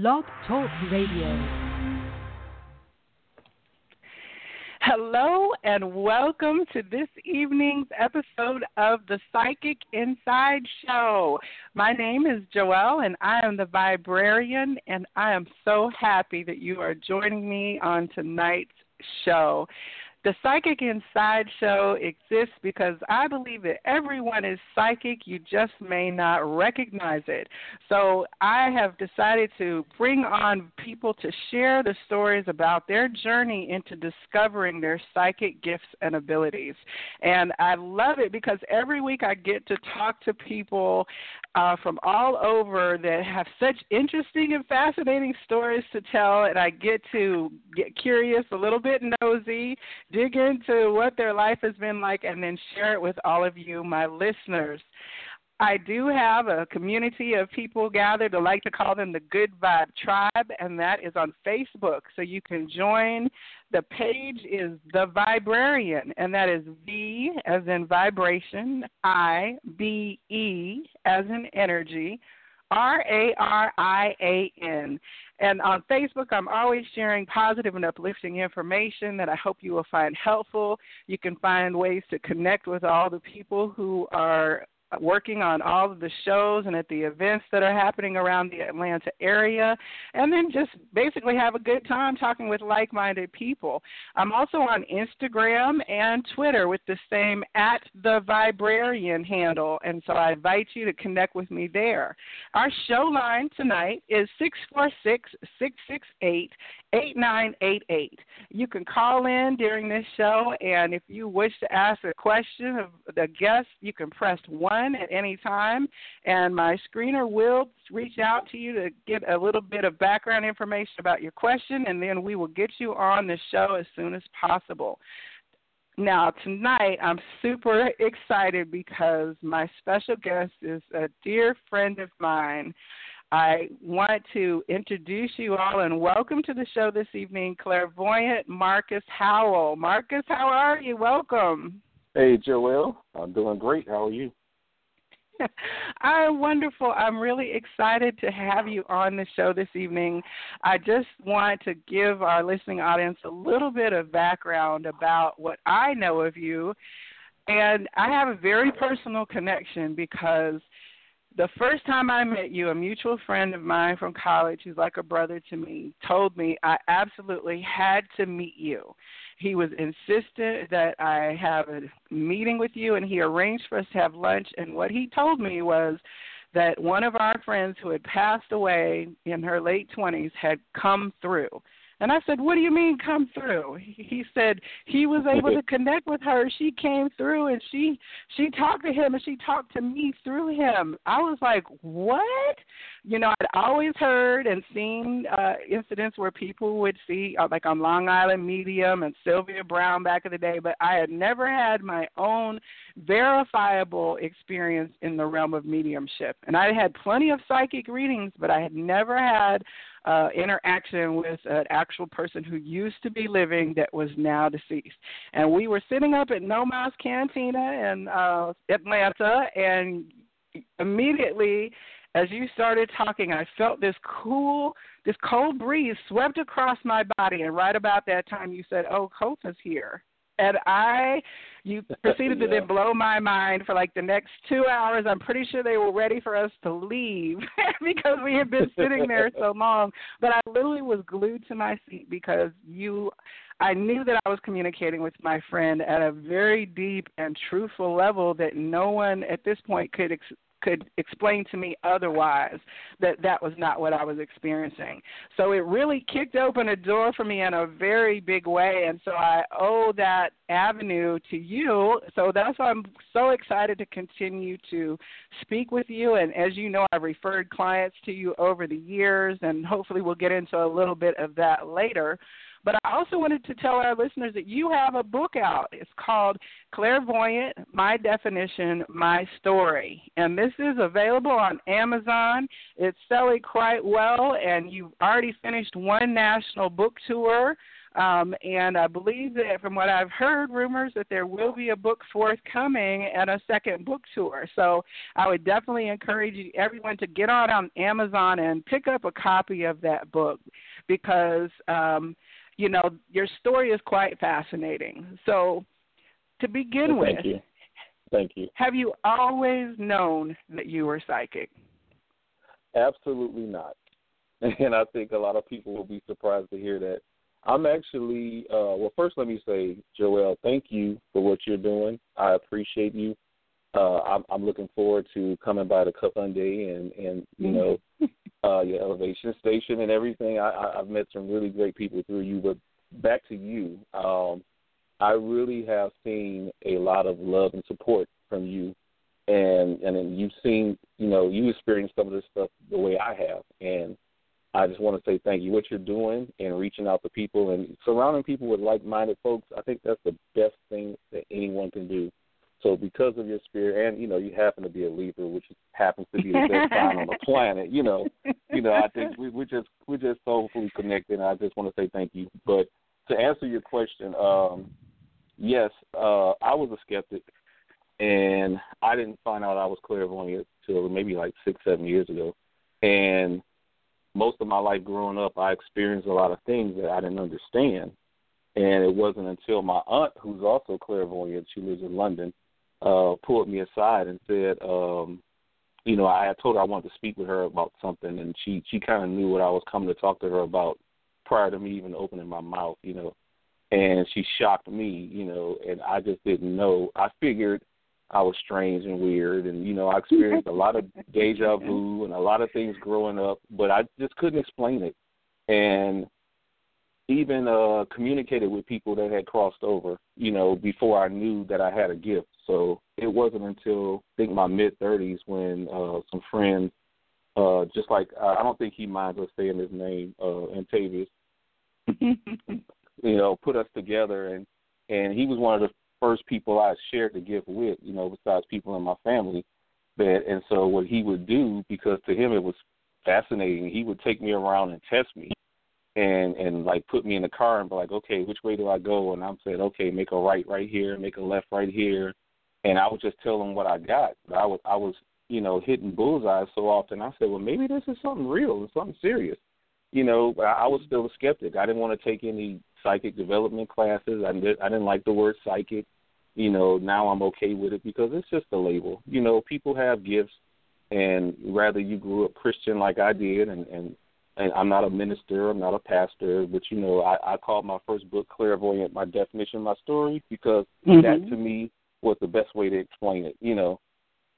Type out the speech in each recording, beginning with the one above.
Blog Talk Radio. Hello and welcome to this evening's episode of the Psychic Inside Show. My name is Joelle and I am the Viberarian, and I am so happy that you are joining me on tonight's show. The Psychic Inside Show exists because I believe that everyone is psychic, you just may not recognize it. So I have decided to bring on people to share the stories about their journey into discovering their psychic gifts and abilities. And I love it because every week I get to talk to people uh, from all over that have such interesting and fascinating stories to tell, and I get to get curious, a little bit nosy, dig into what their life has been like, and then share it with all of you, my listeners. I do have a community of people gathered. I like to call them the Good Vibe Tribe, and that is on Facebook. So you can join. The page is The Viberarian, and that is V as in vibration, I, B, E as in energy, R A R I A N. And on Facebook, I'm always sharing positive and uplifting information that I hope you will find helpful. You can find ways to connect with all the people who are working on all of the shows and at the events that are happening around the Atlanta area, and then just basically have a good time talking with like minded people. I'm also on Instagram and Twitter with the same at the Viberarian handle, and so I invite you to connect with me there. Our show line tonight is 646 668 8988. You can call in during this show, and if you wish to ask a question of the guest, you can press 1 at any time, and my screener will reach out to you to get a little bit of background information about your question, and then we will get you on the show as soon as possible. Now, tonight I'm super excited because my special guest is a dear friend of mine. I want to introduce you all and welcome to the show this evening, clairvoyant Marcus Howell. Marcus, how are you? Welcome. Hey, Joelle. I'm doing great. How are you? I'm wonderful. I'm really excited to have you on the show this evening. I just want to give our listening audience a little bit of background about what I know of you. And I have a very personal connection because – the first time I met you, a mutual friend of mine from college, who's like a brother to me, told me I absolutely had to meet you. He was insistent that I have a meeting with you, and he arranged for us to have lunch. And what he told me was that one of our friends who had passed away in her late 20s had come through and I said, "What do you mean come through?" He said he was able to connect with her. She came through and she she talked to him and she talked to me through him. I was like, "What?" You know, I'd always heard and seen uh incidents where people would see uh, like on Long Island Medium and Sylvia Browne back in the day, but I had never had my own verifiable experience in the realm of mediumship. And I had plenty of psychic readings, but I had never had uh, interaction with an actual person who used to be living that was now deceased. And we were sitting up at No Mas Cantina in uh, Atlanta, and immediately as you started talking, I felt this cool, this cold breeze swept across my body. And right about that time, you said, "Oh, Colton's here." And I, you proceeded yeah. to then blow my mind for like the next two hours. I'm pretty sure they were ready for us to leave because we had been sitting there so long. But I literally was glued to my seat because you, I knew that I was communicating with my friend at a very deep and truthful level that no one at this point could ex- could explain to me otherwise that that was not what I was experiencing. So it really kicked open a door for me in a very big way, and so I owe that avenue to you. So that's why I'm so excited to continue to speak with you. And as you know, I've referred clients to you over the years, and hopefully we'll get into a little bit of that later. But I also wanted to tell our listeners that you have a book out. It's called Clairvoyant My Definition, My Story. And this is available on Amazon. It's selling quite well, and you've already finished one national book tour. Um, and I believe that from what I've heard, rumors that there will be a book forthcoming and a second book tour. So I would definitely encourage everyone to get on, on Amazon and pick up a copy of that book because, um, you know, your story is quite fascinating. So to begin well, with, you. Thank you. Have you always known that you were psychic? Absolutely not. And I think a lot of people will be surprised to hear that. I'm actually, uh, well, first let me say, Joel, thank you for what you're doing. I appreciate you. Uh, I'm, I'm looking forward to coming by the Cup Day and, and you know, uh, your elevation station and everything. I, I, I've met some really great people through you. But back to you, um, I really have seen a lot of love and support from you, and and then you've seen, you know, you experienced some of this stuff the way I have, and I just want to say thank you. What you're doing and reaching out to people and surrounding people with like-minded folks, I think that's the best thing that anyone can do. So because of your spirit, and you know, you happen to be a Libra, which happens to be the best sign on the planet. You know, you know, I think we, we're just we're just soulfully connected. And I just want to say thank you. But to answer your question, um, yes, uh, I was a skeptic, and I didn't find out I was clairvoyant till maybe like six, seven years ago. And most of my life growing up, I experienced a lot of things that I didn't understand. And it wasn't until my aunt, who's also clairvoyant, she lives in London, uh, pulled me aside and said, um, you know, I had told her I wanted to speak with her about something, and she she kind of knew what I was coming to talk to her about prior to me even opening my mouth, you know and she shocked me, you know, and I just didn't know. I figured I was strange and weird, and you know, I experienced a lot of deja vu and a lot of things growing up, but I just couldn't explain it, and even uh communicated with people that had crossed over, you know, before I knew that I had a gift. So it wasn't until I think my mid thirties when uh some friends, uh just like uh, I don't think he minds us saying his name, uh Antavius. you know, put us together and and he was one of the first people I shared the gift with, you know, besides people in my family. That and so what he would do, because to him it was fascinating, he would take me around and test me and and like put me in the car and be like, Okay, which way do I go? And I'm saying, Okay, make a right right here, make a left right here and I would just tell them what I got. I was I was, you know, hitting bullseyes so often I said, Well maybe this is something real and something serious. You know, I, I was still a skeptic. I didn't want to take any psychic development classes. I did, I didn't like the word psychic. You know, now I'm okay with it because it's just a label. You know, people have gifts, and rather you grew up Christian like I did, and and and I'm not a minister, I'm not a pastor, but you know, I, I called my first book Clairvoyant, my definition, my story, because mm-hmm. that to me was the best way to explain it. You know,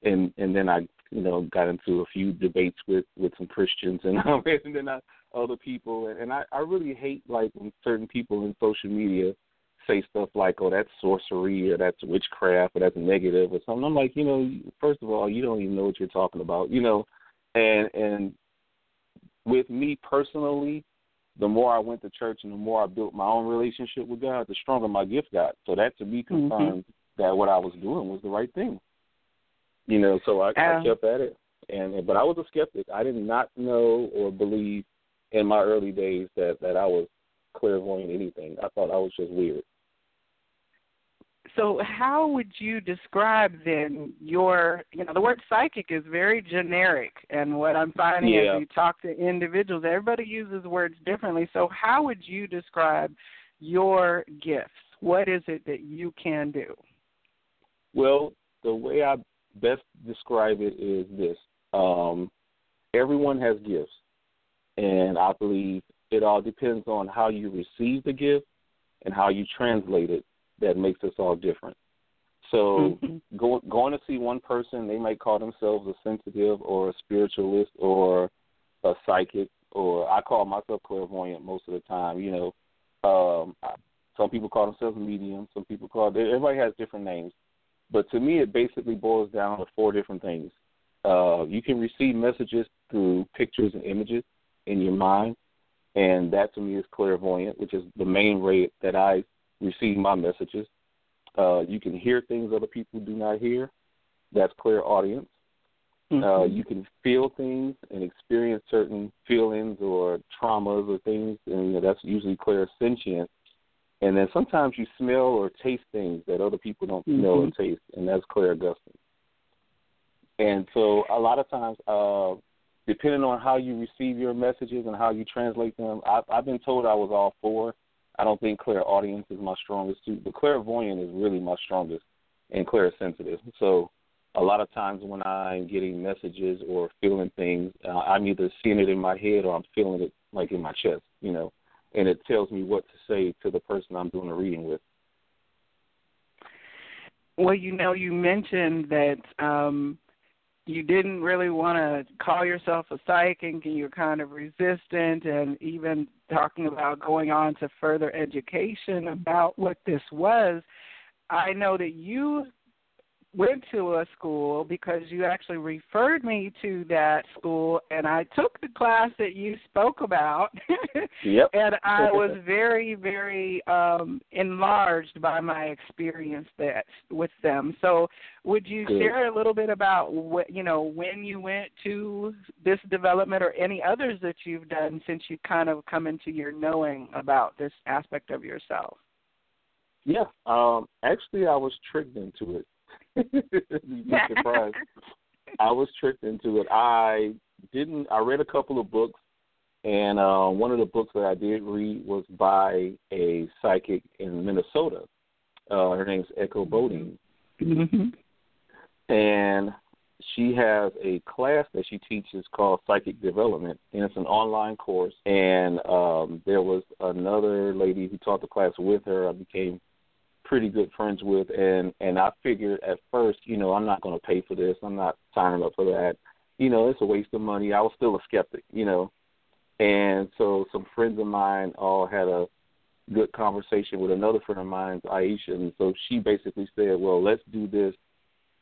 and and then I you know got into a few debates with with some Christians, and, and then I other people, and, and I, I really hate like when certain people in social media say stuff like, "Oh, that's sorcery," or "That's witchcraft," or "That's negative," or something. I'm like, you know, first of all, you don't even know what you're talking about, you know, and and with me personally, the more I went to church and the more I built my own relationship with God, the stronger my gift got. So that to me mm-hmm. confirmed mm-hmm. that what I was doing was the right thing. You know, so I, um, I kept at it, and but I was a skeptic. I did not know or believe in my early days that that I was clairvoyant anything. I thought I was just weird. So how would you describe then your you know the word psychic is very generic and what I'm finding yeah. as you talk to individuals everybody uses words differently. So how would you describe your gifts? What is it that you can do? Well, the way I best describe it is this. Um, everyone has gifts. And I believe it all depends on how you receive the gift and how you translate it that makes us all different. So mm-hmm. go, going to see one person, they might call themselves a sensitive or a spiritualist or a psychic, or I call myself clairvoyant most of the time. You know, um, some people call themselves medium. Some people call everybody has different names, but to me, it basically boils down to four different things. Uh, you can receive messages through pictures and images in your mind, and that to me is clairvoyant, which is the main way that I receive my messages. Uh, you can hear things other people do not hear. That's clairaudience. Mm-hmm. Uh, you can feel things and experience certain feelings or traumas or things, and you know, that's usually clairsentience. And then sometimes you smell or taste things that other people don't mm-hmm. smell or taste, and that's clairgustance. And so a lot of times, uh, depending on how you receive your messages and how you translate them, I've, I've been told I was all for. I don't think clairaudience is my strongest suit, but clairvoyant is really my strongest and clear sensitive. So a lot of times when I'm getting messages or feeling things, uh, I'm either seeing it in my head or I'm feeling it like in my chest, you know, and it tells me what to say to the person I'm doing a reading with. Well, you know, you mentioned that um, you didn't really want to call yourself a psychic and you're kind of resistant and even talking about going on to further education about what this was. I know that you went to a school because you actually referred me to that school and I took the class that you spoke about. yep. and I was very very um enlarged by my experience that with them. So would you Good. share a little bit about what you know when you went to this development or any others that you've done since you kind of come into your knowing about this aspect of yourself? Yeah, um, actually, I was tricked into it. You'd be surprised. I was tricked into it. I didn't. I read a couple of books, and uh, one of the books that I did read was by a psychic in Minnesota. Uh, her name's Echo Bodine, mm-hmm. and she has a class that she teaches called Psychic Development, and it's an online course. And um, there was another lady who taught the class with her. I became pretty good friends with and and I figured at first, you know, I'm not going to pay for this. I'm not signing up for that. You know, it's a waste of money. I was still a skeptic, you know. And so some friends of mine all had a good conversation with another friend of mine, Aisha, and so she basically said, "Well, let's do this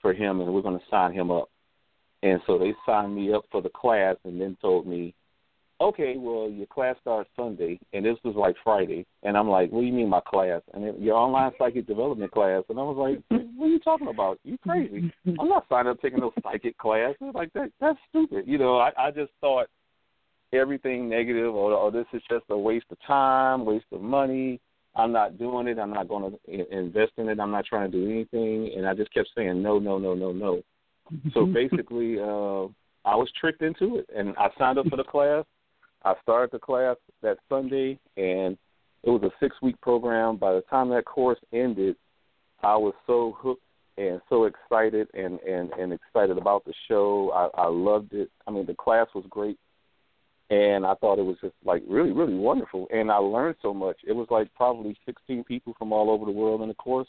for him and we're going to sign him up." And so they signed me up for the class and then told me, okay, well, your class starts Sunday, and this was like Friday, and I'm like, what do you mean my class? And it, your online psychic development class, and I was like, what are you talking about? You crazy? I'm not signing up taking no psychic class. like that, that's stupid. You know, I, I just thought everything negative, or, or this is just a waste of time, waste of money. I'm not doing it. I'm not going to invest in it. I'm not trying to do anything. And I just kept saying no, no, no, no, no. So basically, uh, I was tricked into it, and I signed up for the class. I started the class that Sunday, and it was a six week program. By the time that course ended, I was so hooked and so excited and and and excited about the show. I, I loved it. I mean, the class was great, and I thought it was just like really really wonderful. And I learned so much. It was like probably 16 people from all over the world in the course,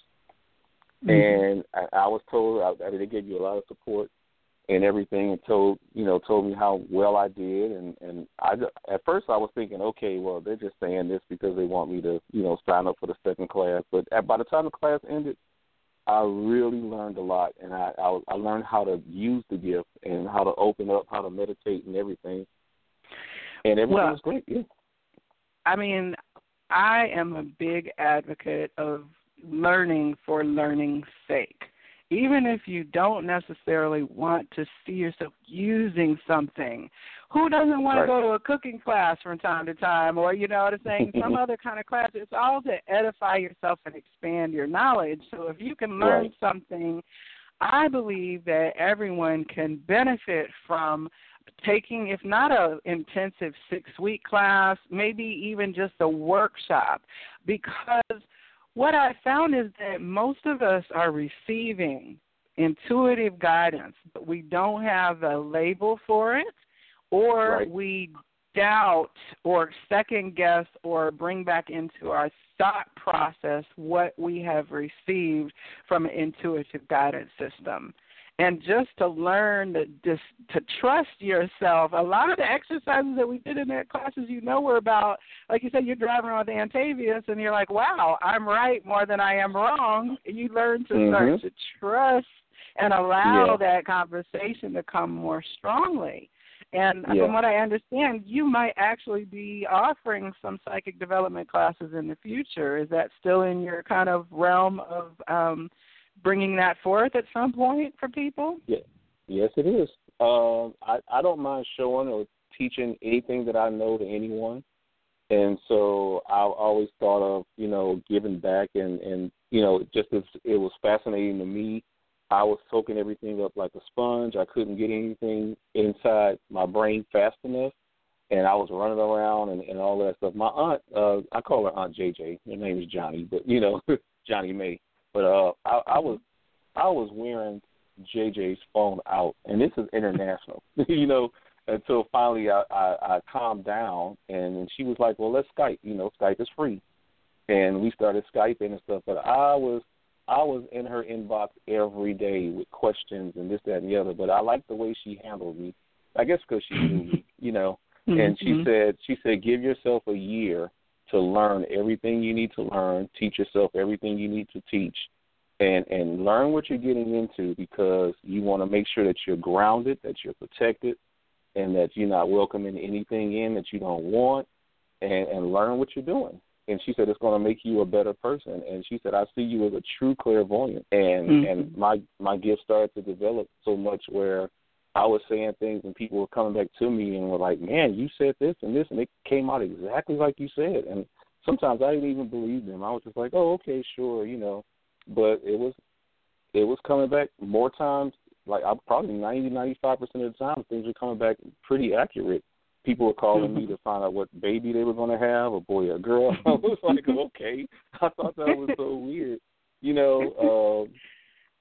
mm-hmm. and I, I was told I, I mean, they gave you a lot of support and everything and told you know told me how well I did. And and I at first I was thinking okay well they're just saying this because they want me to you know sign up for the second class. But at, by the time the class ended I really learned a lot. And I, I I learned how to use the gift and how to open up how to meditate and everything. And everything well, was great yeah. I mean I am a big advocate of learning for learning's sake even if you don't necessarily want to see yourself using something. Who doesn't want right. to go to a cooking class from time to time or, you know what I'm saying, some other kind of class? It's all to edify yourself and expand your knowledge. So if you can learn right. something, I believe that everyone can benefit from taking if not a intensive six week class maybe even just a workshop because what I found is that most of us are receiving intuitive guidance, but we don't have a label for it, or right. we doubt or second guess or bring back into our thought process what we have received from an intuitive guidance system and just to learn to just to trust yourself. A lot of the exercises that we did in that classes, you know, were about like you said, you're driving around with Antavius and you're like, wow, I'm right more than I am wrong. And you learn to mm-hmm. start to trust and allow yeah. that conversation to come more strongly. And yeah. from what I understand, you might actually be offering some psychic development classes in the future. Is that still in your kind of realm of um, bringing that forth at some point for people? Yeah, yes, it is. Um, I I don't mind showing or teaching anything that I know to anyone. and so I've always thought of you know giving back and and you know just as it was fascinating to me. I was soaking everything up like a sponge. I couldn't get anything inside my brain fast enough, and I was running around and, and all that stuff. My aunt, uh, I call her Aunt JJ. Her name is Johnny, but you know Johnny May. But uh, I, I was I was wearing JJ's phone out, and this is international. you know, until finally I, I, I calmed down, and she was like, "Well, let's Skype. You know, Skype is free," and we started Skyping and stuff. But I was I was in her inbox every day with questions and this, that, and the other. But I liked the way she handled me. I guess because she knew me, you know. Mm-hmm. And she mm-hmm. said, she said, give yourself a year to learn everything you need to learn, teach yourself everything you need to teach, and and learn what you're getting into because you want to make sure that you're grounded, that you're protected, and that you're not welcoming anything in that you don't want, and and learn what you're doing. And she said it's going to make you a better person. And she said I see you as a true clairvoyant, and mm-hmm. and my my gift started to develop so much where I was saying things and people were coming back to me and were like, "Man, you said this and this, and it came out exactly like you said." And sometimes I didn't even believe them. I was just like, "Oh, okay, sure," you know. But it was it was coming back more times. Like I probably ninety ninety five percent of the time, things were coming back pretty accurate. People were calling me to find out what baby they were going to have, a boy or a girl. I was like, okay. I thought that was so weird, you know. Um,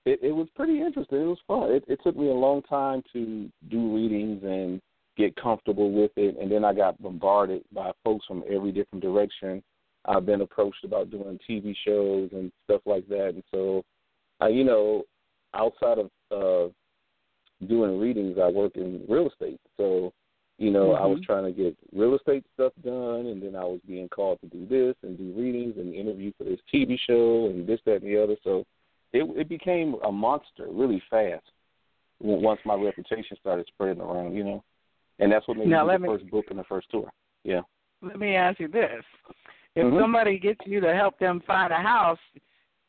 it, it was pretty interesting. It was fun. It, it took me a long time to do readings and get comfortable with it, and then I got bombarded by folks from every different direction. I've been approached about doing TV shows and stuff like that, and so, uh, you know, outside of uh, doing readings, I work in real estate. So, you know, mm-hmm. I was mm-hmm. trying to get real estate stuff done, and then I was being called to do this and do readings and interview for this TV show and this, that, and the other. So it it became a monster really fast once my reputation started spreading around, you know. And that's what made now, me the me, first book and the first tour. Yeah. Let me ask you this. If mm-hmm. somebody gets you to help them find a house,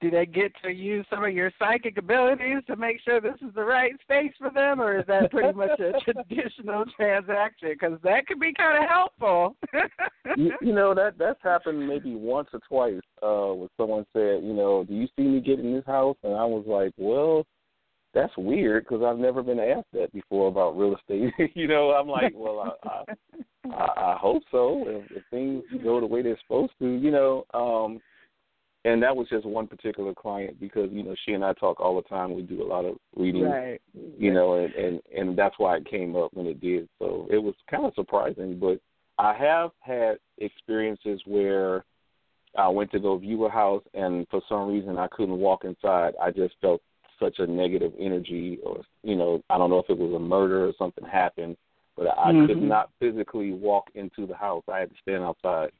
do they get to use some of your psychic abilities to make sure this is the right space for them, or is that pretty much a traditional transaction? Because that could be kind of helpful. you, you know that that's happened maybe once or twice. Uh, where someone said, you know, do you see me getting this house? And I was like, well, that's weird because I've never been asked that before about real estate. you know, I'm like, well, I, I, I, I hope so. If, if things go the way they're supposed to, you know. um and that was just one particular client because you know she and I talk all the time. We do a lot of reading, right. you know, and and and that's why it came up when it did. So it was kind of surprising, but I have had experiences where I went to go view a house, and for some reason I couldn't walk inside. I just felt such a negative energy, or you know, I don't know if it was a murder or something happened, but I mm-hmm. could not physically walk into the house. I had to stand outside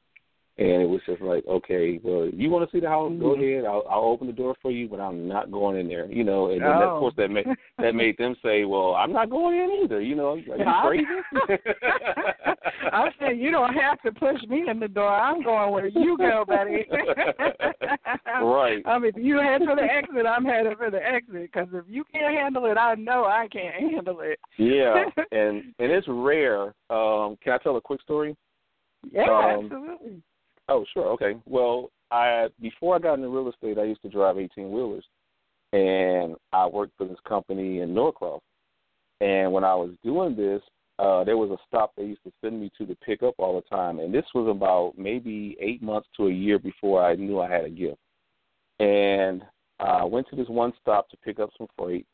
and it was just like, okay, well, you want to see the house? Go mm-hmm. ahead. I'll, I'll open the door for you, but I'm not going in there. You know, and then oh. that, of course that made that made them say, well, I'm not going in either. You know, are you crazy? I said, you don't have to push me in the door. I'm going where you go, buddy. right. I mean, if you head for the exit, I'm headed for the exit. Because if you can't handle it, I know I can't handle it. yeah, and and it's rare. Um, can I tell a quick story? Yeah, um, absolutely. Oh, sure. Okay. Well, I before I got into real estate, I used to drive eighteen wheelers, and I worked for this company in Norcross. And when I was doing this, uh, there was a stop they used to send me to to pick up all the time, and this was about maybe eight months to a year before I knew I had a gift. And I went to this one stop to pick up some freight,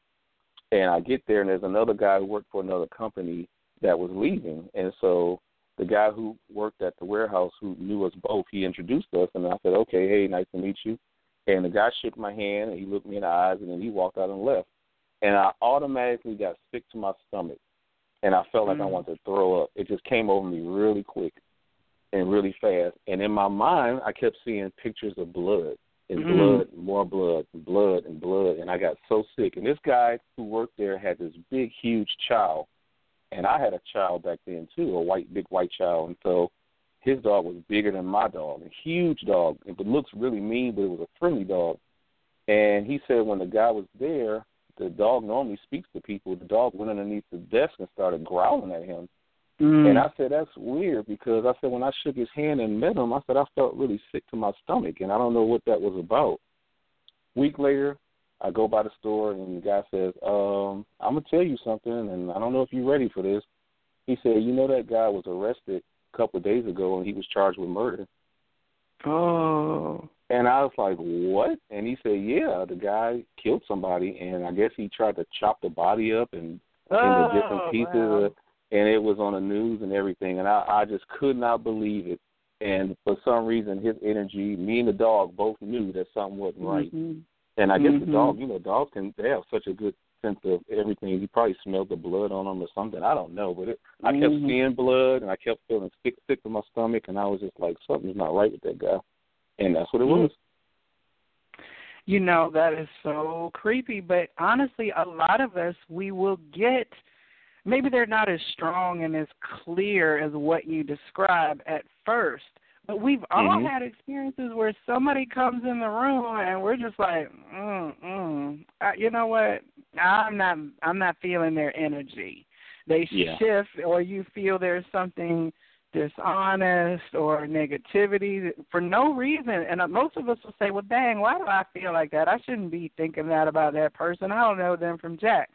and I get there, and there's another guy who worked for another company that was leaving, and so the guy who worked at the warehouse who knew us both, he introduced us, and I said, "Okay, hey, nice to meet you." And the guy shook my hand, and he looked me in the eyes, and then he walked out and left. And I automatically got sick to my stomach, and I felt like mm. I wanted to throw up. It just came over me really quick and really fast. And in my mind, I kept seeing pictures of blood and mm. blood, more blood, and blood and blood, and I got so sick. And this guy who worked there had this big, huge child and I had a child back then too, a white, big white child, and so his dog was bigger than my dog, a huge dog. It looks really mean, but it was a friendly dog. And he said when the guy was there, the dog normally speaks to people. The dog went underneath the desk and started growling at him. Mm. And I said, that's weird because I said, when I shook his hand and met him, I said, I felt really sick to my stomach, and I don't know what that was about. Week later, I go by the store, and the guy says, um, I'm going to tell you something, and I don't know if you're ready for this. He said, you know that guy was arrested a couple of days ago, and he was charged with murder. Oh. And I was like, what? And he said, yeah, the guy killed somebody, and I guess he tried to chop the body up and oh, into different pieces, wow. and it was on the news and everything. And I, I just could not believe it. And for some reason, his energy, me and the dog both knew that something wasn't right. Mhm. And I guess Mhm. the dog, you know, dogs can they have such a good sense of everything. He probably smelled the blood on them or something. I don't know, but it, I kept Mhm. seeing blood, and I kept feeling sick, sick to my stomach, and I was just like, something's not right with that guy. And that's what it Mhm. was. You know, that is so creepy, but honestly, a lot of us, we will get maybe they're not as strong and as clear as what you describe at first. But we've all Mhm. had experiences where somebody comes in the room and we're just like, mm, mm. Uh, you know what? I'm not. I'm not feeling their energy. They Yeah. shift, or you feel there's something dishonest or negativity for no reason. And uh, most of us will say, "Well, dang, why do I feel like that? I shouldn't be thinking that about that person. I don't know them from Jack."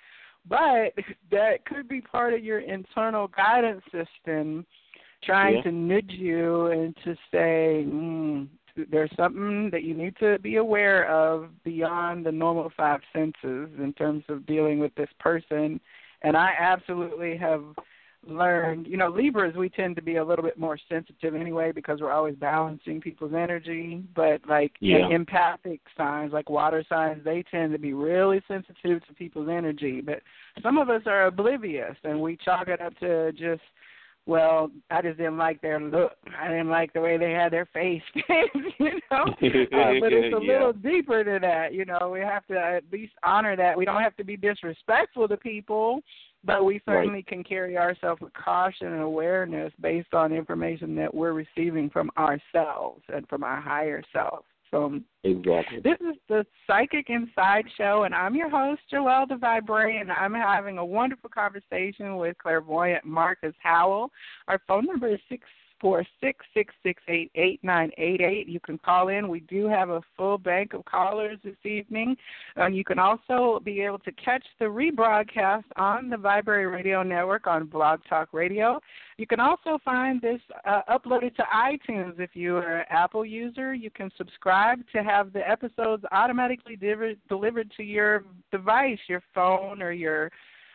But that could be part of your internal guidance system trying Yeah. to nudge you and to say, mm, there's something that you need to be aware of beyond the normal five senses in terms of dealing with this person. And I absolutely have learned, you know, Libras, we tend to be a little bit more sensitive anyway because we're always balancing people's energy. But like Yeah. empathic signs, like water signs, they tend to be really sensitive to people's energy. But some of us are oblivious and we chalk it up to just well, I just didn't like their look. I didn't like the way they had their face, you know. Uh, but it's a Yeah. little deeper than that, you know. We have to at least honor that. We don't have to be disrespectful to people, but we certainly can carry ourselves with caution and awareness based on information that we're receiving from ourselves and from our higher self. So Exactly. this is the Psychic Inside Show, and I'm your host, Joelle the Viberarian. I'm having a wonderful conversation with clairvoyant Marcus Howell. Our phone number is six four six six six eight eight nine eight eight. You can call in. We do have a full bank of callers this evening. Uh, you can also be able to catch the rebroadcast on the Viberary Radio Network on Blog Talk Radio. You can also find this uh, uploaded to iTunes. If you are an Apple user, you can subscribe to have the episodes automatically delivered delivered to your device, your phone, or your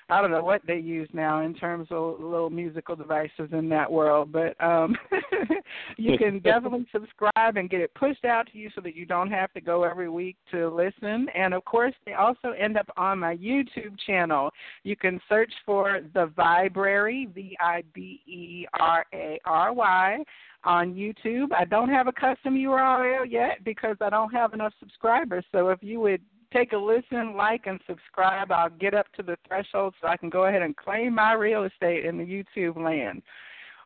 I don't know what they use now in terms of little musical devices in that world, but um you can definitely subscribe and get it pushed out to you so that you don't have to go every week to listen. And of course, they also end up on my YouTube channel. You can search for The Viberary, V I B E R A R Y on YouTube. I don't have a custom URL yet because I don't have enough subscribers. So if you would take a listen, like, and subscribe, I'll get up to the threshold so I can go ahead and claim my real estate in the YouTube land.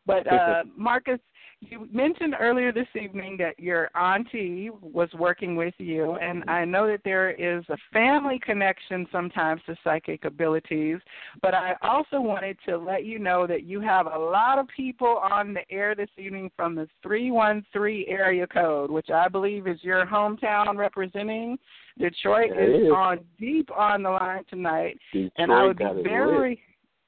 But uh, Marcus, you mentioned earlier this evening that your auntie was working with you, and mm-hmm. I know that there is a family connection sometimes to psychic abilities. But I also wanted to let you know that you have a lot of people on the air this evening from the 313 area code, which I believe is your hometown representing. Detroit It is is. on deep on the line tonight, Detroit and I would be very.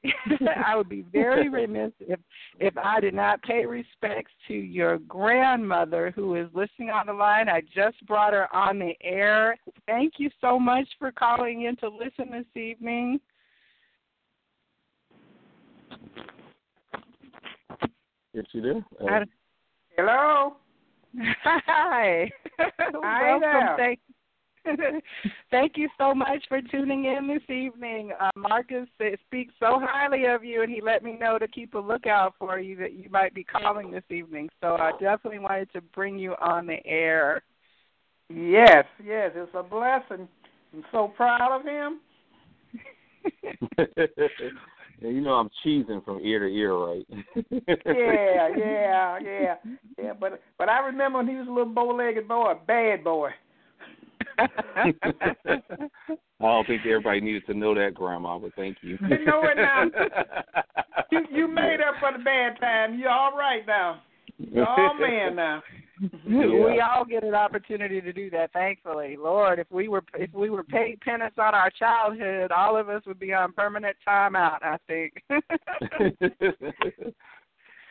I would be very remiss if if I did not pay respects to your grandmother who is listening on the line. I just brought her on the air. Thank you so much for calling in to listen this evening. Is she there? Uh, Hello. Hi. Hi Welcome. there. Thank, thank you so much for tuning in this evening. Uh, Marcus speaks so highly of you, and he let me know to keep a lookout for you that you might be calling this evening. So I definitely wanted to bring you on the air. Yes, yes, it's a blessing. I'm so proud of him. and you know I'm cheesing from ear to ear, right? Yeah, yeah, yeah, yeah. But but I remember when he was a little bow-legged boy, a bad boy. I don't think everybody needed to know that, Grandma, but thank you. You know it now. you you made up for the bad time. You're all right now. You're all man now. Yeah. We all get an opportunity to do that, thankfully. Lord, if we were if we were paid penance on our childhood, all of us would be on permanent timeout. I think.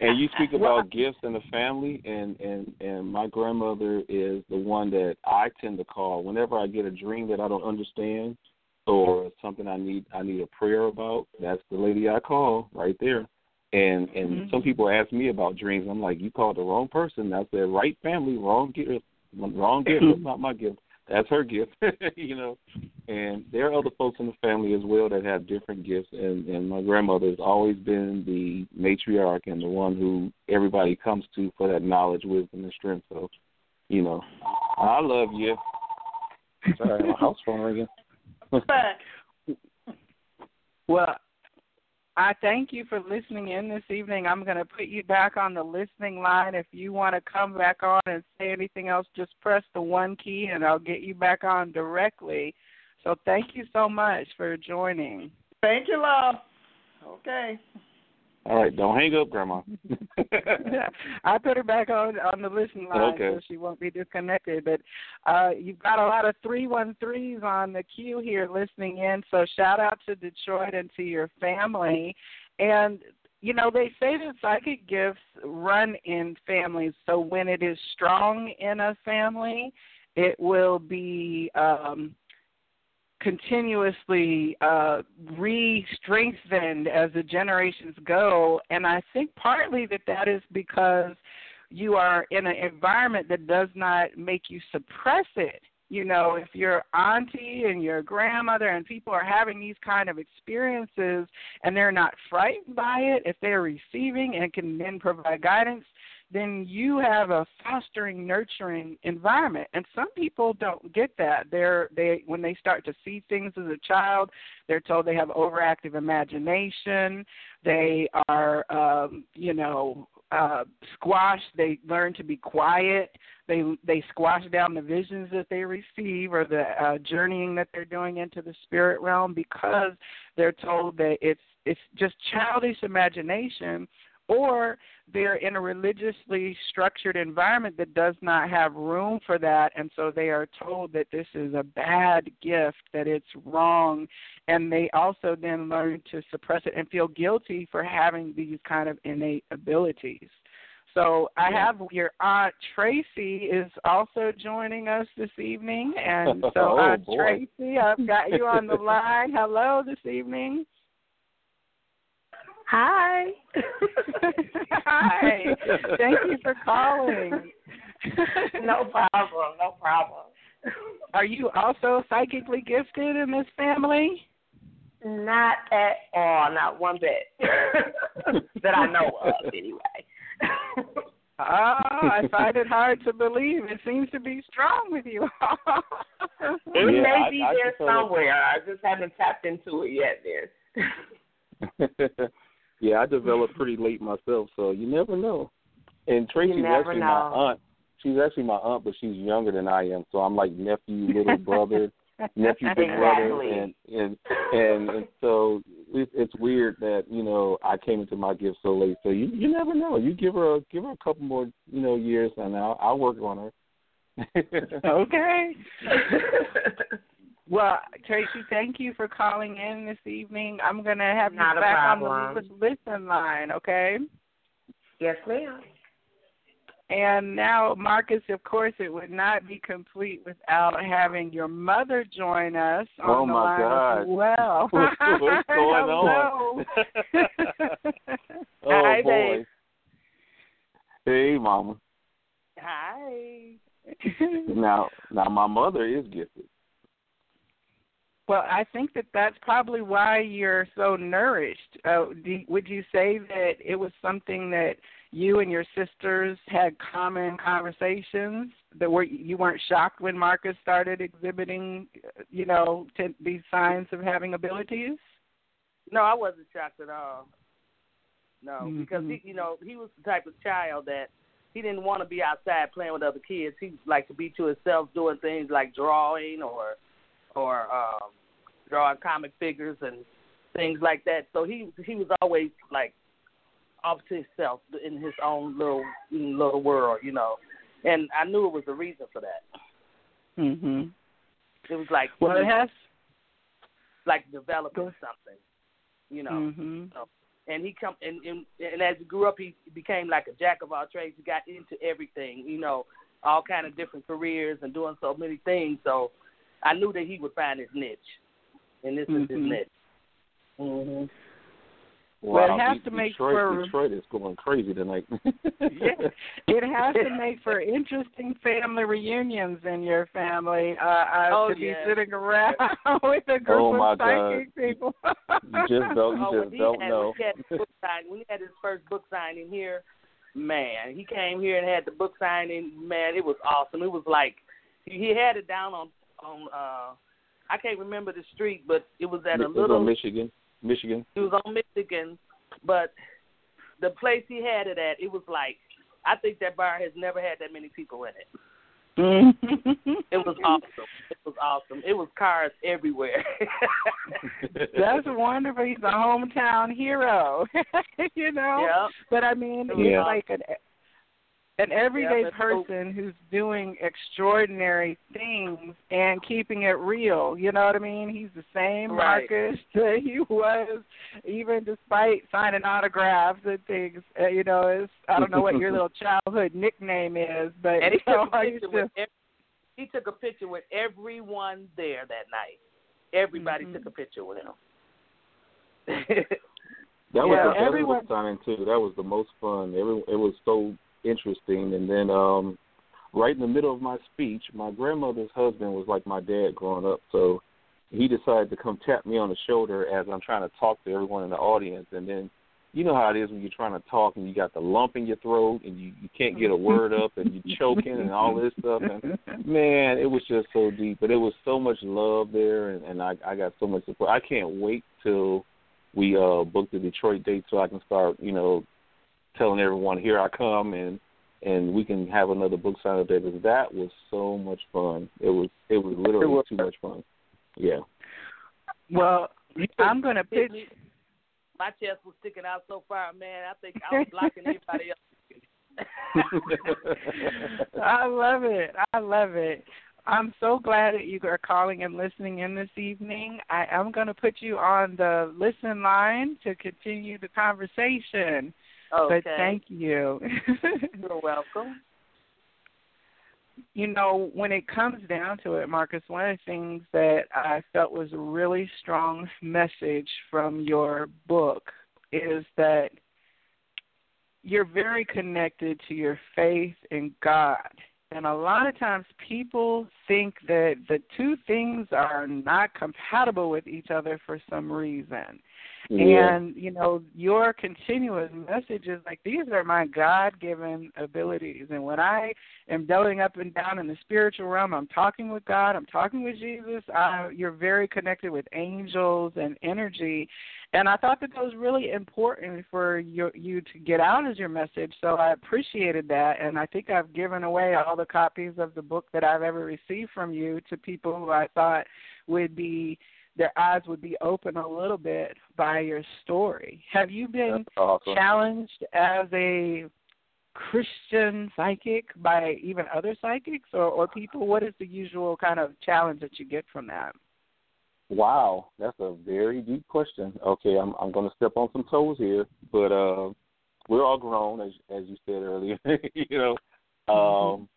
and you speak about gifts in the family, and and and my grandmother is the one that I tend to call whenever I get a dream that I don't understand or something I need I need a prayer about. That's the lady I call right there. And and Mhm. some people ask me about dreams. I'm like, you called the wrong person. I said, right family, wrong gift, wrong gift. That's not my gift. That's her gift, you know. And there are other folks in the family as well that have different gifts. And and my grandmother has always been the matriarch and the one who everybody comes to for that knowledge, wisdom, and strength. So, you know, I love you. Sorry, my house phone ringing. Well, I thank you for listening in this evening. I'm going to put you back on the listening line. If you want to come back on and say anything else, just press the one key and I'll get you back on directly. So thank you so much for joining. Thank you, love. Okay. All right, don't hang up, Grandma. I put her back on on the listen line Okay. so she won't be disconnected. But uh, you've got a lot of three one threes on the queue here listening in. So shout out to Detroit and to your family. And you know they say that psychic gifts run in families. So when it is strong in a family, it will be. um continuously uh, re-strengthened as the generations go, and I think partly that that is because you are in an environment that does not make you suppress it. You know, if your auntie and your grandmother and people are having these kind of experiences and they're not frightened by it, if they're receiving and can then provide guidance, then you have a fostering, nurturing environment. And some people don't get that. They're they when they start to see things as a child, they're told they have overactive imagination. They are, um, you know, uh, squashed. They learn to be quiet. They they squash down the visions that they receive or the uh, journeying that they're doing into the spirit realm because they're told that it's it's just childish imagination or they're in a religiously structured environment that does not have room for that and so they are told that this is a bad gift that it's wrong and they also then learn to suppress it and feel guilty for having these kind of innate abilities so I have your aunt Tracy is also joining us this evening, and so Oh, Aunt boy. Tracy, I've got you on the line. Hello this evening. Hi. Hi. Thank you for calling. no problem. No problem. Are you also psychically gifted in this family? Not at all. Not one bit. that I know of, anyway. Oh, I find it hard to believe. It seems to be strong with you. it Yeah, may be I there can tell it. somewhere. I just haven't tapped into it yet. There. yeah, I developed pretty late myself, so you never know. And Tracy's actually know. my aunt. She's actually my aunt, but she's younger than I am, so I'm like nephew, little brother, nephew, big brother, and and and, and so it, it's weird that you know I came into my gift so late. So you you never know. You give her a, give her a couple more you know years, and I'll I'll work on her. okay. Well, Tracy, thank you for calling in this evening. I'm going to have Not you a back on problem. the listen line, okay? yes, ma'am. And now, Marcus, of course, it would not be complete without having your mother join us oh, on Oh, the my line God. as well. What's going on? Oh Hi, boy. babe. Hey, mama. Hi. Now, now my mother is gifted. Well, I think that that's probably why you're so nourished. Uh, do, would you say that it was something that you and your sisters had common conversations that were you weren't shocked when Marcus started exhibiting, you know, to, these signs of having abilities? No, I wasn't shocked at all. No, Mhm. because he, you know, he was the type of child that he didn't want to be outside playing with other kids. He liked to be to himself, doing things like drawing or, or um, drawing comic figures and things like that. So he he was always like off to himself in his own little little world, you know. And I knew it was a reason for that. Mhm. It was like Well, it has. like developing something, you know. Mhm. And he come and, and and as he grew up, he became like a jack of all trades. He got into everything, you know, all kind of different careers and doing so many things. So I knew that he would find his niche, and this is his Mhm. niche. hmm Well, it Wow, has De- to make Detroit, for- Detroit is going crazy tonight. yeah, it has to make for interesting family reunions in your family. Uh, uh Oh, to be sitting around with a group Oh, of psychic people. You just don't, you Oh, just he don't had, know. When he, had his book sign, when he had his first book signing here, man, he came here and had the book signing. Man, it was awesome. It was like he he had it down on on. uh I can't remember the street, but it was at a It was little. on Michigan, Michigan. It was on Michigan, but the place he had it at, it was like I think that bar has never had that many people in it. It was awesome. It was awesome. It was cars everywhere. That's wonderful. He's a hometown hero. you know? yeah. But I mean, Yeah. it's like an an everyday Yeah, but- person who's doing extraordinary things and keeping it real. You know what I mean? He's the same Right. Marcus that he was, even despite signing autographs and things. Uh, you know, it's I don't know what your little childhood nickname is, but And he you know, took a I used picture to. with every, he took a picture with everyone there that night. Everybody Mhm. took a picture with him. That was Yeah, the best everyone- book signing too. That was the most fun. Every, it was so interesting. And then um right in the middle of my speech, my grandmother's husband was like my dad growing up, so he decided to come tap me on the shoulder as I'm trying to talk to everyone in the audience. And then you know how it is when you're trying to talk and you got the lump in your throat and you, you can't get a word up and you're choking and all this stuff. And man, it was just so deep. But it was so much love there, and, and I, I got so much support. I can't wait till we uh book the Detroit date so I can start, you know, telling everyone here I come and and we can have another book sign up there because that was so much fun. It was it was literally It was. too much fun. Yeah. Well, I'm going to pitch. My chest was sticking out so far, man. I think I was blocking everybody else. I love it. I love it. I'm so glad that you are calling and listening in this evening. I am going to put you on the listen line to continue the conversation. Okay. But thank you. You're welcome. you know, when it comes down to it, Marcus, one of the things that I felt was a really strong message from your book is that you're very connected to your faith in God. And a lot of times people think that the two things are not compatible with each other for some reason. And, you know, your continuous message is like, these are my God given abilities. And when I am delving up and down in the spiritual realm, I'm talking with God, I'm talking with Jesus, I, you're very connected with angels and energy. And I thought that that was really important for your, you to get out as your message. So I appreciated that. And I think I've given away all the copies of the book that I've ever received from you to people who I thought would be their eyes would be open a little bit by your story. Have you been awesome. challenged as a Christian psychic by even other psychics or, or people? What is the usual kind of challenge that you get from that? Wow, that's a very deep question. Okay, I'm I'm going to step on some toes here, but uh, we're all grown, as as you said earlier. you know, um,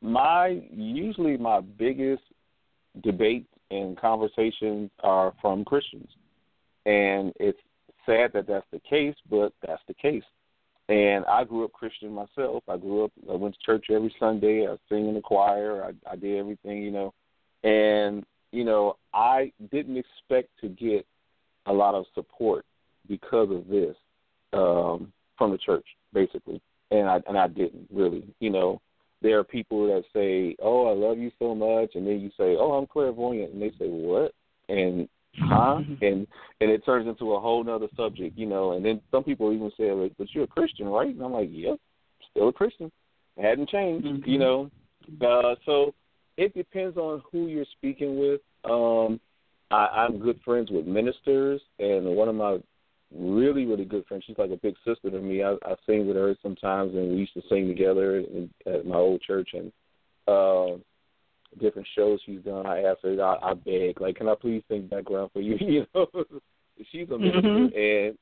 my usually my biggest debates and conversations are from Christians, and it's sad that that's the case, but that's the case. And I grew up Christian myself. I grew up. I went to church every Sunday. I sang in the choir. I, I did everything, you know, and you know, I didn't expect to get a lot of support because of this um, from the church, basically, and I and I didn't really. You know, there are people that say, "Oh, I love you so much," and then you say, "Oh, I'm clairvoyant," and they say, "What?" and huh? and and it turns into a whole nother subject, you know. And then some people even say, like, "But you're a Christian, right?" And I'm like, "Yep, still a Christian. It hadn't changed, Mhm. you know." Uh, so it depends on who you're speaking with. Um, I, I'm good friends with ministers, and one of my really really good friend. She's like a big sister to me. I, I sing with her sometimes, and we used to sing together in, at my old church and uh, different shows she's done. I asked her, I, I beg, like, can I please sing background for you? You know, she's a minister, Mm-hmm. and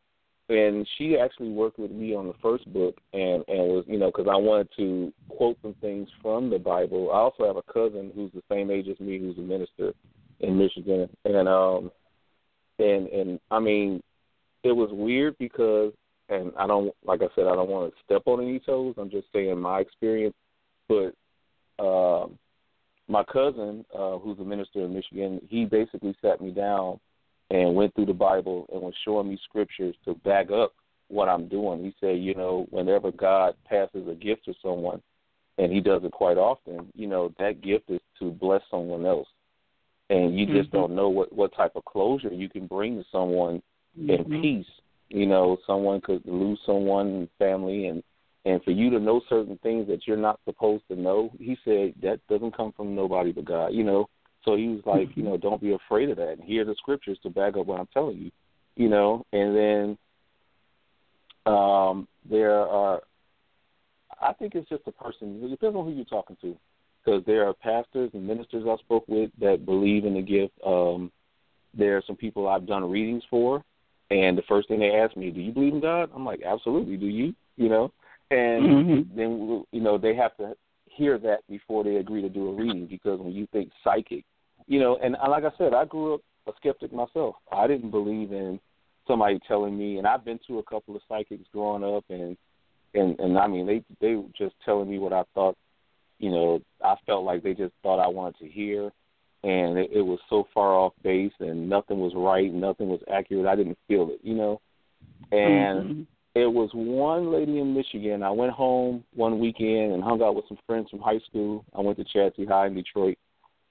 and she actually worked with me on the first book, and and was you know because I wanted to quote some things from the Bible. I also have a cousin who's the same age as me, who's a minister in Michigan, and um, and and I mean it was weird because, and I don't, like I said, I don't want to step on any toes. I'm just saying my experience. But um, my cousin, uh, who's a minister in Michigan, he basically sat me down and went through the Bible and was showing me scriptures to back up what I'm doing. He said, you know, whenever God passes a gift to someone, and he does it quite often, you know, that gift is to bless someone else. And you just Mhm. don't know what what type of closure you can bring to someone in Mhm. peace. You know, someone could lose someone in family and and for you to know certain things that you're not supposed to know, he said that doesn't come from nobody but God, you know. So he was like, you know, don't be afraid of that and here are the scriptures to back up what I'm telling you. You know, and then um there are I think it's just a person. It depends on who you're talking to, because there are pastors and ministers I spoke with that believe in the gift. Um, there are some people I've done readings for, and the first thing they ask me, "Do you believe in God?" I'm like, "Absolutely." Do you? You know, and Mhm. then you know they have to hear that before they agree to do a reading, because when you think psychic, you know, and like I said, I grew up a skeptic myself. I didn't believe in somebody telling me, and I've been to a couple of psychics growing up, and and and I mean they they were just telling me what I thought, you know, I felt like they just thought I wanted to hear, and it, it was so far off base, and nothing was right, nothing was accurate. I didn't feel it, you know, and Mhm. it was one lady in Michigan. I went home one weekend and hung out with some friends from high school. I went to Chadsey High in Detroit,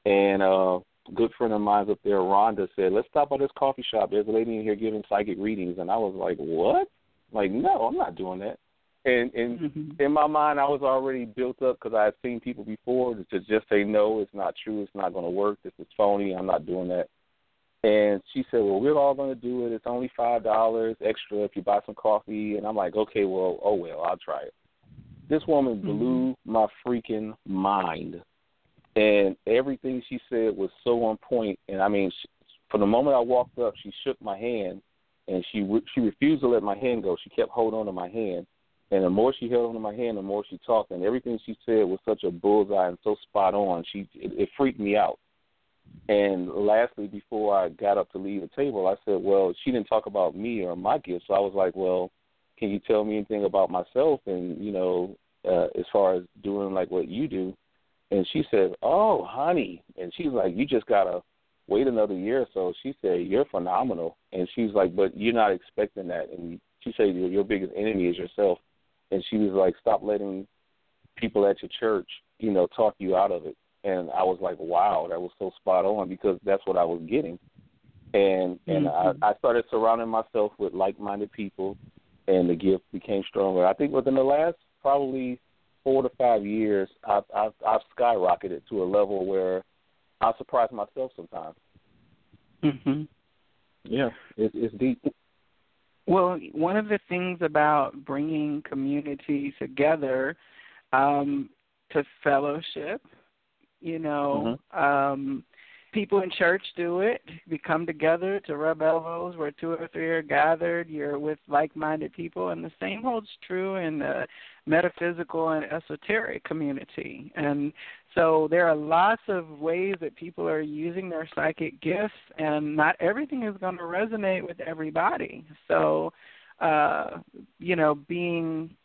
and uh, a good friend of mine up there, Rhonda, said, "Let's stop by this coffee shop. There's a lady in here giving psychic readings." And I was like, "What? Like, no, I'm not doing that." And and Mhm. in my mind, I was already built up because I had seen people before to just say, "No, it's not true. It's not going to work. This is phony. I'm not doing that." And she said, "Well, we're all going to do it. It's only five dollars extra if you buy some coffee." And I'm like, "Okay, well, oh well, I'll try it." This woman blew my freaking mind, and everything she said was so on point. And I mean, she, from the moment I walked up, she shook my hand, and she she refused to let my hand go. She kept holding on to my hand, and the more she held onto my hand, the more she talked. And everything she said was such a bullseye and so spot on. She it, it freaked me out. And lastly, before I got up to leave the table, I said, "Well, she didn't talk about me or my gifts." So I was like, "Well, can you tell me anything about myself and you know, uh, as far as doing like what you do?" And she said, "Oh, honey," and she's like, "You just gotta wait another year or so." She said, "You're phenomenal," and she's like, "But you're not expecting that." And she said, "Your, your biggest enemy is yourself." And she was like, "Stop letting people at your church, you know, talk you out of it." And I was like, "Wow, that was so spot on," because that's what I was getting. And and Mhm. I, I started surrounding myself with like-minded people, and the gift became stronger. I think within the last probably four to five years, I've, I've, I've skyrocketed to a level where I surprise myself sometimes. Mhm. Yeah, it's, it's deep. Well, one of the things about bringing community together um, to fellowship, you know, um, people in church do it. We come together to rub elbows where two or three are gathered. You're with like-minded people, and the same holds true in the metaphysical and esoteric community. And so there are lots of ways that people are using their psychic gifts, and not everything is going to resonate with everybody. So, uh, you know, being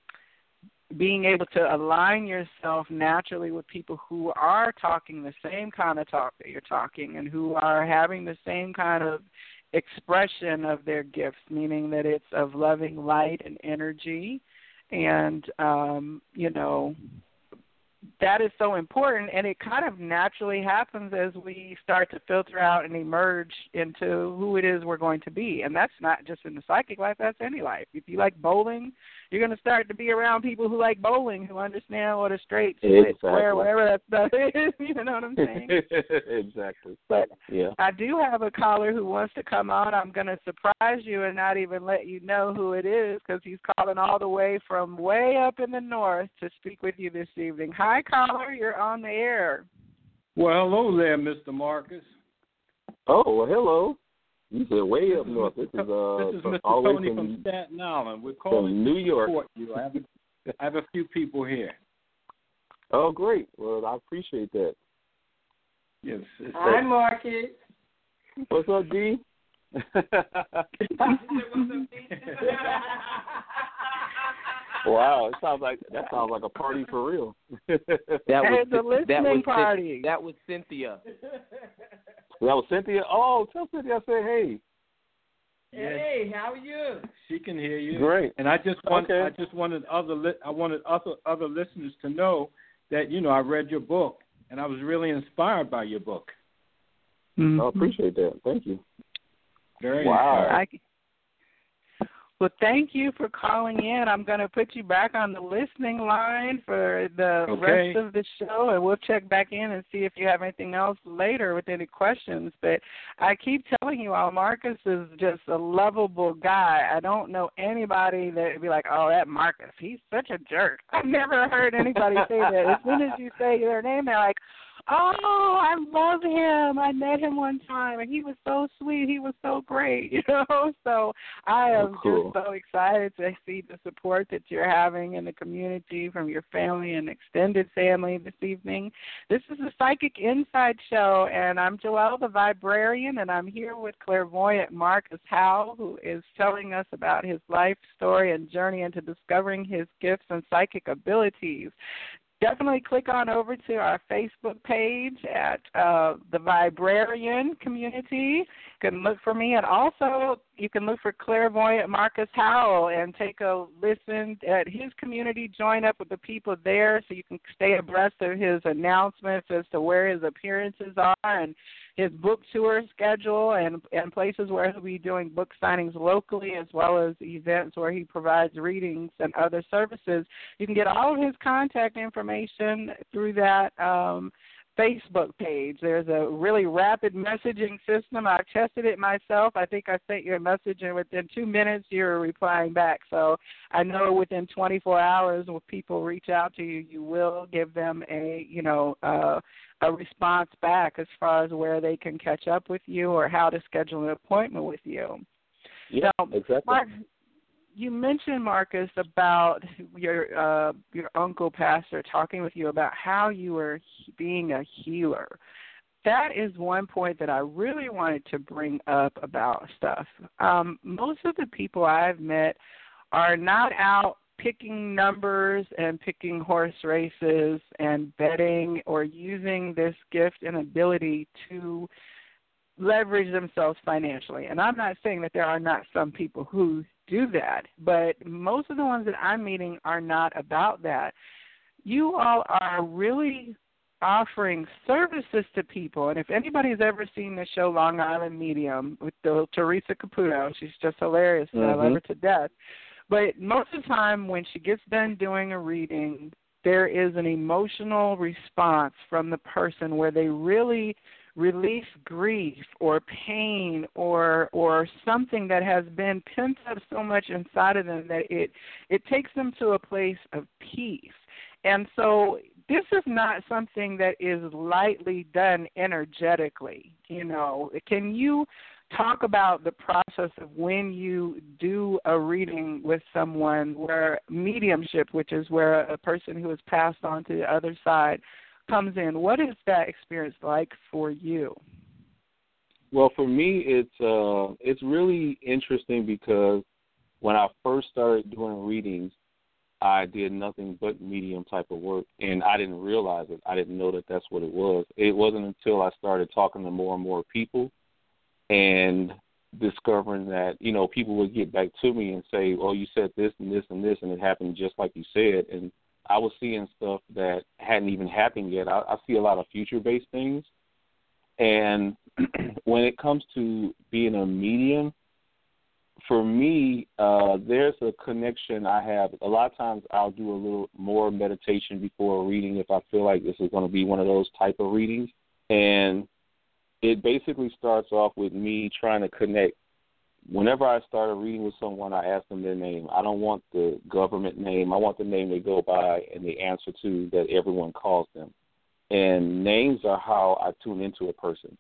being able to align yourself naturally with people who are talking the same kind of talk that you're talking and who are having the same kind of expression of their gifts, meaning that it's of loving light and energy and um, you know, that is so important and it kind of naturally happens as we start to filter out and emerge into who it is we're going to be. And that's not just in the psychic life that's any life. If you like bowling you're going to start to be around people who like bowling, who understand what a straight, split, Exactly. square, whatever that stuff is. You know what I'm saying? exactly. But Yeah. I do have a caller who wants to come on. I'm going to surprise you and not even let you know who it is because he's calling all the way from way up in the north to speak with you this evening. Hi, caller. You're on the air. Well, hello there, Mr. Marcus. Oh, well, hello. You said way up north. This is uh this is from- Mr. all Tony from, from Staten Island. We're calling from New York. you. I have, a, I have a few people here. Oh, great. Well, I appreciate that. Yes. it's- Hi, Marcus. What's up, D? wow, it sounds like that sounds like a party for real. That Hey, was the listening that was party. That was Cynthia. That was Cynthia. Oh, tell Cynthia I said hey. Hey, how are you? She can hear you. Great. And I just want Okay. I just wanted other li- I wanted other other listeners to know that you know I read your book and I was really inspired by your book. Mm-hmm. I appreciate that. Thank you. Very Wow. inspired. I, well, thank you for calling in. I'm going to put you back on the listening line for the Okay. rest of the show, and we'll check back in and see if you have anything else later with any questions. But I keep telling you all, Marcus is just a lovable guy. I don't know anybody that would be like, oh, that Marcus, he's such a jerk. I've never heard anybody say that. As soon as you say their name, they're like, oh, I love him. I met him one time, and he was so sweet. He was so great, you know. So I Oh, am cool. just so excited to see the support that you're having in the community from your family and extended family this evening. This is the Psychic Inside Show, and I'm Joelle the Viberarian, and I'm here with clairvoyant Marcus Howell, who is telling us about his life story and journey into discovering his gifts and psychic abilities definitely click on over to our Facebook page at uh, the Viberarian Community. Can look for me, and also you can look for Clairvoyant Marcus Howell and take a listen at his community. Join up with the people there so you can stay abreast of his announcements as to where his appearances are and his book tour schedule and and places where he'll be doing book signings locally as well as events where he provides readings and other services. You can get all of his contact information through that um, Facebook page. There's a really rapid messaging system. I've tested it myself. I think I sent you a message, and within two minutes, you're replying back. So I know within 24 hours, when people reach out to you, you will give them a, you know, uh, a response back as far as where they can catch up with you or how to schedule an appointment with you. Yeah, Now, exactly. Mark, you mentioned Marcus about your uh, your uncle pastor talking with you about how you were being a healer. That is one point that I really wanted to bring up about stuff. Um, most of the people I've met are not out picking numbers and picking horse races and betting or using this gift and ability to leverage themselves financially. And I'm not saying that there are not some people who do that, but most of the ones that I'm meeting are not about that. You all are really offering services to people. And if anybody's ever seen the show Long Island Medium with the Theresa Caputo, she's just hilarious and I love Mhm. her to death. But most of the time when she gets done doing a reading, there is an emotional response from the person where they really release grief or pain or or something that has been pent up so much inside of them that it it takes them to a place of peace. And so this is not something that is lightly done energetically. You know, can you talk about the process of when you do a reading with someone where mediumship, which is where a person who has passed on to the other side comes in. What is that experience like for you? Well, for me, it's uh, it's really interesting because when I first started doing readings, I did nothing but medium type of work, and I didn't realize it. I didn't know that that's what it was. It wasn't until I started talking to more and more people, and discovering that you know people would get back to me and say, "Oh, you said this and this and this, and it happened just like you said," and I was seeing stuff that hadn't even happened yet. I, I see a lot of future based things. And when it comes to being a medium, for me, uh, there's a connection I have. A lot of times I'll do a little more meditation before a reading if I feel like this is going to be one of those type of readings. And it basically starts off with me trying to connect. Whenever I start a reading with someone, I ask them their name. I don't want the government name. I want the name they go by and the answer to that everyone calls them. And names are how I tune into a person.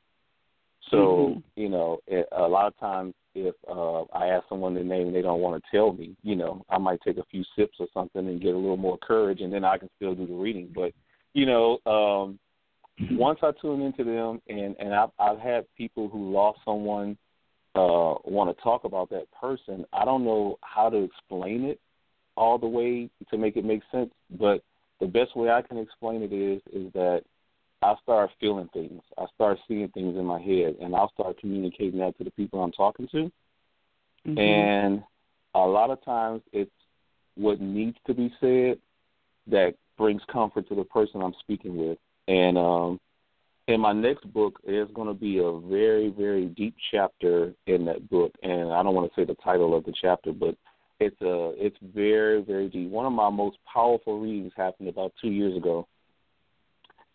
So, mm-hmm. you know, a lot of times if uh, I ask someone their name and they don't want to tell me, you know, I might take a few sips or something and get a little more courage, and then I can still do the reading. But you know, um, once I tune into them, and and I've, I've had people who lost someone uh, want to talk about that person. I don't know how to explain it all the way to make it make sense, but the best way I can explain it is is that I start feeling things. I start seeing things in my head, and I'll start communicating that to the people I'm talking to. Mm-hmm. And a lot of times, it's what needs to be said that brings comfort to the person I'm speaking with. And um, in my next book, there's going to be a very, very deep chapter in that book, and I don't want to say the title of the chapter, but it's a it's very, very deep. One of my most powerful readings happened about two years ago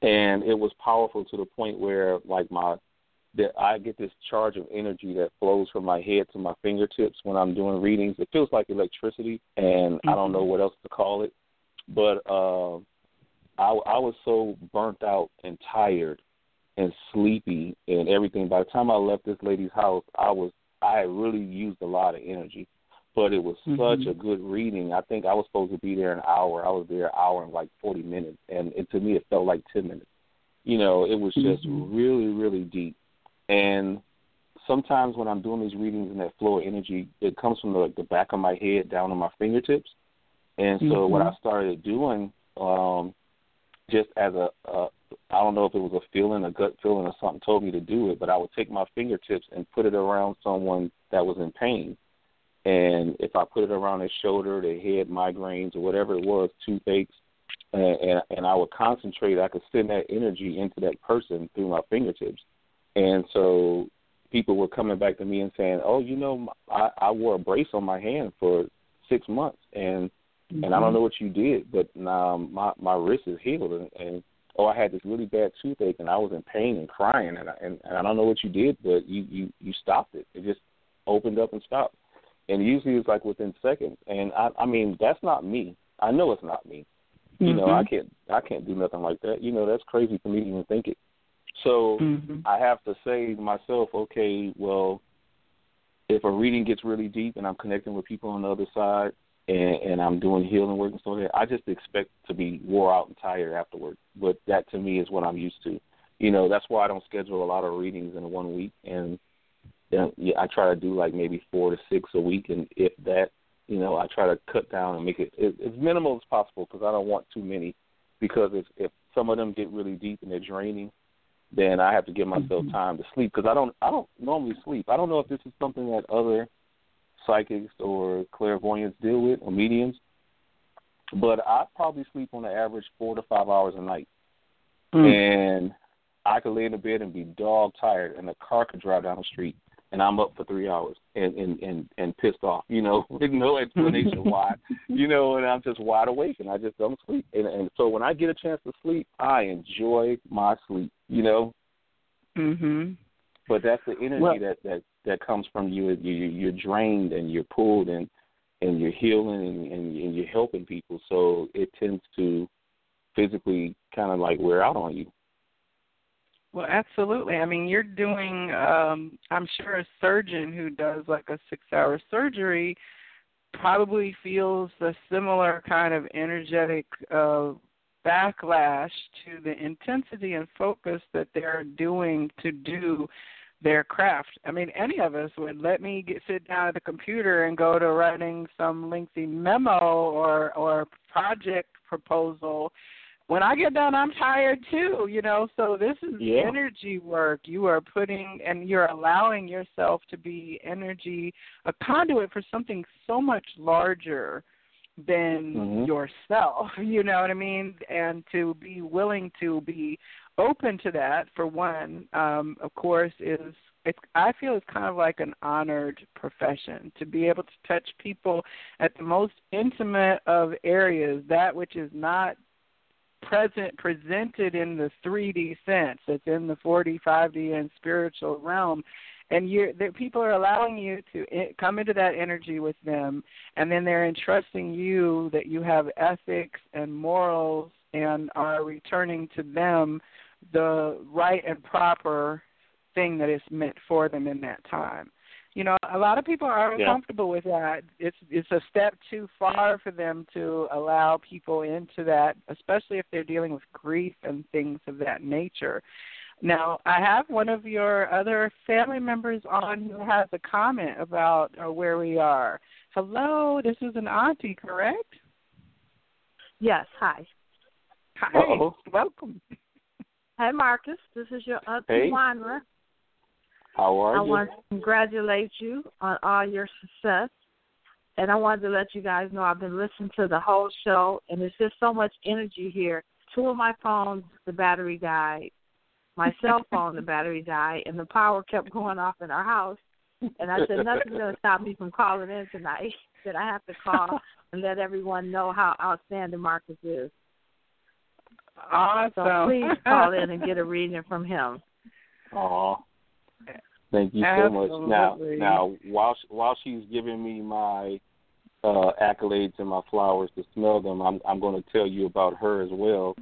and it was powerful to the point where like my that I get this charge of energy that flows from my head to my fingertips when I'm doing readings. It feels like electricity, and mm-hmm. I don't know mm-hmm. what else to call it. But uh, I, I was so burnt out and tired and sleepy and everything. By the time I left this lady's house, I was I really used a lot of energy but it was mm-hmm. such a good reading. I think I was supposed to be there an hour. I was there an hour and like 40 minutes, and it, to me it felt like 10 minutes. You know, it was just mm-hmm. really, really deep. And sometimes when I'm doing these readings in that flow of energy, it comes from the, like the back of my head down to my fingertips. And so mm-hmm. what I started doing, um, just as a, a, I don't know if it was a feeling, a gut feeling, or something told me to do it, but I would take my fingertips and put it around someone that was in pain and if I put it around their shoulder, their head, migraines, or whatever it was, toothaches, and, and, and I would concentrate, I could send that energy into that person through my fingertips. And so people were coming back to me and saying, "Oh, you know, I, I wore a brace on my hand for six months, and mm-hmm. and I don't mm-hmm. know what you did, but now my my wrist is healed, and, and oh, I had this really bad toothache, and I was in pain and crying, and I, and, and I don't know what you did, but you you you stopped it. It just opened up and stopped and usually it's like within seconds. And I, I mean, that's not me. I know it's not me. You mm-hmm. know, I can't, I can't do nothing like that. You know, that's crazy for me to even think it. So mm-hmm. I have to say to myself, okay, well, if a reading gets really deep and I'm connecting with people on the other side, and, and I'm doing healing work and stuff like that, I just expect to be wore out and tired afterward. But that to me is what I'm used to. You know, that's why I don't schedule a lot of readings in one week, and then yeah, I try to do like maybe four to six a week, and if that, you know, I try to cut down and make it as minimal as possible because I don't want too many. Because if if some of them get really deep and they're draining, then I have to give myself mm-hmm. time to sleep because I don't I don't normally sleep. I don't know if this is something that other psychics or clairvoyants deal with or mediums, but I probably sleep on the average four to five hours a night, mm. and I could lay in the bed and be dog tired, and the car could drive down the street, and I'm up for three hours and and and, and pissed off, you know, with no explanation why, you know, and I'm just wide awake and I just don't sleep. And and so when I get a chance to sleep, I enjoy my sleep, you know. Mhm. But that's the energy well, that that that comes from you. You you're drained and you're pulled and and you're healing and, and and you're helping people. So it tends to physically kind of like wear out on you. Well, absolutely. I mean, you're doing, um, I'm sure a surgeon who does like a six hour surgery probably feels a similar kind of energetic uh, backlash to the intensity and focus that they're doing to do their craft. I mean, any of us would let me get sit down at the computer and go to writing some lengthy memo or or project proposal when I get done, I'm tired too, you know. So this is yeah. energy work. You are putting and you're allowing yourself to be energy, a conduit for something so much larger than mm-hmm. yourself. You know what I mean? And to be willing to be open to that, for one, um, of course, is it's I feel it's kind of like an honored profession to be able to touch people at the most intimate of areas, that which is not present presented in the 3D sense, it's in the 4D, 5D, and spiritual realm. And you're the people are allowing you to eh, come into that energy with them, and then they're entrusting you that you have ethics and morals, and are returning to them the right and proper thing that is meant for them in that time. You know, a lot of people are uncomfortable yeah. with that. It's it's a step too far for them to allow people into that, especially if they're dealing with grief and things of that nature. Now, I have one of your other family members on who has a comment about uh, where we are. Hello, this is an auntie, correct? Yes. Hi. Hi. Uh-oh. Welcome. Hi, Marcus. This is your auntie hey. Wanra. How are I you? I want to congratulate you on all your success. And I wanted to let you guys know I've been listening to the whole show, and there's just so much energy here. Two of my phones, the battery died. My cell phone, the battery died, and the power kept going off in our house. And I said, nothing's going to stop me from calling in tonight. that I have to call and let everyone know how outstanding Marcus is. Awesome. So please call in and get a reading from him. Aw. Thank you so much. Now, now, while while she's giving me my uh, accolades and my flowers to smell them, I'm I'm going to tell you about her as well.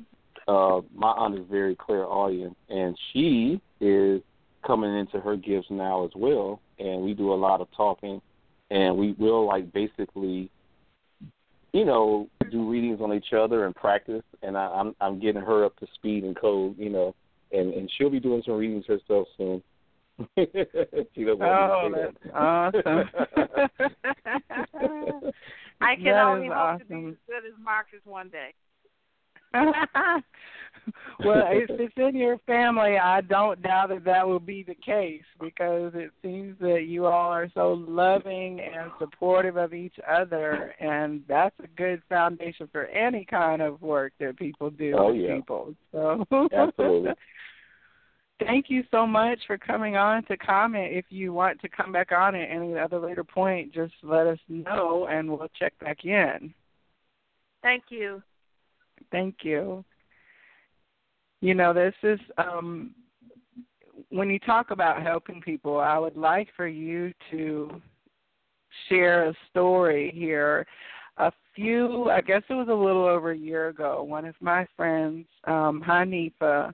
Uh, my aunt is very clairaudient, and she is coming into her gifts now as well. And we do a lot of talking, and we will like basically, you know, do readings on each other and practice. And I, I'm I'm getting her up to speed and code, you know, and and she'll be doing some readings herself soon. she doesn't oh, that's awesome. I can that only hope awesome. to be as good as Marcus one day. well, if it's in your family, I don't doubt that that will be the case because it seems that you all are so loving and supportive of each other, and that's a good foundation for any kind of work that people do oh, with yeah. people. So, absolutely. Thank you so much for coming on to comment. If you want to come back on at any other later point, just let us know and we'll check back in. Thank you. Thank you. You know, this is um when you talk about helping people, I would like for you to share a story here. A few, I guess it was a little over a year ago, one of my friends, um, Hanifa,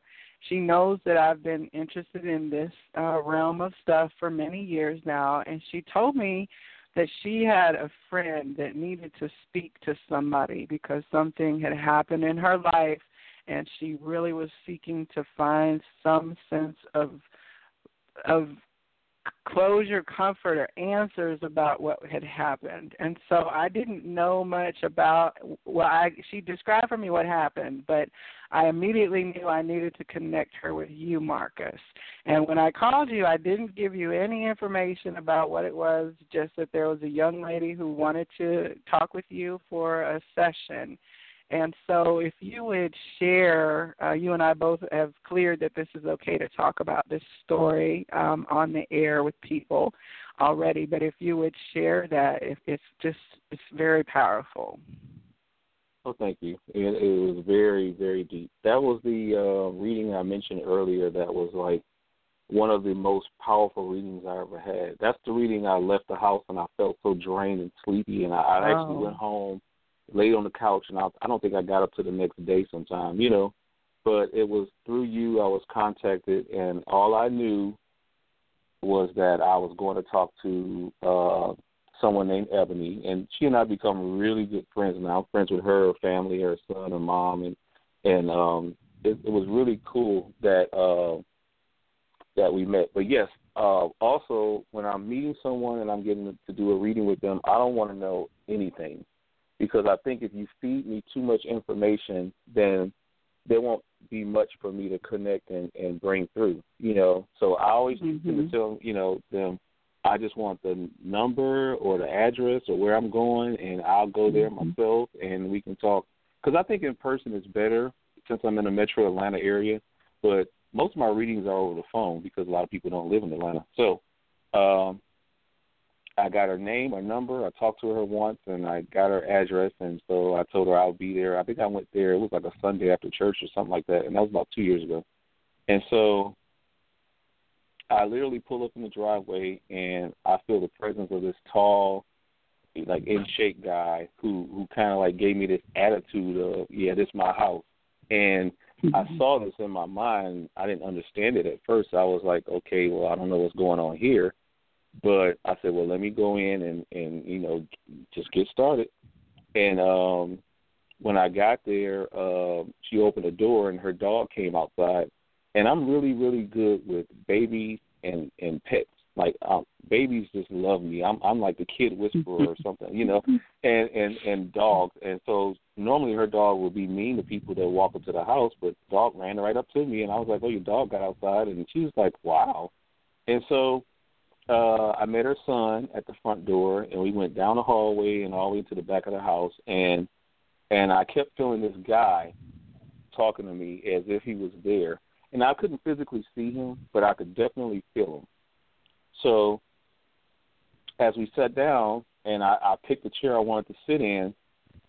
she knows that I've been interested in this uh, realm of stuff for many years now, and she told me that she had a friend that needed to speak to somebody because something had happened in her life, and she really was seeking to find some sense of of closure, comfort, or answers about what had happened. And so I didn't know much about. Well, I she described for me what happened, but I immediately knew I needed to connect her with you, Marcus. And when I called you, I didn't give you any information about what it was. Just that there was a young lady who wanted to talk with you for a session and so, if you would share, uh, you and I both have cleared that this is okay to talk about this story um, on the air with people already. But if you would share that, if it's just it's very powerful. Oh, thank you. It, it was very, very deep. That was the uh, reading I mentioned earlier. That was like one of the most powerful readings I ever had. That's the reading I left the house and I felt so drained and sleepy, and I, I oh. actually went home laid on the couch, and I, I don't think I got up to the next day sometime, you know. But it was through you I was contacted, and all I knew was that I was going to talk to uh someone named Ebony, and she and I become really good friends now. I'm friends with her, her family, her son, her mom, and and um, it, it was really cool that uh, that we met. But yes, uh, also when I'm meeting someone and I'm getting to do a reading with them, I don't want to know anything because I think if you feed me too much information, then there won't be much for me to connect and, and bring through. You know, so I always mm-hmm. tell you know them, I just want the number or the address or where I'm going, and I'll go there mm-hmm. myself, and we can talk. Because I think in person is better since I'm in the Metro Atlanta area. But most of my readings are over the phone because a lot of people don't live in Atlanta. So, um, I got her name, her number. I talked to her once, and I got her address, and so I told her I would be there. I think I went there. It was like a Sunday after church or something like that, and that was about two years ago. And so I literally pull up in the driveway, and I feel the presence of this tall, like in shape guy who who kind of like gave me this attitude of, yeah, this is my house, and I mm-hmm. saw this in my mind. I didn't understand it at first. I was like, okay, well, I don't know what's going on here but I said, well, let me go in and and you know just get started. And um when I got there, uh, she opened the door and her dog came outside. And I'm really really good with babies and and pets. Like um, babies just love me. I'm I'm like the kid whisperer or something, you know. And and and dogs. And so normally her dog would be mean to people that walk up to the house, but dog ran right up to me and I was like, "Oh, your dog got outside." And she was like, "Wow." And so uh I met her son at the front door and we went down the hallway and all the way to the back of the house and and I kept feeling this guy talking to me as if he was there. And I couldn't physically see him, but I could definitely feel him. So as we sat down and I, I picked the chair I wanted to sit in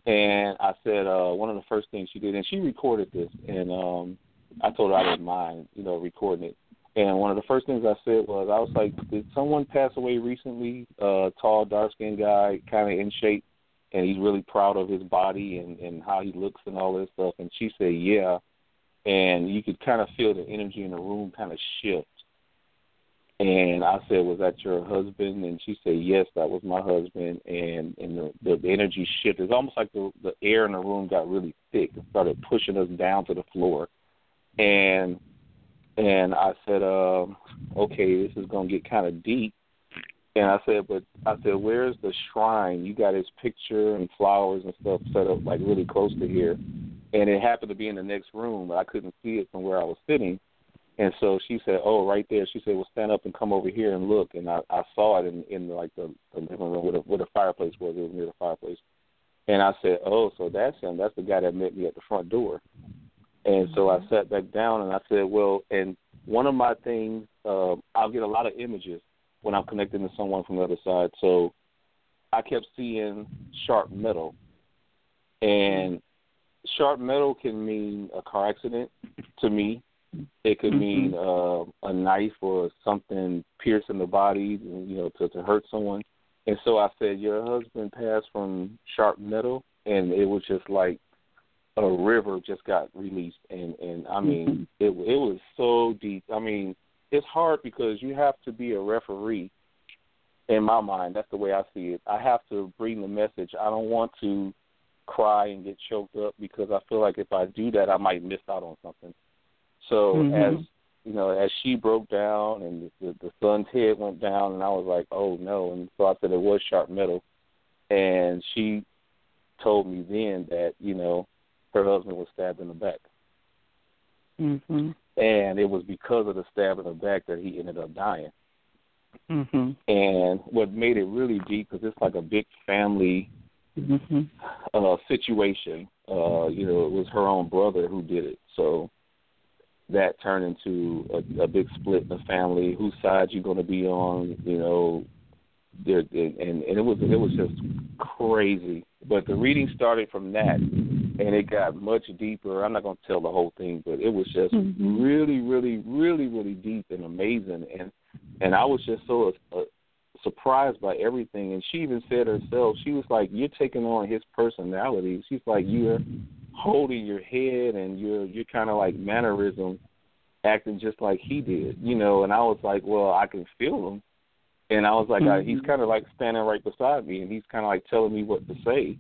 and I said, uh, one of the first things she did and she recorded this and um I told her I didn't mind, you know, recording it and one of the first things I said was, I was like, did someone pass away recently? Uh, tall, dark skinned guy, kind of in shape, and he's really proud of his body and and how he looks and all this stuff. And she said, yeah. And you could kind of feel the energy in the room kind of shift. And I said, "Was that your husband?" And she said, "Yes, that was my husband." And and the the, the energy shifted. It's almost like the the air in the room got really thick and started pushing us down to the floor. And and I said, uh, okay, this is gonna get kind of deep. And I said, but I said, where's the shrine? You got his picture and flowers and stuff set up like really close to here, and it happened to be in the next room, but I couldn't see it from where I was sitting. And so she said, "Oh, right there." She said, "Well, stand up and come over here and look." And I, I saw it in in like the, the living room where the, where the fireplace was. It was near the fireplace. And I said, "Oh, so that's him. That's the guy that met me at the front door." And so I sat back down and I said, well, and one of my things, uh, I'll get a lot of images when I'm connecting to someone from the other side. So I kept seeing sharp metal. And sharp metal can mean a car accident to me. It could mean uh, a knife or something piercing the body, you know, to, to hurt someone. And so I said, your husband passed from sharp metal, and it was just like a river just got released, and and I mean mm-hmm. it it was so deep. I mean it's hard because you have to be a referee. In my mind, that's the way I see it. I have to bring the message. I don't want to cry and get choked up because I feel like if I do that, I might miss out on something. So mm-hmm. as you know, as she broke down and the, the son's head went down, and I was like, oh no. And so I said it was sharp metal, and she told me then that you know her husband was stabbed in the back. Mm-hmm. And it was because of the stab in the back that he ended up dying. Mm-hmm. And what made it really deep because it's like a big family mm-hmm. uh, situation. Uh, you know, it was her own brother who did it, so that turned into a, a big split in the family. Whose side you going to be on? You know, there and and it was it was just crazy. But the reading started from that, and it got much deeper. I'm not going to tell the whole thing, but it was just mm-hmm. really, really, really, really deep and amazing. And and I was just so uh, surprised by everything. And she even said herself, she was like, "You're taking on his personality." She's like, "You're holding your head and you're you're kind of like mannerism, acting just like he did, you know." And I was like, "Well, I can feel him." And I was like, mm-hmm. I, he's kind of like standing right beside me, and he's kind of like telling me what to say.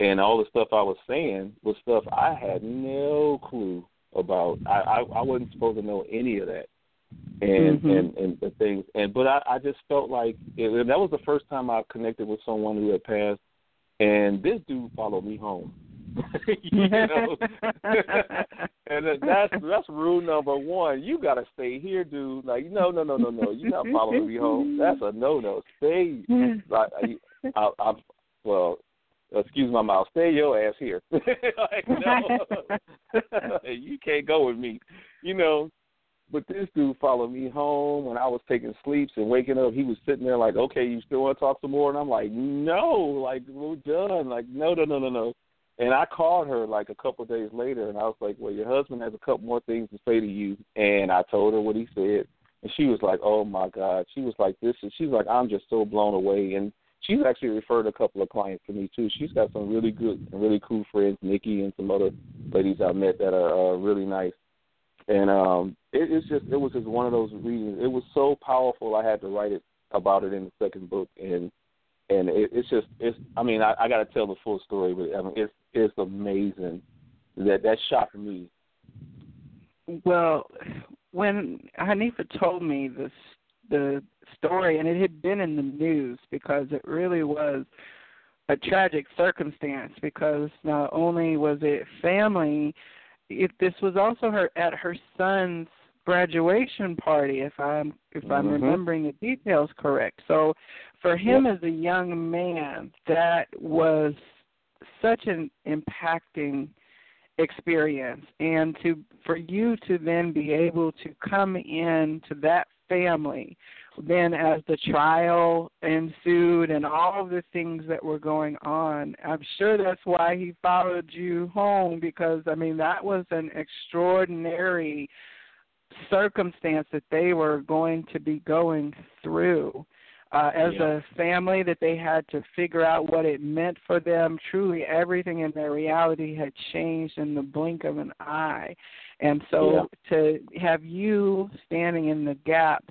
And all the stuff I was saying was stuff I had no clue about. I I, I wasn't supposed to know any of that, and mm-hmm. and and the things. And but I I just felt like it, that was the first time I connected with someone who had passed, and this dude followed me home. you know, and that's that's rule number one. You gotta stay here, dude. Like, no, no, no, no, no. You're not following me home. That's a no, no. Stay. Like, I, I, I, well, excuse my mouth. Stay your ass here. like, no, you can't go with me. You know, but this dude followed me home when I was taking sleeps and waking up. He was sitting there like, "Okay, you still want to talk some more?" And I'm like, "No, like we're done." Like, no, no, no, no, no. And I called her like a couple of days later, and I was like, "Well, your husband has a couple more things to say to you." And I told her what he said, and she was like, "Oh my God!" She was like, "This," is she's like, "I'm just so blown away." And she's actually referred a couple of clients to me too. She's got some really good and really cool friends, Nikki and some other ladies I met that are uh, really nice. And um, it, it's just it was just one of those readings. It was so powerful. I had to write it about it in the second book, and and it, it's just it's. I mean, I, I got to tell the full story, but I mean, it's it's amazing that that shocked me. Well, when Hanifa told me this the story, and it had been in the news because it really was a tragic circumstance. Because not only was it family if this was also her at her son's graduation party if i'm if i'm Mhm. remembering the details correct so for him as a young man that was such an impacting experience and to for you to then be able to come in to that family then as the trial ensued and all of the things that were going on i'm sure that's why he followed you home because i mean that was an extraordinary circumstance that they were going to be going through uh, as Yeah. a family that they had to figure out what it meant for them. Truly, everything in their reality had changed in the blink of an eye. And so to have you standing in the gap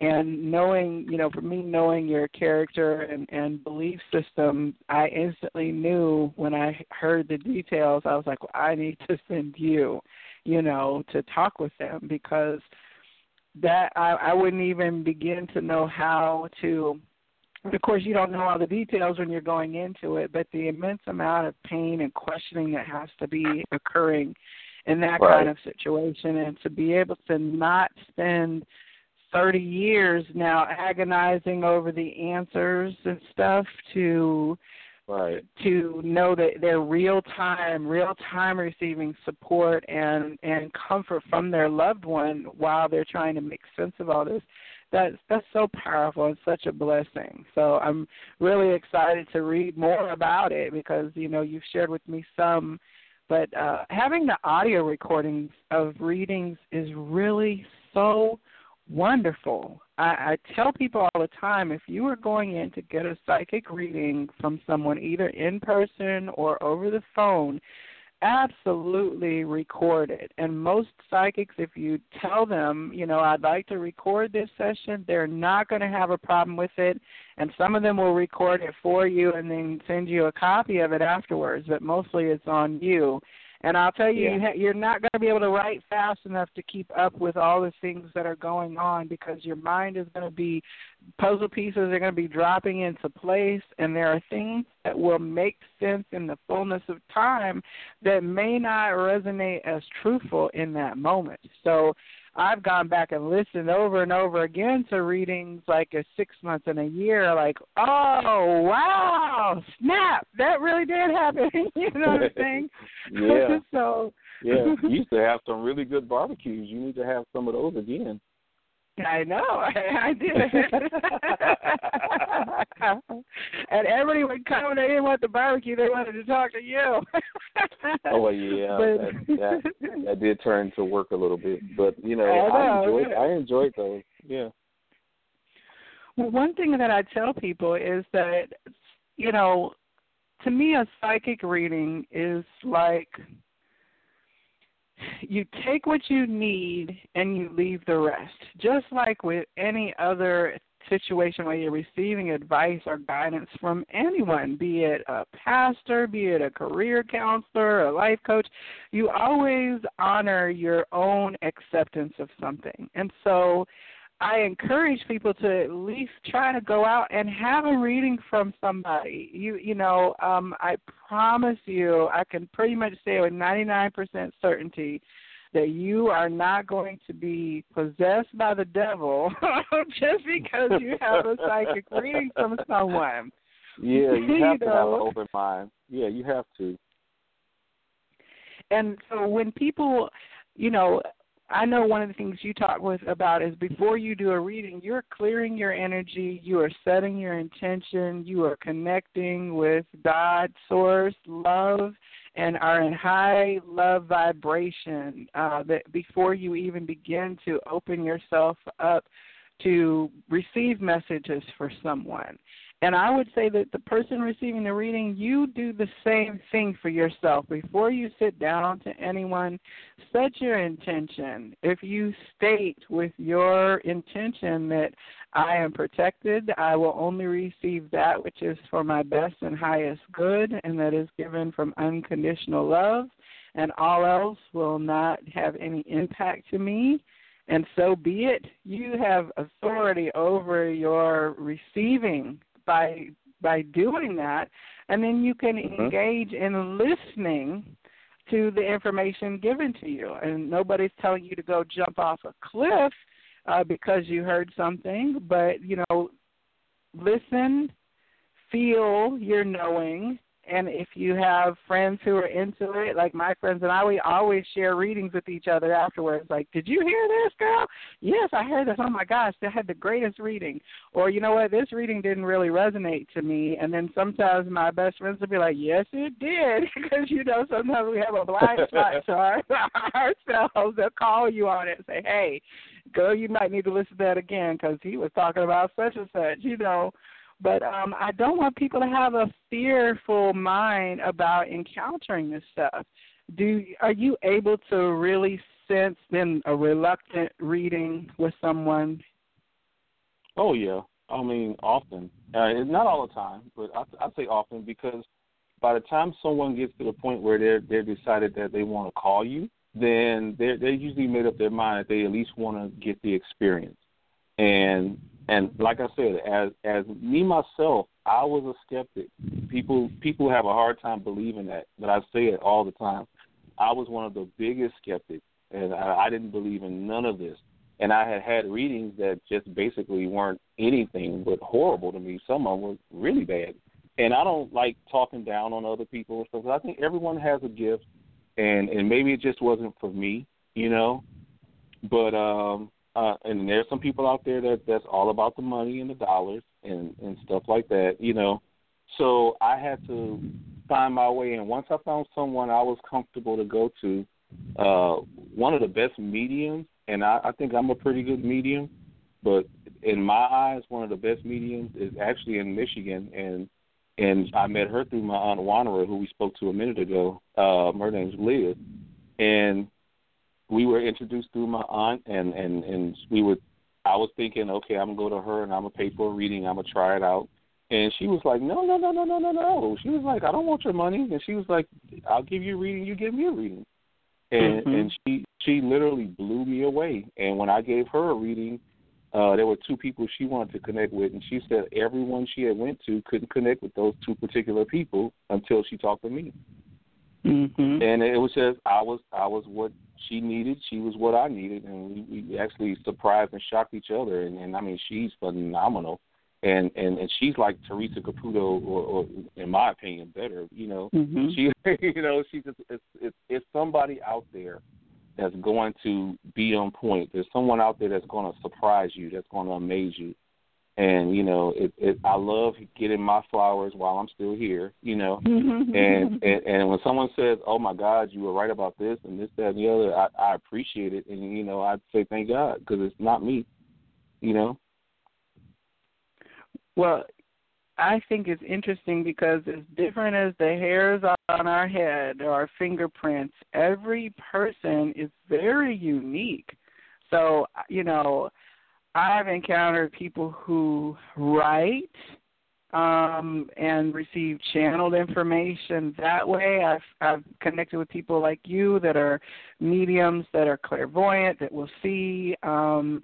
and knowing, you know, for me, knowing your character and, and belief system, I instantly knew when I heard the details, I was like, well, I need to send you, you know, to talk with them because that I, I wouldn't even begin to know how to of course you don't know all the details when you're going into it, but the immense amount of pain and questioning that has to be occurring in that Right. kind of situation and to be able to not spend 30 years now agonizing over the answers and stuff to Right. to know that they're real time, real time receiving support and and comfort from their loved one while they're trying to make sense of all this. That's that's so powerful and such a blessing. So I'm really excited to read more about it because you know you've shared with me some, but uh, having the audio recordings of readings is really so wonderful. I, I tell people all the time if you are going in to get a psychic reading from someone either in person or over the phone, absolutely record it. And most psychics, if you tell them, you know, I'd like to record this session, they're not going to have a problem with it. And some of them will record it for you and then send you a copy of it afterwards, but mostly it's on you. And I'll tell you, Yeah. you ha- you're not going to be able to write fast enough to keep up with all the things that are going on because your mind is going to be puzzle pieces are going to be dropping into place, and there are things that will make sense in the fullness of time that may not resonate as truthful in that moment. So I've gone back and listened over and over again to readings like a six months and a year, like, oh wow, snap, that really did happen. you know what I'm saying? Yeah. so Yeah. You used to have some really good barbecues. You need to have some of those again. I know, I, I did. and everybody would come and they didn't want the barbecue, they wanted to talk to you. Oh well, yeah, But- that, that that did turn to work a little bit, but you know, I I, enjoyed yeah. I enjoyed those. Yeah. Well, one thing that I tell people is that, you know, to me, a psychic reading is like you take what you need and you leave the rest. Just like with any other situation where you're receiving advice or guidance from anyone, be it a pastor, be it a career counselor, a life coach, you always honor your own acceptance of something. And so, I encourage people to at least try to go out and have a reading from somebody. You you know, um, I promise you, I can pretty much say with 99% certainty that you are not going to be possessed by the devil just because you have a psychic reading from someone. Yeah, you You have to have an open mind. Yeah, you have to. And so when people, you know, I know one of the things you talk with about is before you do a reading, you're clearing your energy, you are setting your intention, you are connecting with God, source, love, and are in high love vibration uh, that before you even begin to open yourself up to receive messages for someone. And I would say that the person receiving the reading, you do the same thing for yourself. Before you sit down to anyone, set your intention. If you state with your intention that I am protected, I will only receive that which is for my best and highest good, and that is given from unconditional love, and all else will not have any impact to me and so be it. You have authority over your receiving by by doing that, and then you can mm-hmm. engage in listening to the information given to you. And nobody's telling you to go jump off a cliff uh, because you heard something, but you know, listen, feel your knowing, and if you have friends who are into it, like my friends and I, we always share readings with each other afterwards. Like, did you hear this, girl? Yes, I heard this. Oh my gosh, they had the greatest reading. Or you know what, this reading didn't really resonate to me. And then sometimes my best friends will be like, yes, it did, because you know sometimes we have a blind spot to our, ourselves. They'll call you on it and say, hey, girl, you might need to listen to that again because he was talking about such and such. You know. But um, I don't want people to have a fearful mind about encountering this stuff. Do are you able to really sense then a reluctant reading with someone? Oh yeah, I mean often. Uh, not all the time, but I, I say often because by the time someone gets to the point where they're they're decided that they want to call you, then they're they usually made up their mind that they at least want to get the experience. And and like I said, as as me myself, I was a skeptic. People people have a hard time believing that, but I say it all the time. I was one of the biggest skeptics, and I, I didn't believe in none of this. And I had had readings that just basically weren't anything but horrible to me. Some of them were really bad. And I don't like talking down on other people stuff. I think everyone has a gift, and and maybe it just wasn't for me, you know. But um uh, and there's some people out there that that's all about the money and the dollars and and stuff like that, you know. So I had to find my way, and once I found someone I was comfortable to go to, uh, one of the best mediums, and I, I think I'm a pretty good medium, but in my eyes, one of the best mediums is actually in Michigan, and and I met her through my aunt Wanderer, who we spoke to a minute ago. Uh, her name's Liz, and we were introduced through my aunt, and and and we were. I was thinking, okay, I'm gonna go to her and I'm gonna pay for a reading. I'm gonna try it out. And she was like, no, no, no, no, no, no, no. She was like, I don't want your money. And she was like, I'll give you a reading. You give me a reading. And mm-hmm. and she she literally blew me away. And when I gave her a reading, uh, there were two people she wanted to connect with, and she said everyone she had went to couldn't connect with those two particular people until she talked to me. Mm-hmm. And it was just I was I was what she needed, she was what I needed, and we, we actually surprised and shocked each other. And, and I mean, she's phenomenal, and and and she's like Theresa Caputo, or, or in my opinion, better. You know, mm-hmm. she, you know, she's just it's, it's it's somebody out there that's going to be on point. There's someone out there that's going to surprise you, that's going to amaze you, and you know it, it i love getting my flowers while i'm still here you know. And, and and when someone says oh my god you were right about this and this that and the other i i appreciate it. And you know i'd say thank god because it's not me you know? Well i think it's interesting because as different as the hairs on our head or our fingerprints every person is very unique. So you know I've encountered people who write um, and receive channeled information that way. I've I've connected with people like you that are mediums, that are clairvoyant, that will see. Um,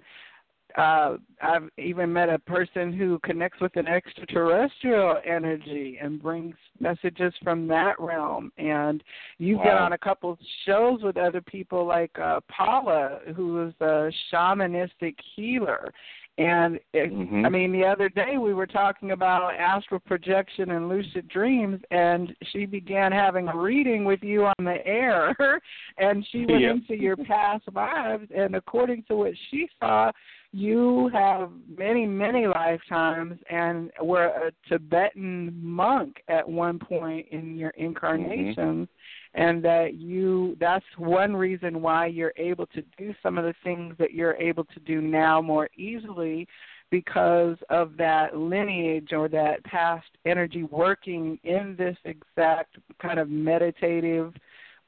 uh, I've even met a person who connects with an extraterrestrial energy and brings messages from that realm. And you've Wow. been on a couple shows with other people like uh, Paula, who is a shamanistic healer. And it, Mhm. I mean, the other day we were talking about astral projection and lucid dreams, and she began having a reading with you on the air, and she went into your past lives, and according to what she saw, you have many, many lifetimes and were a Tibetan monk at one point in your incarnations mm-hmm. and that you that's one reason why you're able to do some of the things that you're able to do now more easily because of that lineage or that past energy working in this exact kind of meditative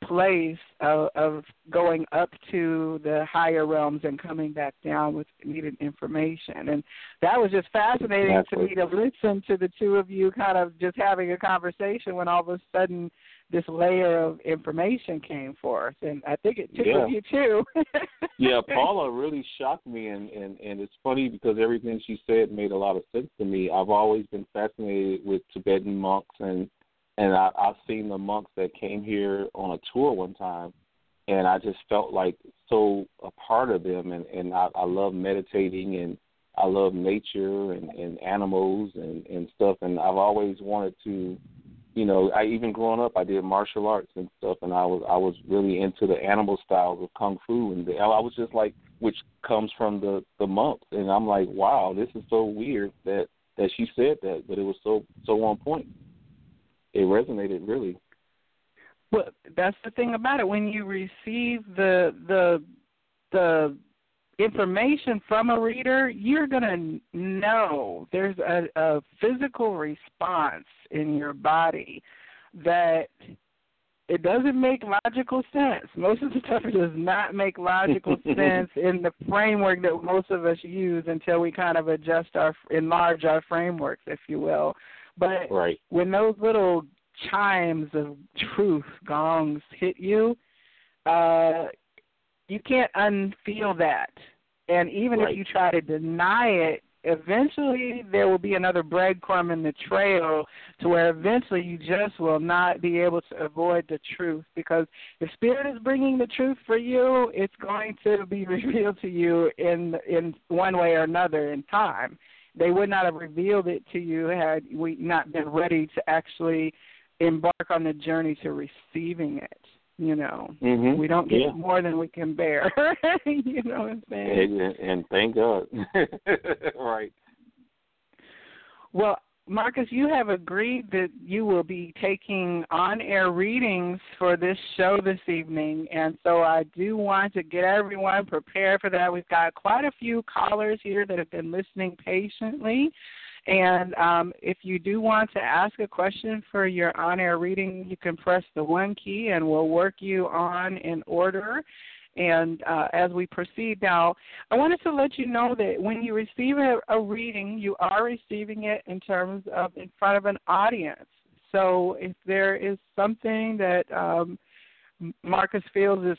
place of, of going up to the higher realms and coming back down with needed information. And that was just fascinating Exactly. to me to listen to the two of you kind of just having a conversation when all of a sudden this layer of information came forth. And I think it tickled Yeah. you too. yeah, Paula really shocked me, and and and it's funny because everything she said made a lot of sense to me. I've always been fascinated with Tibetan monks, and and I, I've seen the monks that came here on a tour one time, and I just felt like so a part of them, and and I, I love meditating and. I love nature and, and animals and, and stuff, and I've always wanted to you know, I even growing up, I did martial arts and stuff, and I was I was really into the animal styles of kung fu, and the, I was just like, which comes from the the monks, and I'm like, wow, this is so weird that that she said that, but it was so so on point. It resonated really. Well, that's the thing about it. When you receive the the the information from a reader, you're gonna know there's a, a physical response in your body that it doesn't make logical sense. Most of the stuff does not make logical sense in the framework that most of us use until we kind of adjust our enlarge our frameworks, if you will. But Right. when those little chimes of truth gongs hit you, uh, you can't unfeel that. And even Right. if you try to deny it, eventually there will be another breadcrumb in the trail to where eventually you just will not be able to avoid the truth because if spirit is bringing the truth for you it's going to be revealed to you in in one way or another in time they would not have revealed it to you had we not been ready to actually embark on the journey to receiving it you know Mhm. we don't get Yeah. more than we can bear you know what i'm saying And, and thank God. right. Well, Marcus, you have agreed that you will be taking on air readings for this show this evening, and so I do want to get everyone prepared for that. We've got quite a few callers here that have been listening patiently. And um, if you do want to ask a question for your on air reading, you can press the one key and we'll work you on in order. And uh, as we proceed now, I wanted to let you know that when you receive a, a reading, you are receiving it in terms of in front of an audience. So if there is something that um, Marcus feels is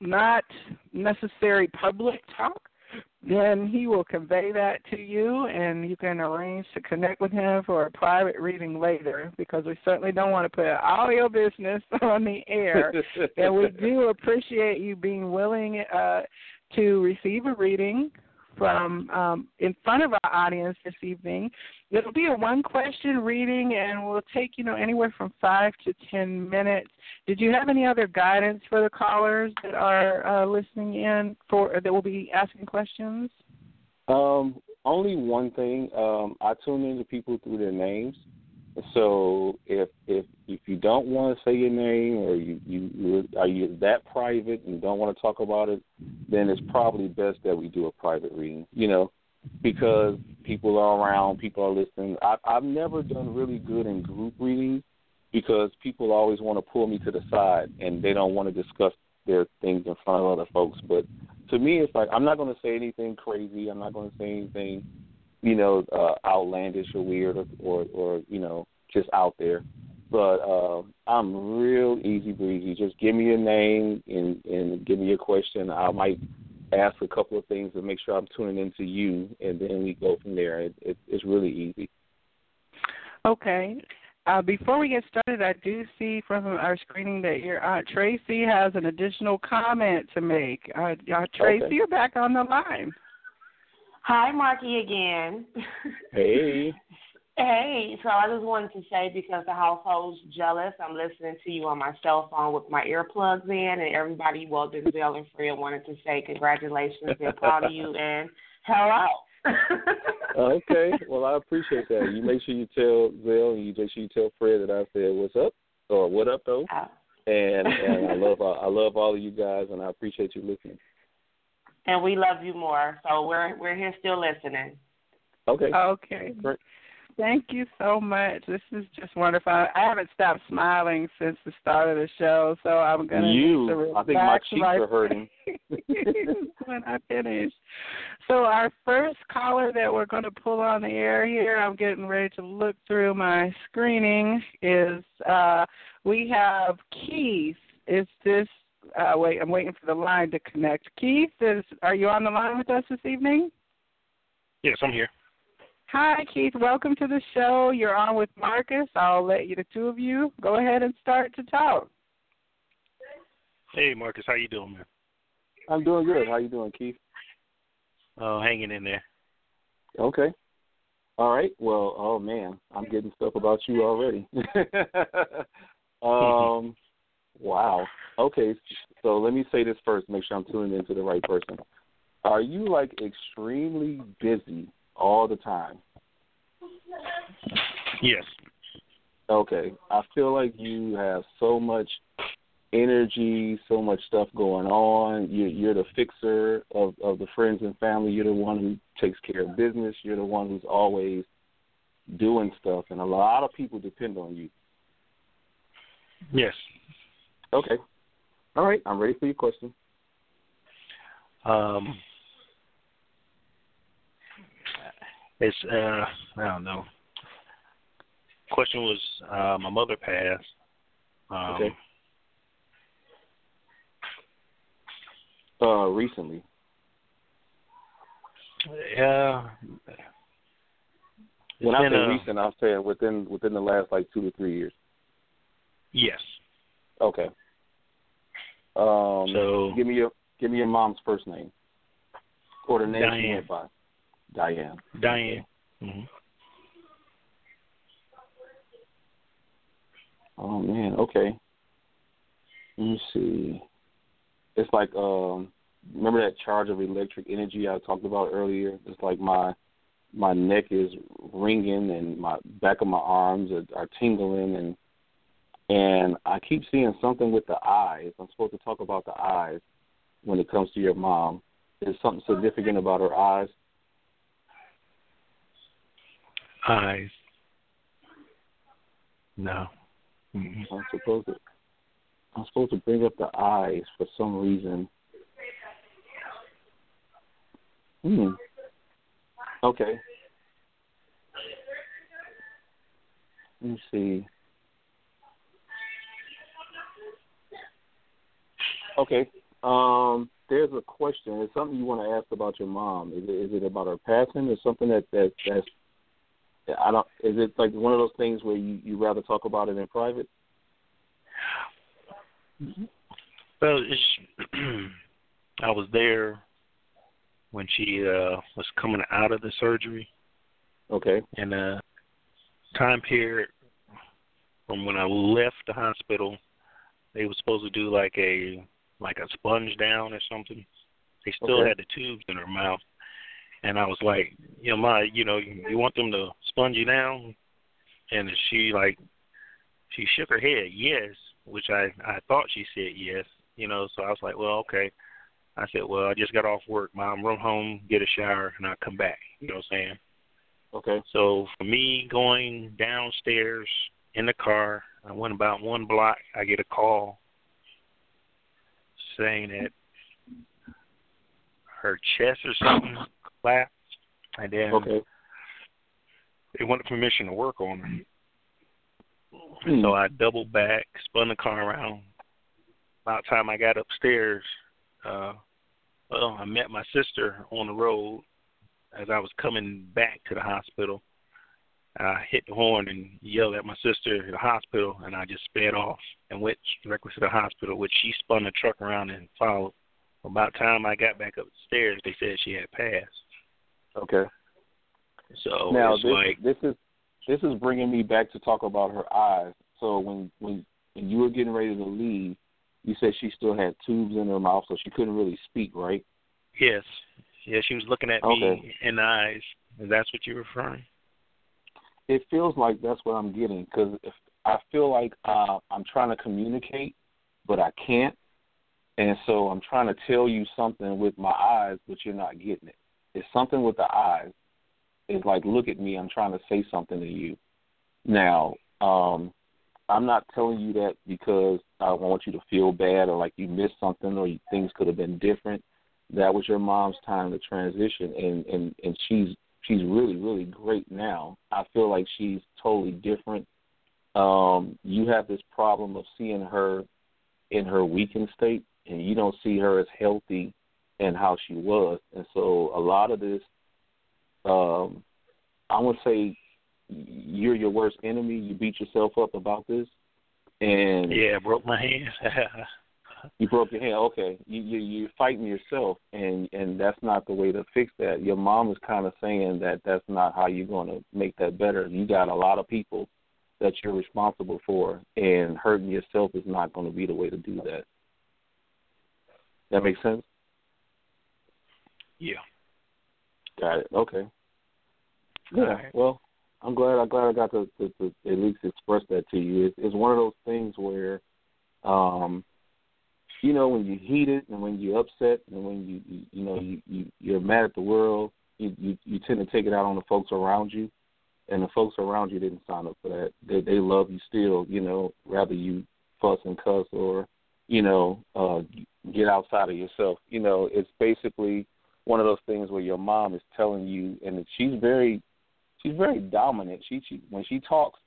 not necessary public talk, then he will convey that to you and you can arrange to connect with him for a private reading later because we certainly don't want to put all your business on the air. and we do appreciate you being willing uh, to receive a reading from um, in front of our audience this evening. It'll be a one question reading and we'll take, you know, anywhere from five to ten minutes. Did you have any other guidance for the callers that are uh, listening in for that will be asking questions? Um, only one thing. Um, I tune into people through their names. So if if if you don't want to say your name or you you- are you that private and don't want to talk about it, then it's probably best that we do a private reading. You know, because people are around, people are listening. I, I've never done really good in group readings because people always want to pull me to the side and they don't want to discuss their things in front of other folks. But to me, it's like I'm not going to say anything crazy. I'm not going to say anything, you know, uh, outlandish or weird or, or or you know just out there. But uh, I'm real easy breezy. Just give me your name and and give me your question. I might ask a couple of things to make sure I'm tuning into you, and then we go from there. It, it, it's really easy. Okay. Uh, before we get started, I do see from our screening that your Aunt Tracy has an additional comment to make. Uh, uh, Tracy, Okay. you're back on the line. Hi, Marky again. Hey. hey, so I just wanted to say because the household's jealous, I'm listening to you on my cell phone with my earplugs in, and everybody, well, Denzel and Freya wanted to say congratulations, they're proud of you, and hello. okay. Well, I appreciate that. You make sure you tell Zell and you make sure you tell Fred that I said what's up or what up though. Uh, And and I love I love all of you guys and I appreciate you listening. and we love you more, so we're we're here still listening. Okay. Okay. Great. Thank you so much. This is just wonderful. I haven't stopped smiling since the start of the show, so I'm gonna you, need to I think my cheeks right are hurting. when I finish. So our first caller that we're going to pull on the air here, I'm getting ready to look through my screening. Is uh, we have Keith? Is this? Uh, wait, I'm waiting for the line to connect. Keith, is are you on the line with us this evening? Yes, I'm here. Hi, Keith. Welcome to the show. You're on with Marcus. I'll let you, the two of you, go ahead and start to talk. Hey, Marcus, how you doing, man? I'm doing good. How you doing, Keith? Oh, hanging in there. Okay. All right. Well, oh man, I'm getting stuff about you already. um, wow. Okay. So let me say this first. Make sure I'm tuning into the right person. Are you like extremely busy all the time? Yes. Okay. I feel like you have so much energy, so much stuff going on. You, you're the fixer of, of the friends and family. You're the one who takes care of business. You're the one who's always doing stuff, and a lot of people depend on you. Yes. Okay. All right. I'm ready for your question. Um, it's uh, I don't know. Question was, uh, my mother passed. Um, Okay. Uh, recently. Yeah. When I say uh, recent, I'm saying within within the last like two to three years. Yes. Okay. Um, So- give me your give me your mom's first name or the name she went by. Diane. Diane. hmm Oh man, okay. Let me see. It's like um remember that charge of electric energy I talked about earlier? It's like my my neck is ringing and my back of my arms are, are tingling and and I keep seeing something with the eyes. I'm supposed to talk about the eyes when it comes to your mom. Is something significant about her eyes? Eyes. No. Mm-mm. I'm supposed to I'm supposed to bring up the eyes for some reason. Hmm. Okay. Let me see. Okay. Um, there's a question. It's something you want to ask about your mom. Is it is it about her passing or something that that that's I don't. Is it like one of those things where you you rather talk about it in private? Well, it's, I was there when she uh was coming out of the surgery, Okay. and uh time period from when I left the hospital, they were supposed to do like a like a sponge down or something. They still Okay. had the tubes in her mouth, and I was like, you know, my, you know, you, want them to sponge you down, and she like, she shook her head, yes, which I I thought she said yes, you know. So I was like, well, okay. I said, well, I just got off work, mom. Run home, get a shower, and I'll come back. You know what I'm saying? Okay. So for me going downstairs in the car, I went about one block. I get a call saying that her chest or something collapsed, and then Okay. they wanted permission to work on her. Hmm. So I doubled back, spun the car around. About the time I got upstairs, uh, Well, I met my sister on the road as I was coming back to the hospital. I hit the horn and yelled at my sister at the hospital, and I just sped off and went directly to the hospital, which she spun the truck around and followed. About the time I got back up the stairs, they said she had passed. Okay. So now this like, this is this is bringing me back to talk about her eyes. So when when when you were getting ready to leave, you said she still had tubes in her mouth, so she couldn't really speak, right? yes, yeah, she was looking at Okay. me in the eyes. Is that what you're referring? It feels like that's what I'm getting because if I feel like uh, I'm trying to communicate, but I can't, and so I'm trying to tell you something with my eyes, but you're not getting it. It's something with the eyes. It's like, look at me. I'm trying to say something to you. Now, um, I'm not telling you that because I want you to feel bad or like you missed something or you, things could have been different. That was your mom's time to transition, and and and she's she's really really great now. I feel like she's totally different. Um, you have this problem of seeing her in her weakened state, and you don't see her as healthy and how she was, and so a lot of this, um, I would say, you're your worst enemy. You beat yourself up about this, and Yeah, I broke my hand. you broke your hand. Okay, you, you you're fighting yourself, and and that's not the way to fix that. Your mom is kind of saying that that's not how you're going to make that better. You got a lot of people that you're responsible for, and hurting yourself is not going to be the way to do that. That makes sense. Yeah. Got it. Okay. Yeah. Alright. Well, I'm glad. I'm glad I got to, to, to at least express that to you. It's, it's one of those things where, um, you know, when you heated and when you're upset and when you you, you know you, you you're mad at the world, you, you you tend to take it out on the folks around you, and the folks around you didn't sign up for that. They they love you still. You know, rather you fuss and cuss or you know uh get outside of yourself. You know, it's basically one of those things where your mom is telling you, and she's very she's very dominant. She she when she talks,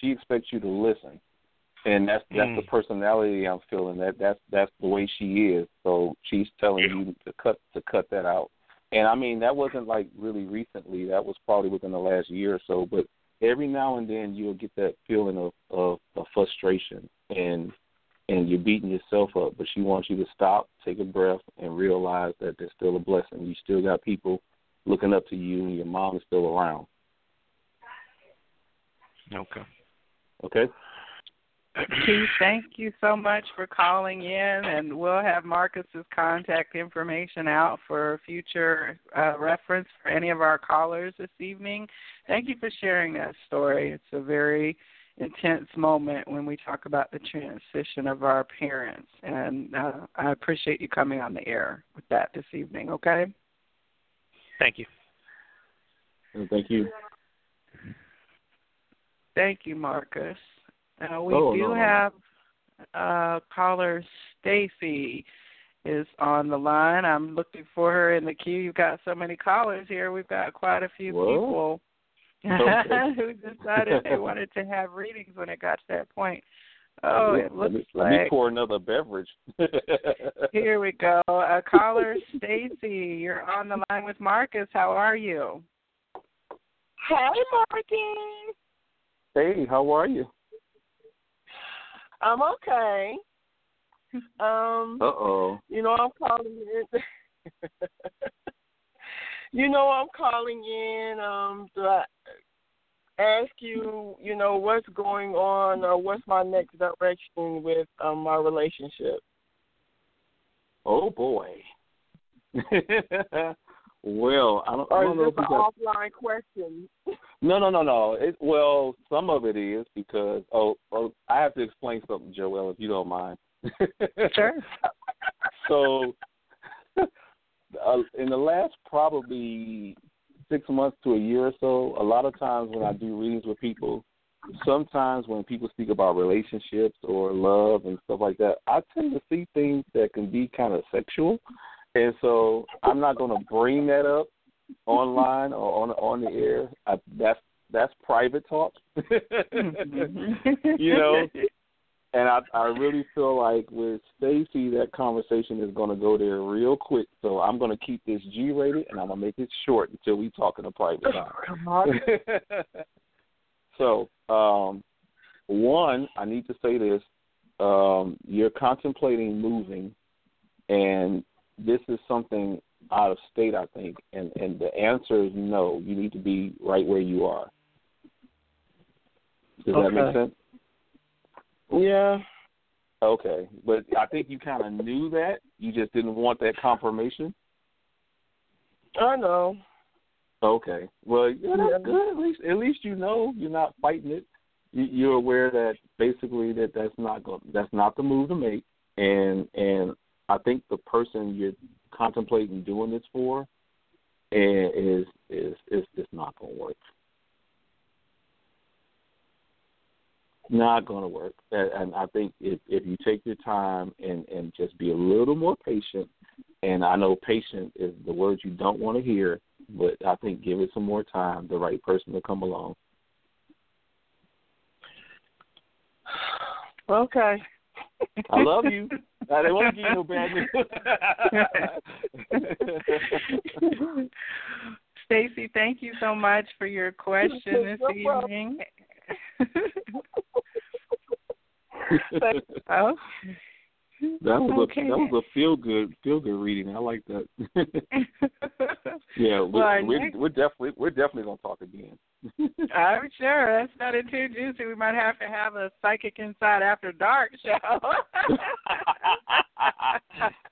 she expects you to listen, and that's that's Mm. the personality I'm feeling. That that's that's the way she is. So she's telling Yeah. you to cut to cut that out. And I mean that wasn't like really recently. That was probably within the last year or so. But every now and then you'll get that feeling of of, of frustration and and you're beating yourself up. But she wants you to stop, take a breath, and realize that there's still a blessing. You still got people looking up to you, and your mom is still around. Okay. Okay. Keith, thank you so much for calling in, and we'll have Marcus's contact information out for future uh, reference for any of our callers this evening. Thank you for sharing that story. It's a very intense moment when we talk about the transition of our parents, and uh, I appreciate you coming on the air with that this evening. Okay. Thank you. And thank you. Thank you, Marcus. Uh, we Oh, do no, no. have uh, caller Stacy is on the line. I'm looking for her in the queue. You've got so many callers here. We've got quite a few What? people Okay. who decided they wanted to have readings when it got to that point. Oh, let, it let looks me, let me pour another beverage. here we go. Uh, caller Stacy, you're on the line with Marcus. How are you? Hey, Marcus. Hey, how are you? I'm okay. Um, Uh oh. you know I'm calling in. You know I'm calling in um to ask you, you know, what's going on or what's my next direction with um my relationship. Oh boy. well, I don't, I don't is know this if we an got. offline question? No, no, no, no. It, well, some of it is because oh, oh, I have to explain something, Joelle, if you don't mind. Sure. so, uh, in the last probably six months to a year or so, a lot of times when I do readings with people, sometimes when people speak about relationships or love and stuff like that, I tend to see things that can be kind of sexual, and so I'm not going to bring that up online or on on the air. I, that's that's private talk. you know, and I I really feel like with Stacy that conversation is going to go there real quick. So I'm going to keep this G rated and I'm going to make it short until we talk in a private time. Come on. so, um, one, I need to say this: um, you're contemplating moving, and this is something out of state, I think, and and the answer is no. You need to be right where you are. Does that make sense? Yeah. Okay, but I think you kind of knew that. You just didn't want that confirmation. I know. Okay. Well, yeah, Yeah. good. At least, at least you know you're not fighting it. You, you're aware that basically that that's not go, that's not the move to make, and and I think the person you're contemplating doing this for eh, is is is is not going to work. Not going to work. And I think if if you take your time and and just be a little more patient, and I know patient is the word you don't want to hear, but I think give it some more time. The right person will come along. Okay. I love you. I didn't want to give you no bad news. Stacy, thank you so much for your question this No problem. evening. oh, That was Okay. a that was a feel good feel good reading. I like that. yeah, we, well, we're next- we're definitely we're definitely gonna talk again. I'm sure that's not it too juicy. We might have to have a psychic inside after dark show.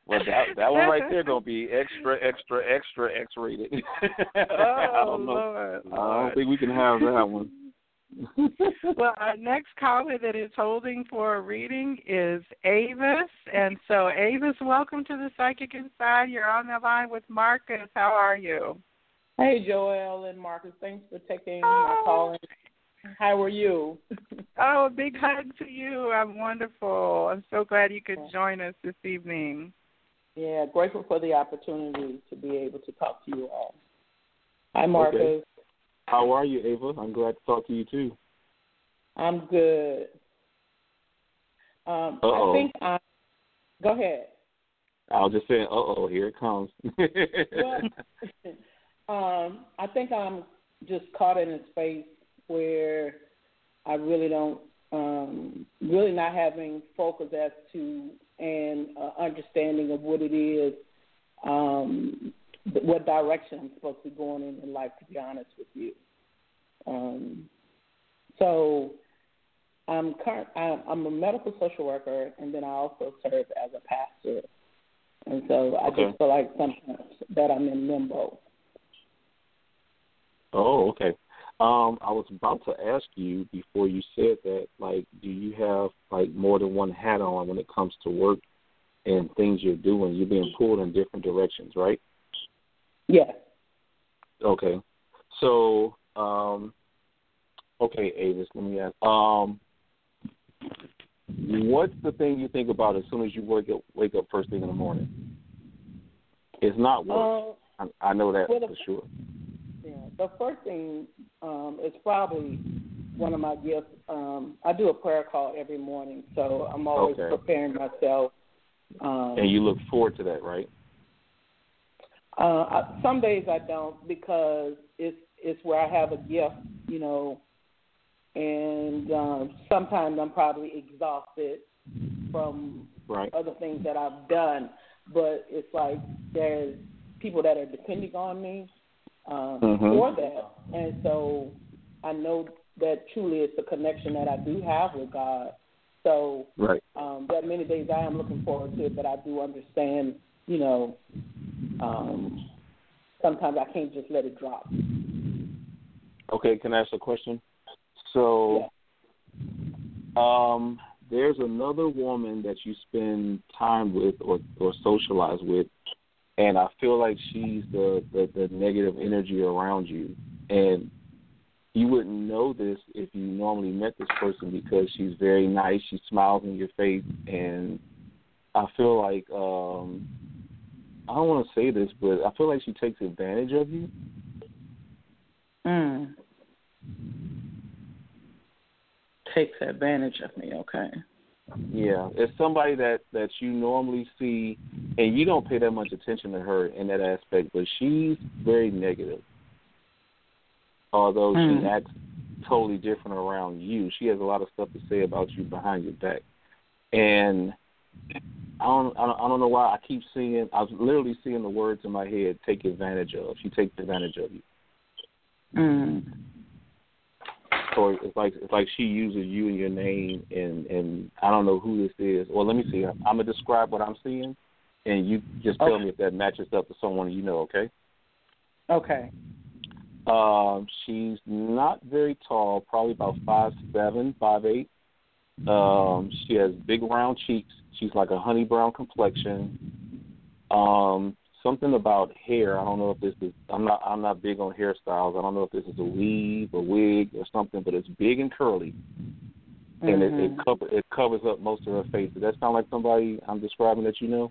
well, that that one right there gonna be extra extra extra X rated. I oh don't know. Lord, I don't think we can have that one. Well, our next caller that is holding for a reading is Avis. And so, Avis, welcome to the Psychic Inside. You're on the line with Marcus. How are you? Hey, Joelle and Marcus. Thanks for taking my oh. call. How are you? Oh, a big hug to you. I'm wonderful. I'm so glad you could join us this evening. Yeah, grateful for the opportunity to be able to talk to you all. Hi, Marcus. Okay. How are you, Ava? I'm glad to talk to you too. I'm good. Um, I think I. Go ahead. I was just saying, uh oh, here it comes. Well, um, I think I'm just caught in a space where I really don't, um, really not having focus as to and uh, understanding of what it is, um, what direction I'm supposed to be going in in life. To be honest with you, um, so I'm current. I'm I'm a medical social worker, and then I also serve as a pastor. And so I Okay. just feel like sometimes that I'm in limbo. Oh, okay. Um, I was about to ask you before you said that, like, do you have like more than one hat on when it comes to work and things you're doing? You're being pulled in different directions, right? Yes. Okay. So, um, okay, Avis, let me ask. Um, what's the thing you think about as soon as you wake up wake up first thing in the morning? It's not work. Um, I, I know that well, the- for sure. yeah. The first thing um, is probably one of my gifts. Um, I do a prayer call every morning, so I'm always Okay. preparing myself. Um, And you look forward to that, right? Uh, some days I don't because it's it's where I have a gift, you know, and um, sometimes I'm probably exhausted from Right. other things that I've done. But it's like there's people that are depending on me um, Mhm. for that, and so I know that truly it's the connection that I do have with God. So Right. um, there are many days I am looking forward to it, but I do understand, you know, um, sometimes I can't just let it drop. Okay, can I ask a question? So, um, there's another woman that you spend time with or or socialize with, and I feel like she's the the, the negative energy around you, and you wouldn't know this if you normally met this person because she's very nice. She smiles in your face, and I feel like um, I don't want to say this, but I feel like she takes advantage of you. Mm. Takes advantage of me, okay. Yeah, it's somebody that that you normally see, and you don't pay that much attention to her in that aspect, but she's very negative. Although Hmm. she acts totally different around you, she has a lot of stuff to say about you behind your back, and I don't, I don't, I don't know why I keep seeing. I was literally seeing the words in my head: "Take advantage of." She takes advantage of you. Mm. or it's like it's like she uses you and your name and and I don't know who this is. Well, let me see. I'm gonna describe what I'm seeing, and you just tell Okay. me if that matches up to someone you know. Okay. Okay. Um, she's not very tall, probably about five seven, five eight. Um, she has big round cheeks. She's like a honey brown complexion. Um, something about hair. I don't know if this is. I'm not. I'm not big on hairstyles. I don't know if this is a weave, a wig, or something. But it's big and curly, and it, it Mhm. cover it covers up most of her face. Does that sound like somebody I'm describing that you know?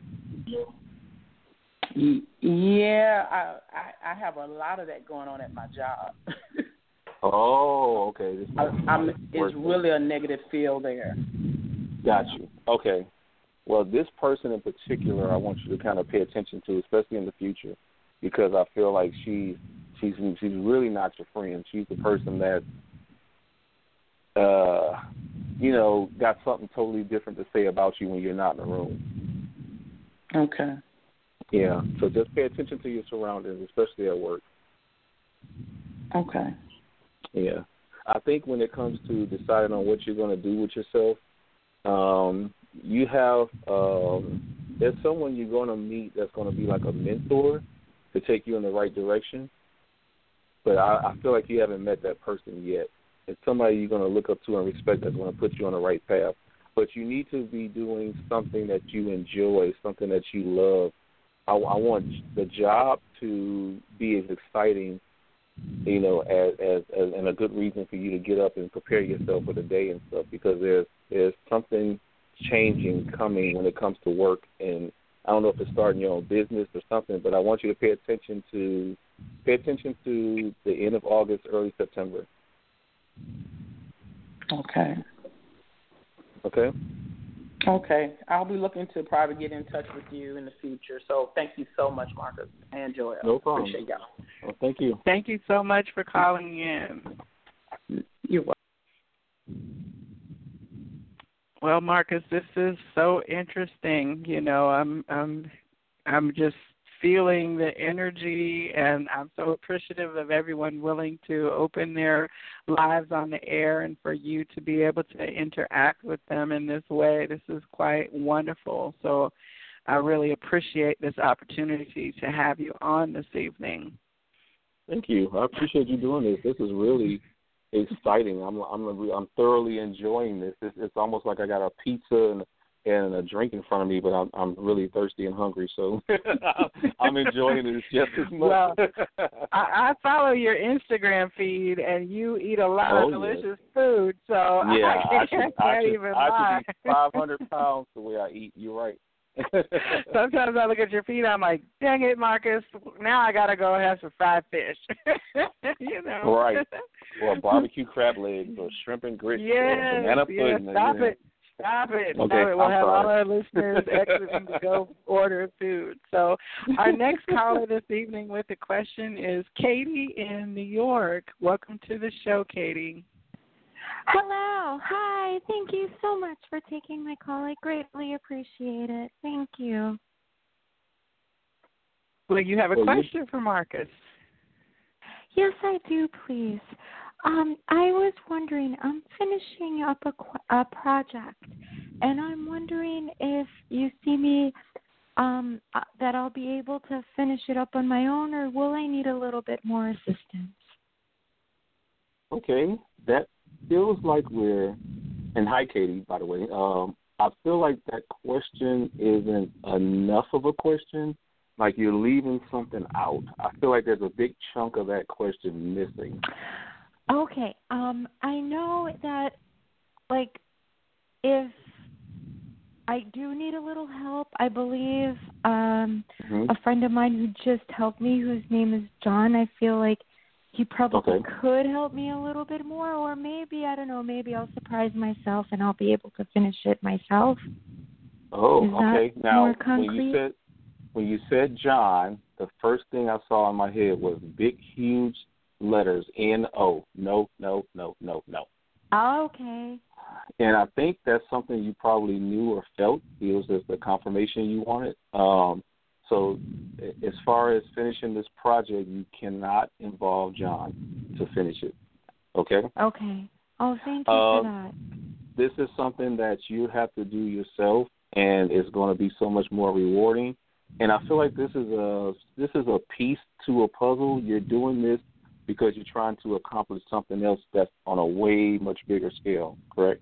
Yeah, I, I I have a lot of that going on at my job. Oh, okay. This I, I'm, it's really a negative feel there. Got you. Okay. Well, this person in particular, I want you to kind of pay attention to, especially in the future, because I feel like she's she's she's really not your friend. She's the person that, uh, you know, got something totally different to say about you when you're not in the room. Okay. Yeah. So just pay attention to your surroundings, especially at work. Okay. Yeah. I think when it comes to deciding on what you're going to do with yourself, um, you have um, there's someone you're going to meet that's going to be like a mentor to take you in the right direction. But I, I feel like you haven't met that person yet. It's somebody you're going to look up to and respect that's going to put you on the right path. But you need to be doing something that you enjoy, something that you love. I, I want the job to be as exciting you know, as, as as and a good reason for you to get up and prepare yourself for the day and stuff because there's there's something changing coming when it comes to work and I don't know if it's starting your own business or something, but I want you to pay attention to pay attention to the end of August, early September. Okay. Okay? Okay. I'll be looking to probably get in touch with you in the future. So thank you so much, Marcus and Joelle. No problem. Appreciate y'all. Well, thank you. Thank you so much for calling in. You're welcome. Well, Marcus, this is so interesting. You know, I'm I'm I'm just feeling the energy and I'm so appreciative of everyone willing to open their lives on the air and for you to be able to interact with them in this way. This is quite wonderful. So I really appreciate this opportunity to have you on this evening. Thank you. I appreciate you doing this. This is really exciting. I'm I'm I'm thoroughly enjoying this. It's, it's almost like I got a pizza and and a drink in front of me, but I'm I'm really thirsty and hungry, so I'm enjoying this just as much. Well, I, I follow your Instagram feed, and you eat a lot Oh, of delicious food. So yeah, I I can't, I should even I lie. should be 500 pounds the way I eat. You're right. Sometimes I look at your feed, I'm like, dang it, Marcus. Now I gotta go have some fried fish. you know. Right. Or barbecue crab legs, or shrimp and grits, or Yes, banana yes, pudding. stop you it. Stop it. Stop Okay, it. We'll I'm have all our listeners exiting to go order food. So our next caller this evening with a question is Katie in New York. Welcome to the show, Katie. Hello. Hi. Thank you so much for taking my call. I greatly appreciate it. Thank you. Well, you have a question for Marcus. Yes, I do, please. Um, I was wondering, I'm finishing up a, a project, and I'm wondering if you see me um, uh, that I'll be able to finish it up on my own, or will I need a little bit more assistance? Okay, that feels like we're. And hi, Katie. By the way, um, I feel like that question isn't enough of a question. Like you're leaving something out. I feel like there's a big chunk of that question missing. Okay. Um, I know that, like, if I do need a little help, I believe um, Mhm. a friend of mine who just helped me, whose name is John, I feel like he probably Okay. could help me a little bit more, or maybe I don't know. Maybe I'll surprise myself and I'll be able to finish it myself. Oh, Is okay. Now, when you said when you said John, the first thing I saw in my head was big, huge letters N O. No, no, no, no, no. Okay. And I think that's something you probably knew or felt. It was just the confirmation you wanted. Um, so, as far as finishing this project, you cannot involve John to finish it. Okay. Okay. Oh, thank you Um, for that. this is something that you have to do yourself and it's going to be so much more rewarding and i feel like this is a this is a piece to a puzzle you're doing this because you're trying to accomplish something else that's on a way much bigger scale correct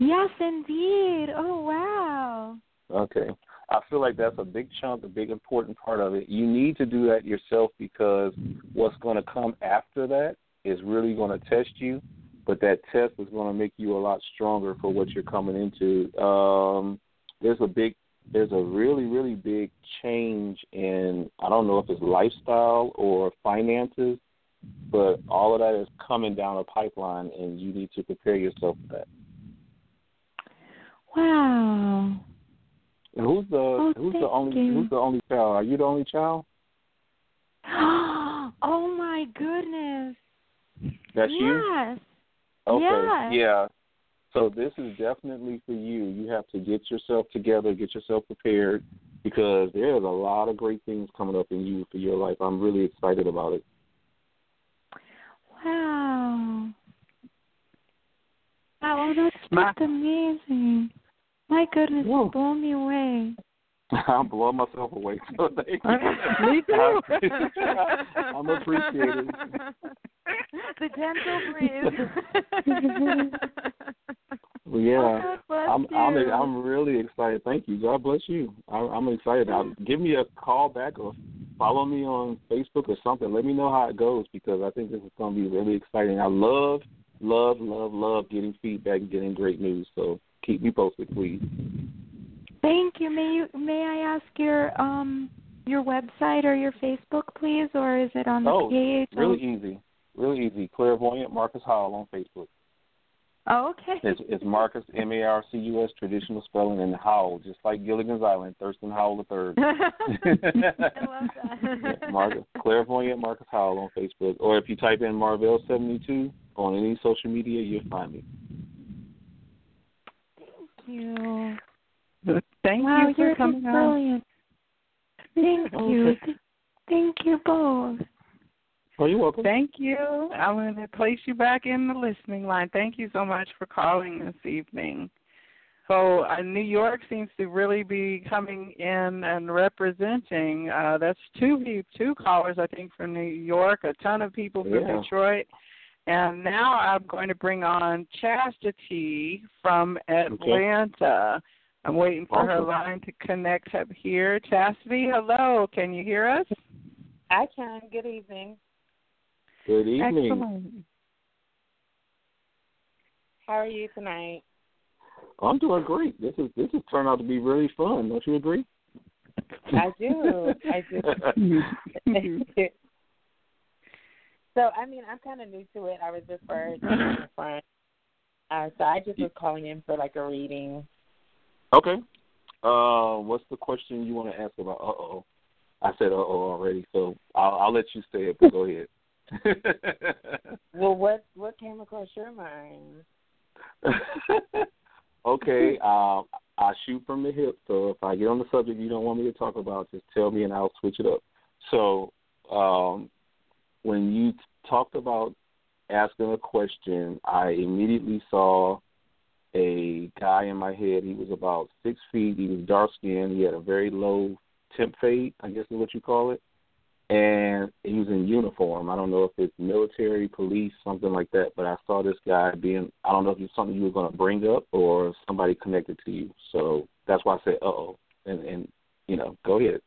Yes, indeed. Oh, wow. okay i feel like that's a big chunk a big important part of it you need to do that yourself because what's going to come after that is really going to test you but that test is going to make you a lot stronger for what you're coming into. Um, there's a big, there's a really, really big change in, I don't know if it's lifestyle or finances, but all of that is coming down a pipeline, and you need to prepare yourself for that. Wow. And who's the Oh, who's the only you. who's the only child? Are you the only child? oh my goodness. That's you. yes. Okay. Yes. Yeah. So this is definitely for you. You have to get yourself together, get yourself prepared, because there's a lot of great things coming up in you for your life. I'm really excited about it. Wow. Wow, that's just My- amazing. My goodness, blow me away. I'm blowing myself away. So thank you. Me too. I'm appreciated. the gentle breeze. Well, yeah, Oh, I'm I'm. I'm really excited. Thank you. God bless you. I, I'm excited. give me a call back or follow me on Facebook or something. Let me know how it goes because I think this is going to be really exciting. I love, love, love, love getting feedback and getting great news. So keep me posted, please. Thank you. May you may I ask your um your website or your Facebook, please, or is it on the Oh, page? really easy, really easy. Clairvoyant Marcus Howell on Facebook. Oh, okay. It's, it's Marcus M A R C U S traditional spelling and Howell, just like Gilligan's Island, Thurston Howell the third. I love that. Marcus Clairvoyant Marcus Howell on Facebook, or if you type in Marvell seventy two on any social media, you'll find me. Thank you. Thank wow, you for you're coming just brilliant. Thank you. Thank you both. Oh, you're welcome. Thank you. I'm going to place you back in the listening line. Thank you so much for calling this evening. So uh, New York seems to really be coming in and representing. Uh, that's two pe- two callers, I think, from New York. A ton of people from Yeah. Detroit. And now I'm going to bring on Chastity from Atlanta. Okay. I'm waiting for her line to connect up here. Chastity, hello. Can you hear us? I can. Good evening. Good evening. Excellent. How are you tonight? I'm doing great. This is this has turned out to be really fun. Don't you agree? I do. I do. so, I mean, I'm kind of new to it. I was referred to a friend. Uh, so I just was calling in for like a reading. Okay. Uh, what's the question you want to ask about? Uh oh. I said uh oh already, so I'll, I'll let you say it. But go ahead. Well, what what came across your mind? okay. Um, I shoot from the hip, so if I get on the subject you don't want me to talk about, just tell me and I'll switch it up. So, um, when you t- talked about asking a question, I immediately saw a guy in my head. He was about six feet. He was dark skinned. He had a very low temp fade, I guess is what you call it. And he was in uniform. I don't know if it's military, police, something like that. But I saw this guy being. I don't know if it's something you were going to bring up or somebody connected to you. So that's why I said, "Uh oh," and and you know, go ahead.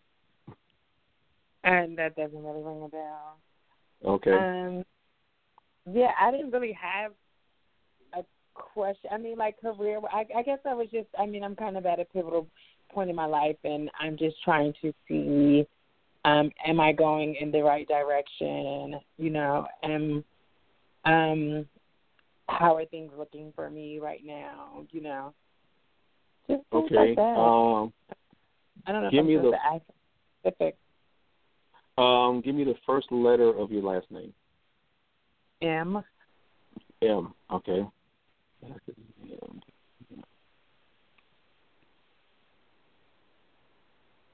And that doesn't really ring a bell. Okay. Um, yeah, I didn't really have a question. I mean, like career. I, I guess I was just. I mean, I'm kind of at a pivotal point in my life, and I'm just trying to see um, am I going in the right direction? You know, am um, how are things looking for me right now? You know, just things Okay. like that. Um, I don't know give me the- specific. um, give me the first letter of your last name. M. M. Okay.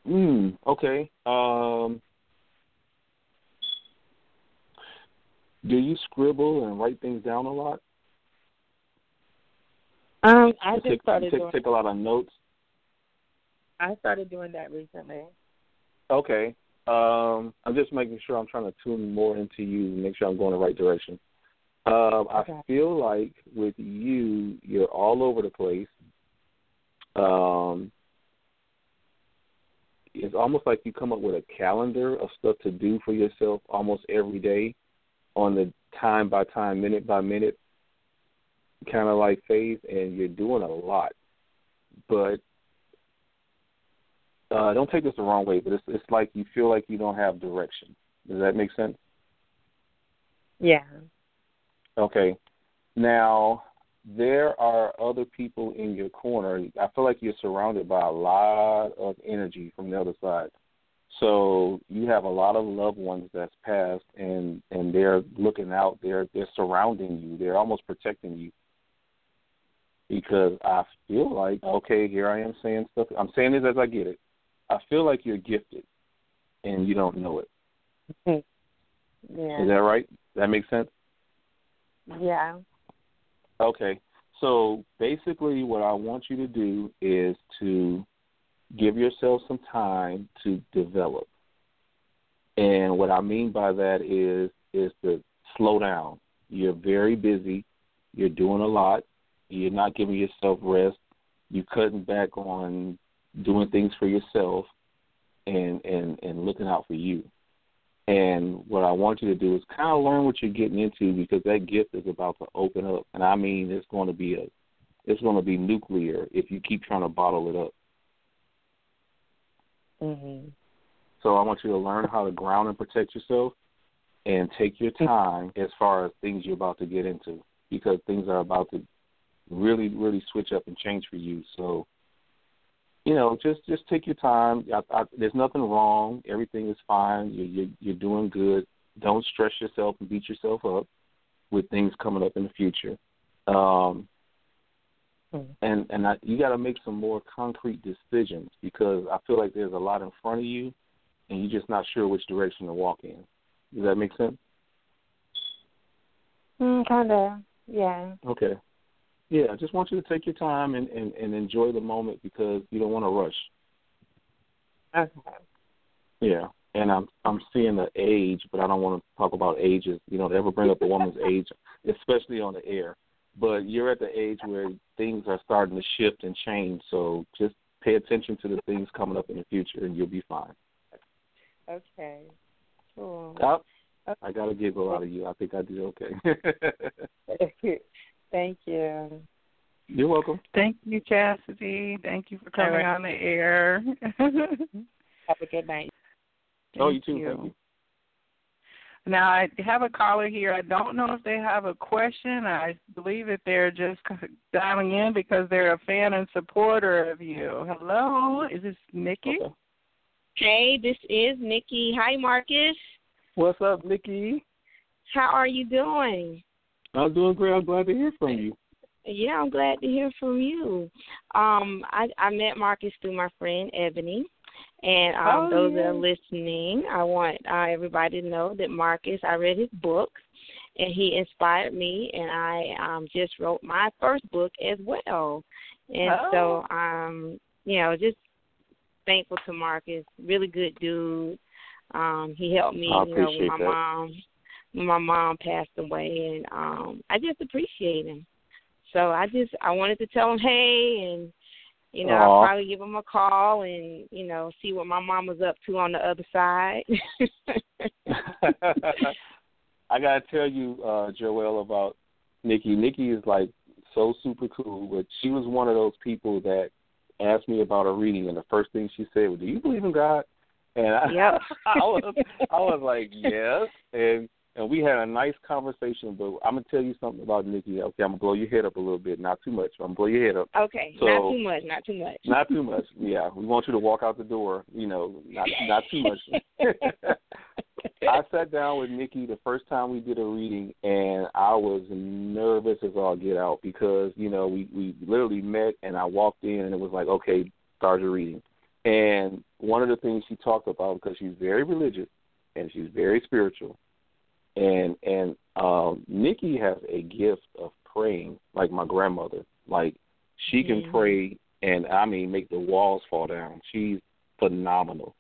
Hmm. Okay. Um. Do you scribble and write things down a lot? Um, I just take, started take, doing. take a lot of notes. I started doing that recently. Okay. Um, I'm just making sure I'm trying to tune more into you, make sure I'm going the right direction. Um, Okay. I feel like with you, you're all over the place. Um, it's almost like you come up with a calendar of stuff to do for yourself almost every day on the time by time, minute by minute kind of like phase, and you're doing a lot. But uh, don't take this the wrong way, but it's it's like you feel like you don't have direction. Does that make sense? Yeah. Okay. Now there are other people in your corner. I feel like you're surrounded by a lot of energy from the other side. So you have a lot of loved ones that's passed and and they're looking out, they're they're surrounding you, they're almost protecting you. Because I feel like okay, here I am saying stuff. I'm saying this as I get it. I feel like you're gifted and you don't know it. Yeah. Is that right? That makes sense? Yeah. Okay. So basically, what I want you to do is to give yourself some time to develop. And what I mean by that is is to slow down. You're very busy. You're doing a lot. You're not giving yourself rest. You're cutting back on doing things for yourself and and and looking out for you. And what I want you to do is kind of learn what you're getting into because that gift is about to open up. And I mean, it's going to be a, it's going to be nuclear if you keep trying to bottle it up. Mhm. So I want you to learn how to ground and protect yourself, and take your time as far as things you're about to get into because things are about to really, really switch up and change for you. So, you know, just just take your time. I, I, there's nothing wrong. Everything is fine. You, you, you're doing good. Don't stress yourself and beat yourself up with things coming up in the future. Um, and and I, you got to make some more concrete decisions because I feel like there's a lot in front of you, and you're just not sure which direction to walk in. Does that make sense? Mm, kind of. Yeah. Okay. Yeah, I just want you to take your time and, and, and enjoy the moment because you don't want to rush. Okay. Yeah. And I'm I'm seeing the age, but I don't want to talk about ages. You know, to ever bring up a woman's age, especially on the air. But you're at the age where things are starting to shift and change. So just pay attention to the things coming up in the future, and you'll be fine. Okay. Cool. Oh, I got a giggle out of you. I think I did okay. Thank you. You're welcome. Thank you, Chastity. Thank you for coming All right. on the air. Mm-hmm. Have a good night. oh, you Thank too. Thank you. Now I have a caller here. I don't know if they have a question. I believe that they're just dialing in because they're a fan and supporter of you. Hello, is this Nikki? Hey, this is Nikki. Hi, Marcus. What's up, Nikki? How are you doing? I'm doing great. I'm glad to hear from you. Yeah, I'm glad to hear from you. Um, I, I met Marcus through my friend Ebony. And um, Oh, those that are listening, I want uh, everybody to know that Marcus, I read his book, and he inspired me, and I um, just wrote my first book as well. And Oh. so, um, you know, just thankful to Marcus. Really good dude. Um, he helped me, you know, with my that. mom when my mom passed away, and um, I just appreciate him. So I just I wanted to tell him hey, and you know Aw. I'll probably give him a call and you know see what my mom was up to on the other side. I gotta tell you, uh, Joelle, about Nikki. Nikki is like so super cool, but she was one of those people that asked me about a reading, and the first thing she said was, "Do you believe in God?" And I, Yep. I was I was like, yes, and and we had a nice conversation. But I'm gonna tell you something about Nikki. Okay, I'm gonna blow your head up a little bit, not too much. I'm gonna blow your head up. Okay, So- not too much, not too much. Not too much. Yeah, we want you to walk out the door. You know, not not too much. I sat down with Nikki the first time we did a reading, and I was nervous as all get out because you know we we literally met, and I walked in, and it was like, okay, start your reading. And one of the things she talked about because she's very religious and she's very spiritual, and and um Nikki has a gift of praying like my grandmother. Like she can pray and I mean make the walls fall down. She's phenomenal.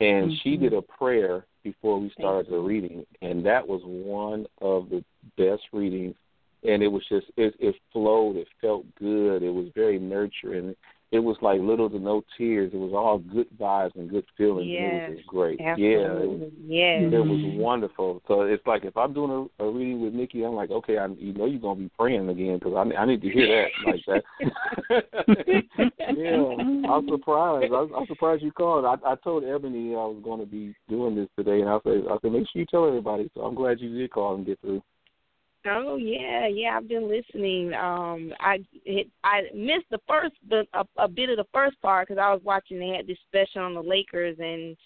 And she Mm-hmm. did a prayer before we started the reading and that was one of the best readings and it was just it it flowed, it felt good, it was very nurturing. It was like little to no tears. It was all good vibes and good feelings. and it was just great. Yeah, it was. Yes. it was mm-hmm. wonderful. So it's like if I'm doing a, a reading with Nikki, I'm like, okay, I, you know, you're gonna be praying again because I, I need to hear that like that. yeah, I'm surprised. I, I'm surprised you called. I, I told Ebony I was going to be doing this today, and I said, I said, make sure you tell everybody. So I'm glad you did call and get through. Oh yeah, yeah. I've been listening. Um, I it, I missed the first the a, a bit of the first part because I was watching. They had this special on the Lakers and.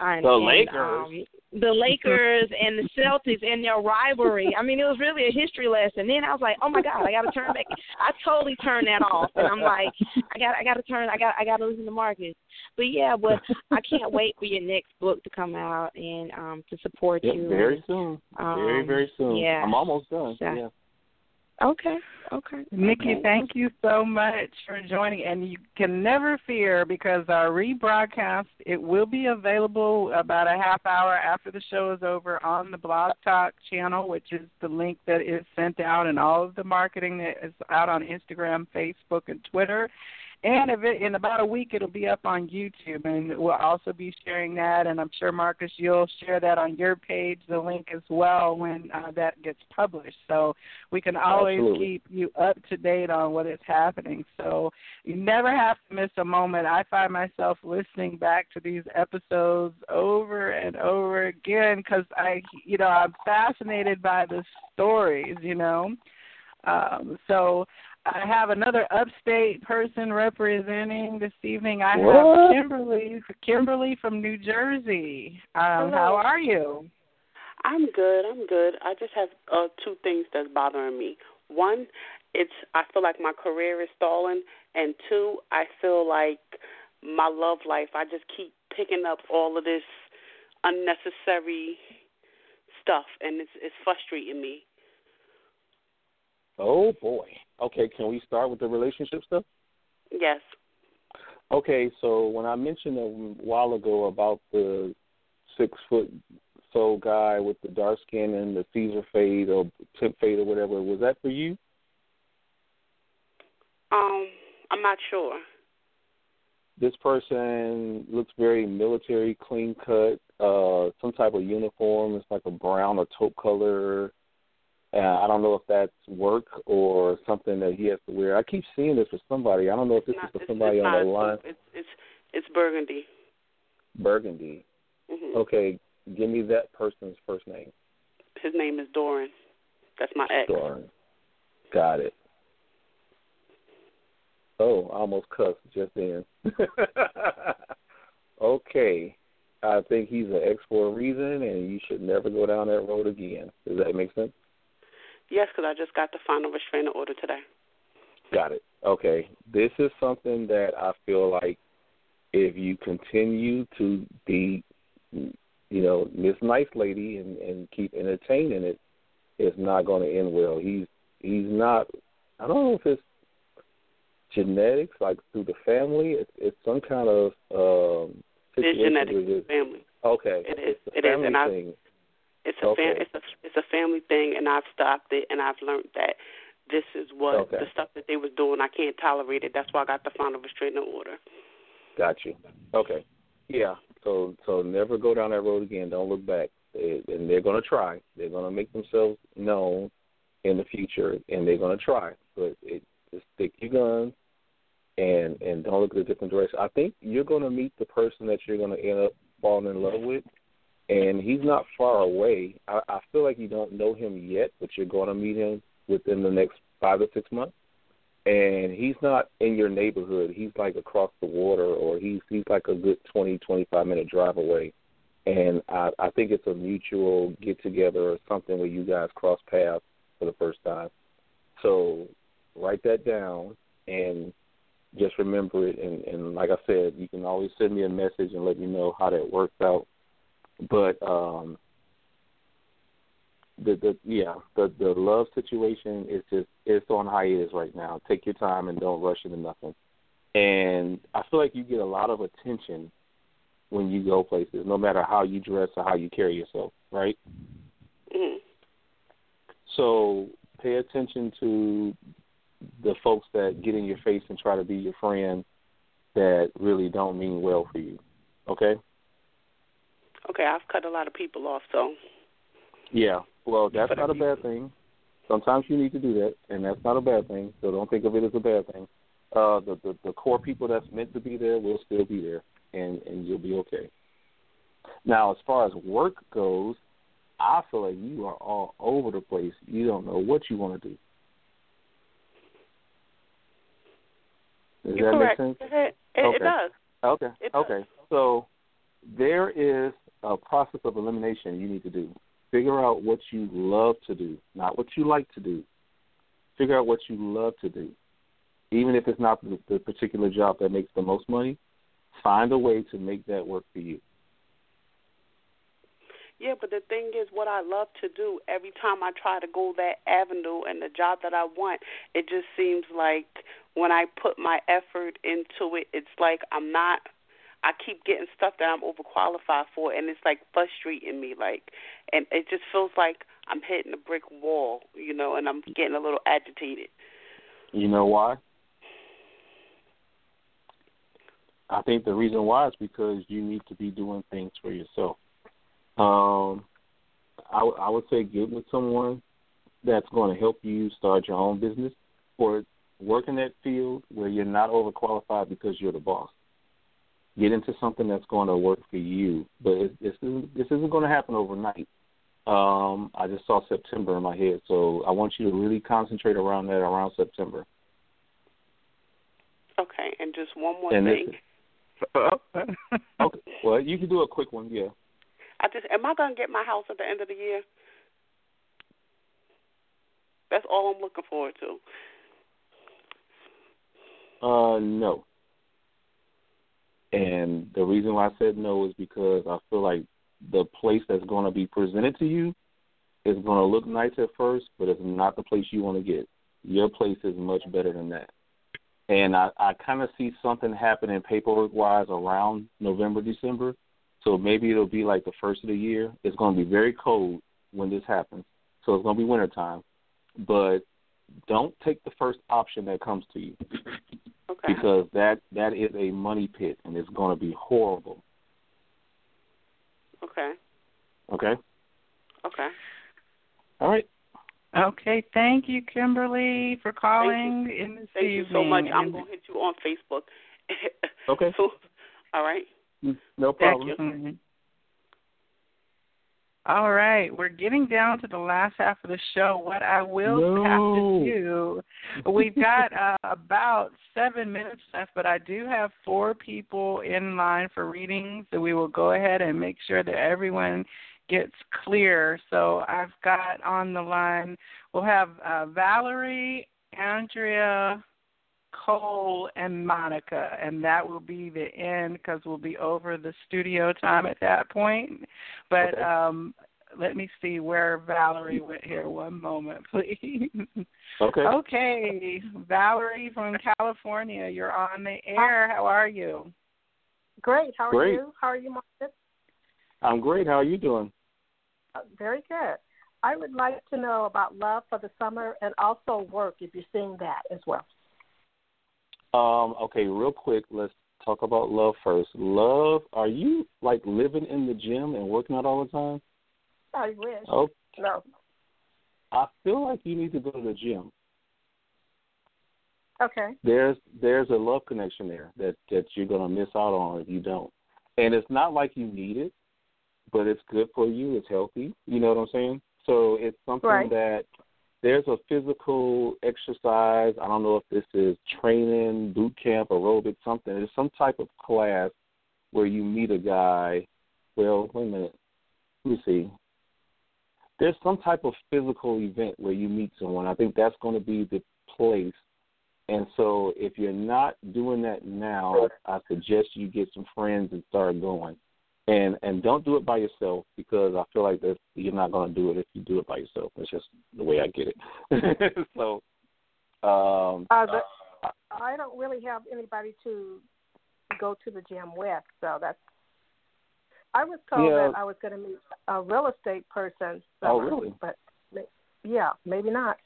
and The and, Lakers? um, the Lakers and the Celtics and their rivalry. I mean, it was really a history lesson. Then I was like, "Oh my God, I got to turn back." I totally turned that off, and I'm like, "I got, I got to turn, I got, I got to listen to Marcus." But yeah, but I can't wait for your next book to come out and um to support Yeah, you. very soon. very Um, very soon. yeah. I'm almost done. Yeah. Yeah. Okay. Okay. Nikki, okay. thank you so much for joining. And you can never fear because our rebroadcast it will be available about a half hour after the show is over on the Blog Talk channel, which is the link that is sent out, and all of the marketing that is out on Instagram, Facebook, and Twitter. And if it, in about a week, it'll be up on YouTube, and we'll also be sharing that. And I'm sure Marcus, you'll share that on your page, the link as well, when uh, that gets published. So we can always Absolutely. keep you up to date on what is happening. So you never have to miss a moment. I find myself listening back to these episodes over and over again because I, you know, I'm fascinated by the stories. You know, um, so. I have another upstate person representing this evening. I What? have Kimberly, Kimberly from New Jersey. Um, how are you? I'm good. I'm good. I just have uh, two things that's bothering me. One, it's I feel like my career is stalling, and two, I feel like my love life. I just keep picking up all of this unnecessary stuff, and it's it's frustrating me. Oh boy. Okay, can we start with the relationship stuff? Yes. Okay, so when I mentioned a while ago about the six foot soul guy with the dark skin and the Caesar fade or tip fade or whatever, was that for you? Um, I'm not sure. This person looks very military, clean cut, uh, some type of uniform. It's like a brown or taupe color. Uh, I don't know if that's work or something that he has to wear. I keep seeing this for somebody. I don't know if this Not- is for somebody it's on the line. It's it's it's burgundy. Burgundy. hmm Okay, give me that person's first name. His name is Doran. That's my ex. Doran. Got it. Oh, I almost cussed just then. okay. I think he's an ex for a reason, and you should never go down that road again. Does that make sense? Yes, because I just got the final restraining order today. Got it. Okay. This is something that I feel like if you continue to be, you know, Miss Nice Lady and, and keep entertaining it, it's not going to end well. He's he's not. I don't know if it's genetics, like through the family. It's, it's some kind of um, It's situation genetic with his- family. Okay, It is. it's It is, and I-. It's a Okay. fam- it's a it's a family thing, and I've stopped it, and I've learned that this is what Okay. the stuff that they was doing. I can't tolerate it. That's why I got the final restraining order. Got you. Okay. Yeah. So so never go down that road again. Don't look back. And they're going to try. They're going to make themselves known in the future, and they're going to try. But it, just stick your guns and and don't look at a different direction. I think you're going to meet the person that you're going to end up falling in love with, and he's not far away. I, I feel like you don't know him yet, but you're going to meet him within the next five or six months. And he's not in your neighborhood. He's like across the water, or he's he's like a good twenty twenty five minute drive away. And I, I think it's a mutual get together or something where you guys cross paths for the first time. So write that down and just remember it. And, and like I said, you can always send me a message and let me know how that works out. But um, the the yeah the the love situation is just it's on hiatus right now. Take your time and don't rush into nothing. And I feel like you get a lot of attention when you go places, no matter how you dress or how you carry yourself, right? Mm-hmm. So pay attention to the folks that get in your face and try to be your friend that really don't mean well for you. Okay? Okay, I've cut a lot of people off, so. Yeah. Well, that's not a bad thing. Sometimes you need to do that, and that's not a bad thing. So don't think of it as a bad thing. Uh, the, the the core people that's meant to be there will still be there, and and you'll be okay. Now, as far as work goes, I feel like you are all over the place. You don't know what you want to do. Does You're that correct. make sense? It, it, okay. it does. Okay. It does. okay. So there is a process of elimination you need to do. Figure out what you love to do, not what you like to do. Figure out what you love to do. Even if it's not the, particular job that makes the most money, find a way to make that work for you. Yeah, but the thing is, what I love to do, every time I try to go that avenue and the job that I want, it just seems like when I put my effort into it, it's like I'm not. I keep getting stuff that I'm overqualified for, and it's like frustrating me. Like, and it just feels like I'm hitting a brick wall, you know, and I'm getting a little agitated. You know why? I think the reason why is because you need to be doing things for yourself. Um, I, would say get with someone that's going to help you start your own business or work in that field where you're not overqualified because you're the boss. Get into something that's going to work for you, but it, this isn't this isn't going to happen overnight. Um, I just saw September in my head, so I want you to really concentrate around that around September. Okay, and just one more And this thing. okay, well, you can do a quick one, yeah. I just am I gonna get my house at the end of the year? That's all I'm looking forward to. Uh, no. And the reason why I said no is because I feel like the place that's going to be presented to you is going to look nice at first, but it's not the place you want to get. Your place is much better than that. And I, I kind of see something happening paperwork wise around November, December. So maybe it'll be like the first of the year. It's going to be very cold when this happens. So it's going to be wintertime. But don't take the first option that comes to you Okay. because that that is a money pit and it's going to be horrible. Okay. Okay. Okay. All right. Okay, thank you, Kimberly, for calling Thank you. in this Thank evening. you so much. I'm gonna hit you on Facebook. Okay. so, all right. Mm, no Thank problem. All right, we're getting down to the last half of the show. What I will have to do, we've got uh, about seven minutes left, but I do have four people in line for readings, so we will go ahead and make sure that everyone gets clear. So I've got on the line, we'll have uh, Valerie, Andrea, Cole and Monica, and that will be the end because we'll be over the studio time at that point. But Okay. um, let me see where Valerie went here. One moment, please. Okay. Okay, Valerie from California, you're on the air. How are you? Great. How are Great. you? How are you, Marcus? I'm great. How are you doing? Uh, very good. I would like to know about love for the summer and also work if you're seeing that as well. Um, okay, real quick, let's talk about love first. Love, are you like living in the gym and working out all the time? I wish. Oh, No. I feel like you need to go to the gym. Okay. There's there's a love connection there that that you're gonna miss out on if you don't. and it's not like you need it, but it's good for you. It's healthy. You know what I'm saying? So it's something Right. that there's a physical exercise. I don't know if this is training, boot camp, aerobic, something. There's some type of class where you meet a guy. Well, wait a minute. Let me see. There's some type of physical event where you meet someone. I think that's going to be the place. And so if you're not doing that now, I suggest you get some friends and start going. And and don't do it by yourself because I feel like that you're not going to do it if you do it by yourself. That's just the way I get it. so um Uh, the, I don't really have anybody to go to the gym with, so that's. I was told Yeah. that I was going to meet a real estate person. Oh, really? But yeah, maybe not.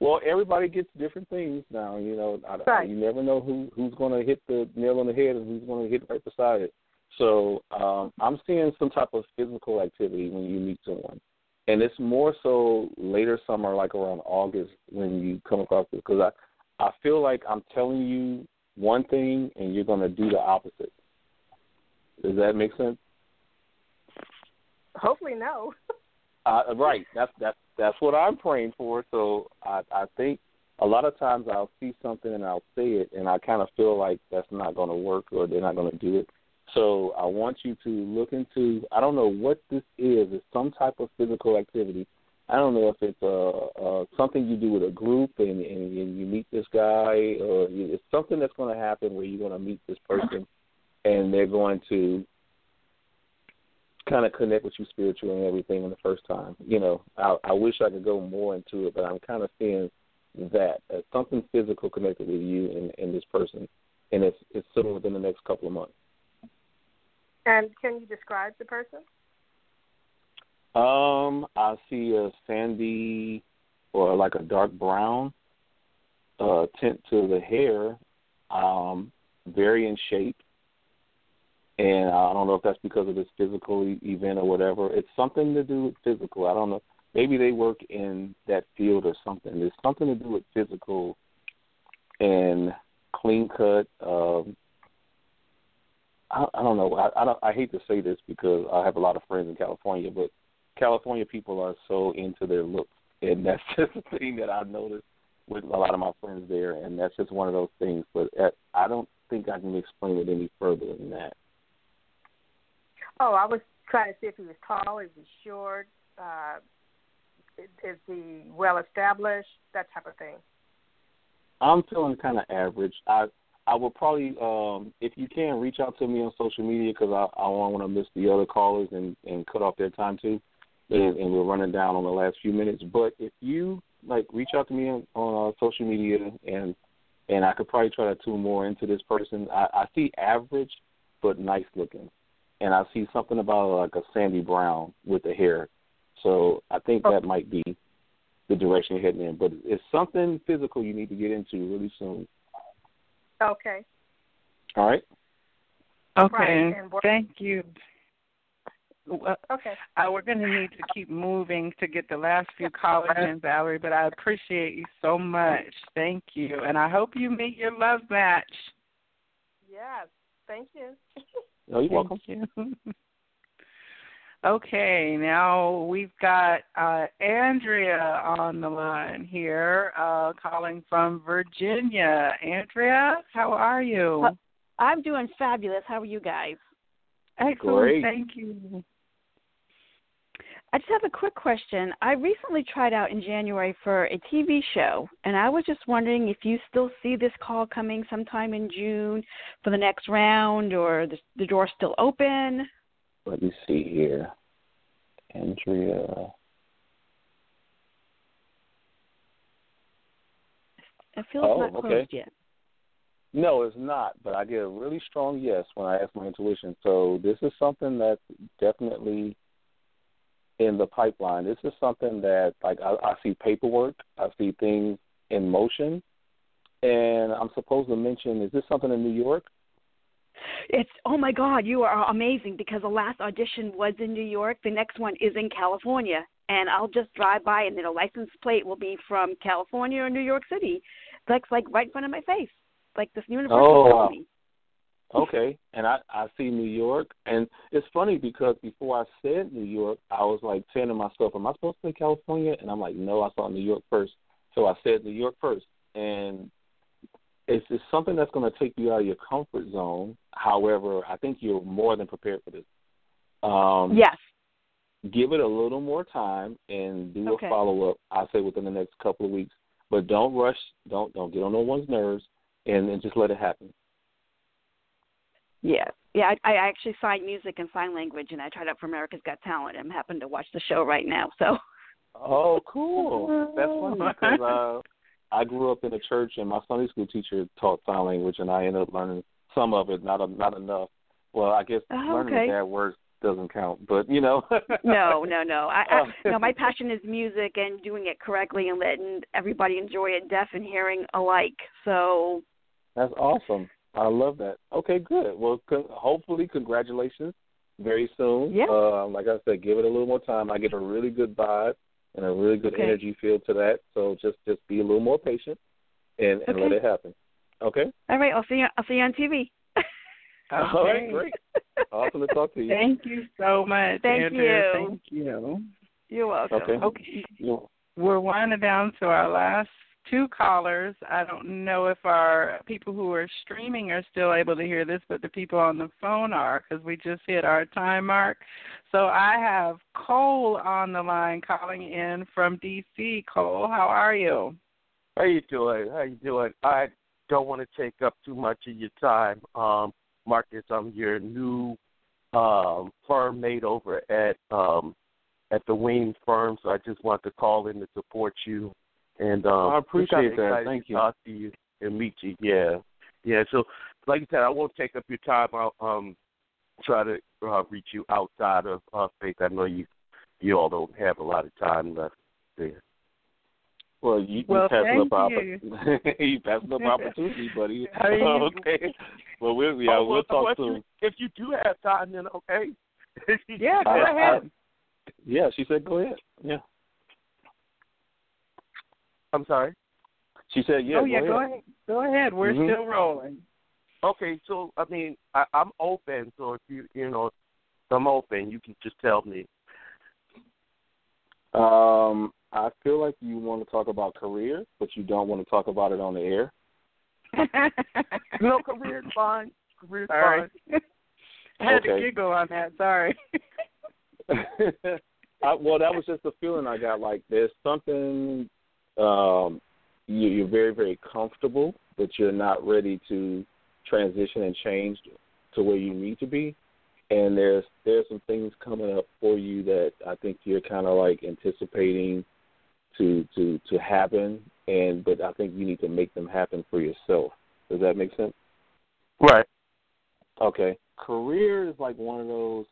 Well, everybody gets different things now. You know, I, Right. you never know who who's going to hit the nail on the head and who's going to hit right beside it. So um, I'm seeing some type of physical activity when you meet someone, and it's more so later summer, like around August, when you come across this. Because I I feel like I'm telling you one thing and you're going to do the opposite. Does that make sense? Hopefully, no. Uh, right. That's that's that's what I'm praying for. So I I think a lot of times I'll see something and I'll say it, and I kind of feel like that's not going to work or they're not going to do it. So I want you to look into. I don't know what this is. It's some type of physical activity. I don't know if it's uh, uh, something you do with a group and, and you meet this guy, or it's something that's going to happen where you're going to meet this person, and they're going to kind of connect with you spiritually and everything in the first time. You know, I, I wish I could go more into it, but I'm kind of seeing that as something physical connected with you and, and this person, and it's it's soon within the next couple of months. And can you describe the person? Um, I see a sandy or like a dark brown uh tint to the hair, um, very in shape. And I don't know if that's because of this physical event or whatever. It's something to do with physical. I don't know. Maybe they work in that field or something. There's something to do with physical and clean cut. Um, I, I don't know. I, I don't. I hate to say this because I have a lot of friends in California, but California people are so into their looks, and that's just a thing that I've noticed with a lot of my friends there, and that's just one of those things. But uh, I don't think I can explain it any further than that. Oh, I was trying to see if he was tall, is he short, uh, is, is he well established, that type of thing. I'm feeling kind of average. I I will probably, um, if you can, reach out to me on social media because I I don't want to miss the other callers and and cut off their time too, and, and we're running down on the last few minutes. But if you like, reach out to me on, on uh, social media and and I could probably try to tune more into this person. I, I see average but nice looking, and I see something about like a sandy brown with the hair. So I think that might be the direction you're heading in. But it's something physical you need to get into really soon. Okay. All right. Okay. Right, Thank you. Well, Okay. uh, we're going to need to keep moving to get the last few callers in, Valerie, but I appreciate you so much. Thank you. And I hope you meet your love match. Yes. Thank you. Oh, you're Thank welcome. you. okay, now we've got uh, Andrea on the line here, uh, calling from Virginia. Andrea, how are you? Uh, I'm doing fabulous. How are you guys? Excellent. Great. Thank you. I just have a quick question. I recently tried out in January for a TV show, and I was just wondering if you still see this call coming sometime in June for the next round, or the, the door's still open. Let me see here. Andrea. It feels Oh, not closed okay. yet. No, it's not, but I get a really strong yes when I ask my intuition. So this is something that's definitely in the pipeline. This is something that like I, I see paperwork, I see things in motion, and I'm supposed to mention. Is this something in New York? It's oh my God, you are amazing because the last audition was in New York. The next one is in California, and I'll just drive by, and then a license plate will be from California or New York City. That's like right in front of my face, like this universe Oh, is wow. okay. And I I see New York, and it's funny because before I said New York, I was like saying to myself, "Am I supposed to say California?" And I'm like, "No, I saw New York first. So I said New York first, and it's, it's something that's going to take you out of your comfort zone. However, I think you're more than prepared for this. Um, yes. Give it a little more time and do Okay. a follow up. I say within the next couple of weeks, but don't rush. Don't don't get on no one's nerves, and, and just let it happen. Yeah, yeah. I, I actually signed music and sign language, and I tried out for America's Got Talent. I'm happened to watch the show right now, so. Oh, cool. That's funny because uh, I grew up in a church, and my Sunday school teacher taught sign language, and I ended up learning some of it, not a, not enough. Well, I guess Oh, learning okay. bad words doesn't count, but you know. no, no, no. I. I no, my passion is music and doing it correctly and letting everybody enjoy it, deaf and hearing alike. So That's awesome. I love that. Okay, good. Well, co- hopefully, congratulations very soon. Yeah. Uh, like I said, give it a little more time. I get a really good vibe and a really good Okay. energy feel to that. So just just be a little more patient and, and let it happen. Okay. all right, I'll see you. I'll see you on TV. All right, great. Awesome to talk to you. Thank you so much. Thank Andrea. you. Thank you. You're welcome. Okay. Okay. You- We're winding down to our last two callers. I don't know if our people who are streaming are still able to hear this, but the people on the phone are because we just hit our time mark. So I have Cole on the line calling in from D.C. Cole, how are you? How are you doing? How you doing? I don't want to take up too much of your time, um, Marcus. I'm your new um, firm mate over at um, at the Wayne firm, so I just want to call in to support you. And um, I appreciate just that. Thank to you. Talk to you and meet you. Yeah, yeah. So, like I said, I won't take up your time. I'll um, try to uh, reach you outside of uh, faith. I know you you all don't have a lot of time left there. Well, you, Well, you passing up you. you passing up opportunity, buddy. I mean- okay. Well, we'll yeah, Oh, we'll talk well, if soon. You, if you do have time, then okay. Yeah, go I- I- ahead. yeah, she said go ahead. Yeah. I'm sorry. She said yeah. oh, yeah, go go ahead. ahead. Go ahead. We're Mhm. still rolling. Okay, so I mean, I, I'm open. So if you you know, I'm open. You can just tell me. Um, I feel like you want to talk about career, but you don't want to talk about it on the air. no, career's fine. Career's Sorry. fine. I had to giggle on that. Sorry. I, well, that was just the feeling I got. Like there's something um, you, you're very, very comfortable, but you're not ready to transition and change to where you need to be. And there's there's some things coming up for you that I think you're kind of like anticipating to to to happen. And but I think you need to make them happen for yourself. Does that make sense? Right. Okay. Career is like one of those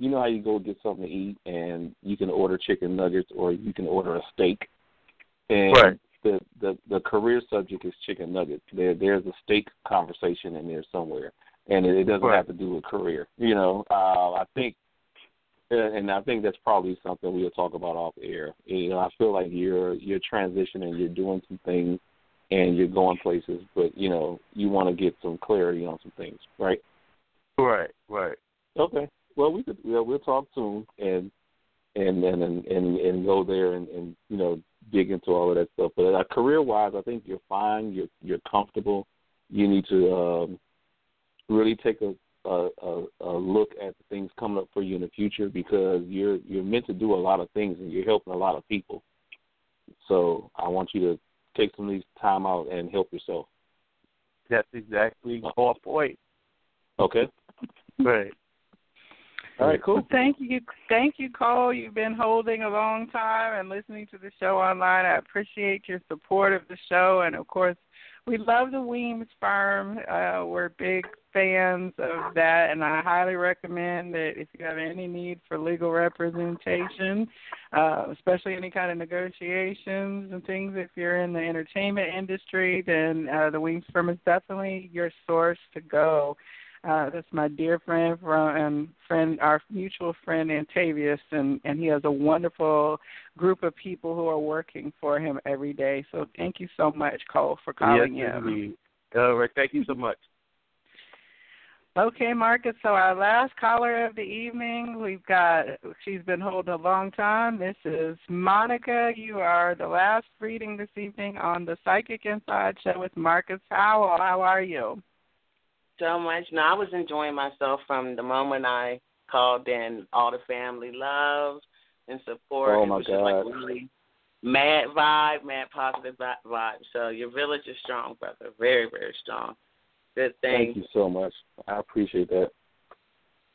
you know how you go get something to eat and you can order chicken nuggets or you can order a steak. And Right. the, the the career subject is chicken nuggets. There there's a steak conversation in there somewhere. And it, it doesn't Right. have to do with career. You know, uh I think uh, and I think that's probably something we'll talk about off air. You know, I feel like you're you're transitioning, you're doing some things and you're going places, but you know, you want to get some clarity on some things, right? Right. Right. Okay. Well, we could. Well, we'll talk soon, and and and and and, and go there and, and you know dig into all of that stuff. But uh, career wise, I think you're fine. You're you're comfortable. You need to um, really take a, a a a look at the things coming up for you in the future because you're you're meant to do a lot of things and you're helping a lot of people. So I want you to take some of these time out and help yourself. That's exactly on point. Okay. Right. All right. Cool. Thank you, thank you, Cole. You've been holding a long time and listening to the show online. I appreciate your support of the show, and of course, we love the Weems firm. Uh, we're big fans of that, and I highly recommend that if you have any need for legal representation, uh, especially any kind of negotiations and things, if you're in the entertainment industry, then uh, the Weems firm is definitely your source to go. Uh, that's my dear friend from and friend, our mutual friend Antavius, and and he has a wonderful group of people who are working for him every day. So thank you so much, Cole, for calling yes, in. indeed. All right. Thank you so much. Okay, Marcus. So our last caller of the evening, we've got. She's been holding a long time. This is Monica. You are the last reading this evening on the Psychic Inside Show with Marcus Howell. How are you? So much. No, I was enjoying myself from the moment I called in. All the family love and support. Oh my it was God. just like really mad vibe, mad positive vibe. So your village is strong, brother. Very, very strong. Good thing. Thank you so much. I appreciate that.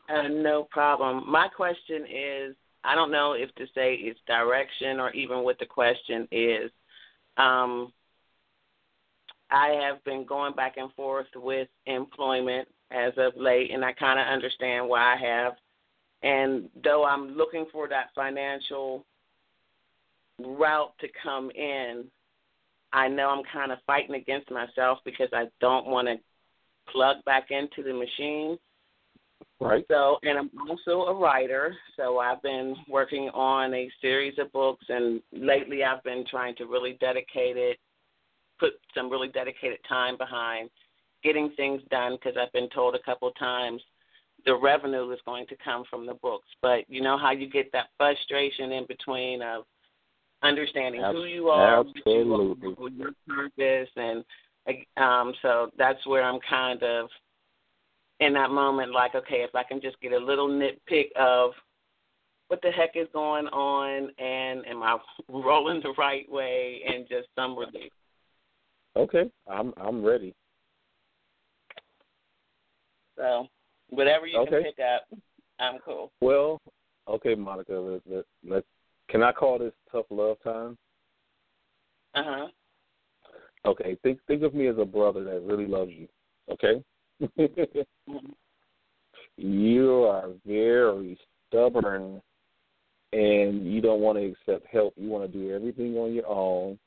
Uh, no problem. My question is I don't know if to say it's direction or even what the question is. Um, I have been going back and forth with employment as of late, and I kind of understand why I have. And though I'm looking for that financial route to come in, I know I'm kind of fighting against myself because I don't want to plug back into the machine. Right. So, and I'm also a writer. So I've been working on a series of books, and lately I've been trying to really dedicate it, put some really dedicated time behind getting things done because I've been told a couple of times the revenue is going to come from the books. But you know how you get that frustration in between of understanding Abs- who you are, what absolutely. your purpose, and um, so that's where I'm kind of in that moment, like, okay, if I can just get a little nitpick of what the heck is going on, and am I rolling the right way, and just some relief. Okay, I'm I'm ready. So whatever you Okay. can pick up, I'm cool. Well, okay, Monica. Let, let, let, can I call this tough love time? Uh huh. Okay, think think of me as a brother that really loves you. Okay. you are very stubborn, and you don't want to accept help. You want to do everything on your own.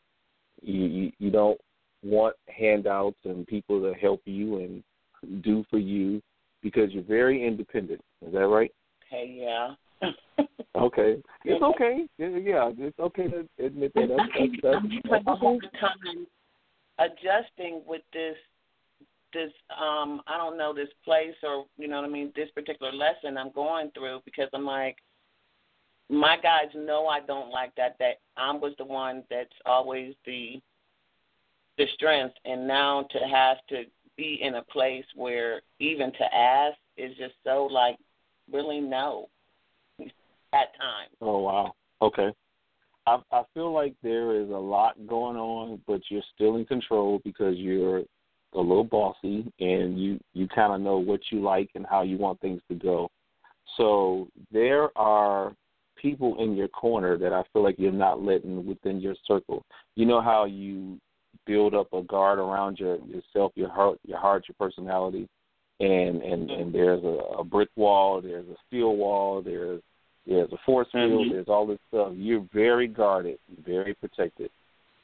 You you, you don't want handouts and people to help you and do for you because you're very independent. Is that right? Hey, yeah. Okay. It's okay. Yeah, it's okay to admit that. That's, that's, that's, that's whole time adjusting with this this um I don't know this place or you know what I mean this particular lesson I'm going through because I'm like my guys know I don't like that that I was the one that's always the the strength and now to have to be in a place where even to ask is just so like really no at times. Oh wow. Okay. I I feel like there is a lot going on, but you're still in control because you're a little bossy and you you kind of know what you like and how you want things to go. So there are people in your corner that I feel like you're not letting within your circle. You know how you build up a guard around your yourself, your heart, your heart, your personality, and and and there's a, a brick wall, there's a steel wall, there's there's a force field, Mhm. there's all this stuff. You're very guarded, very protected,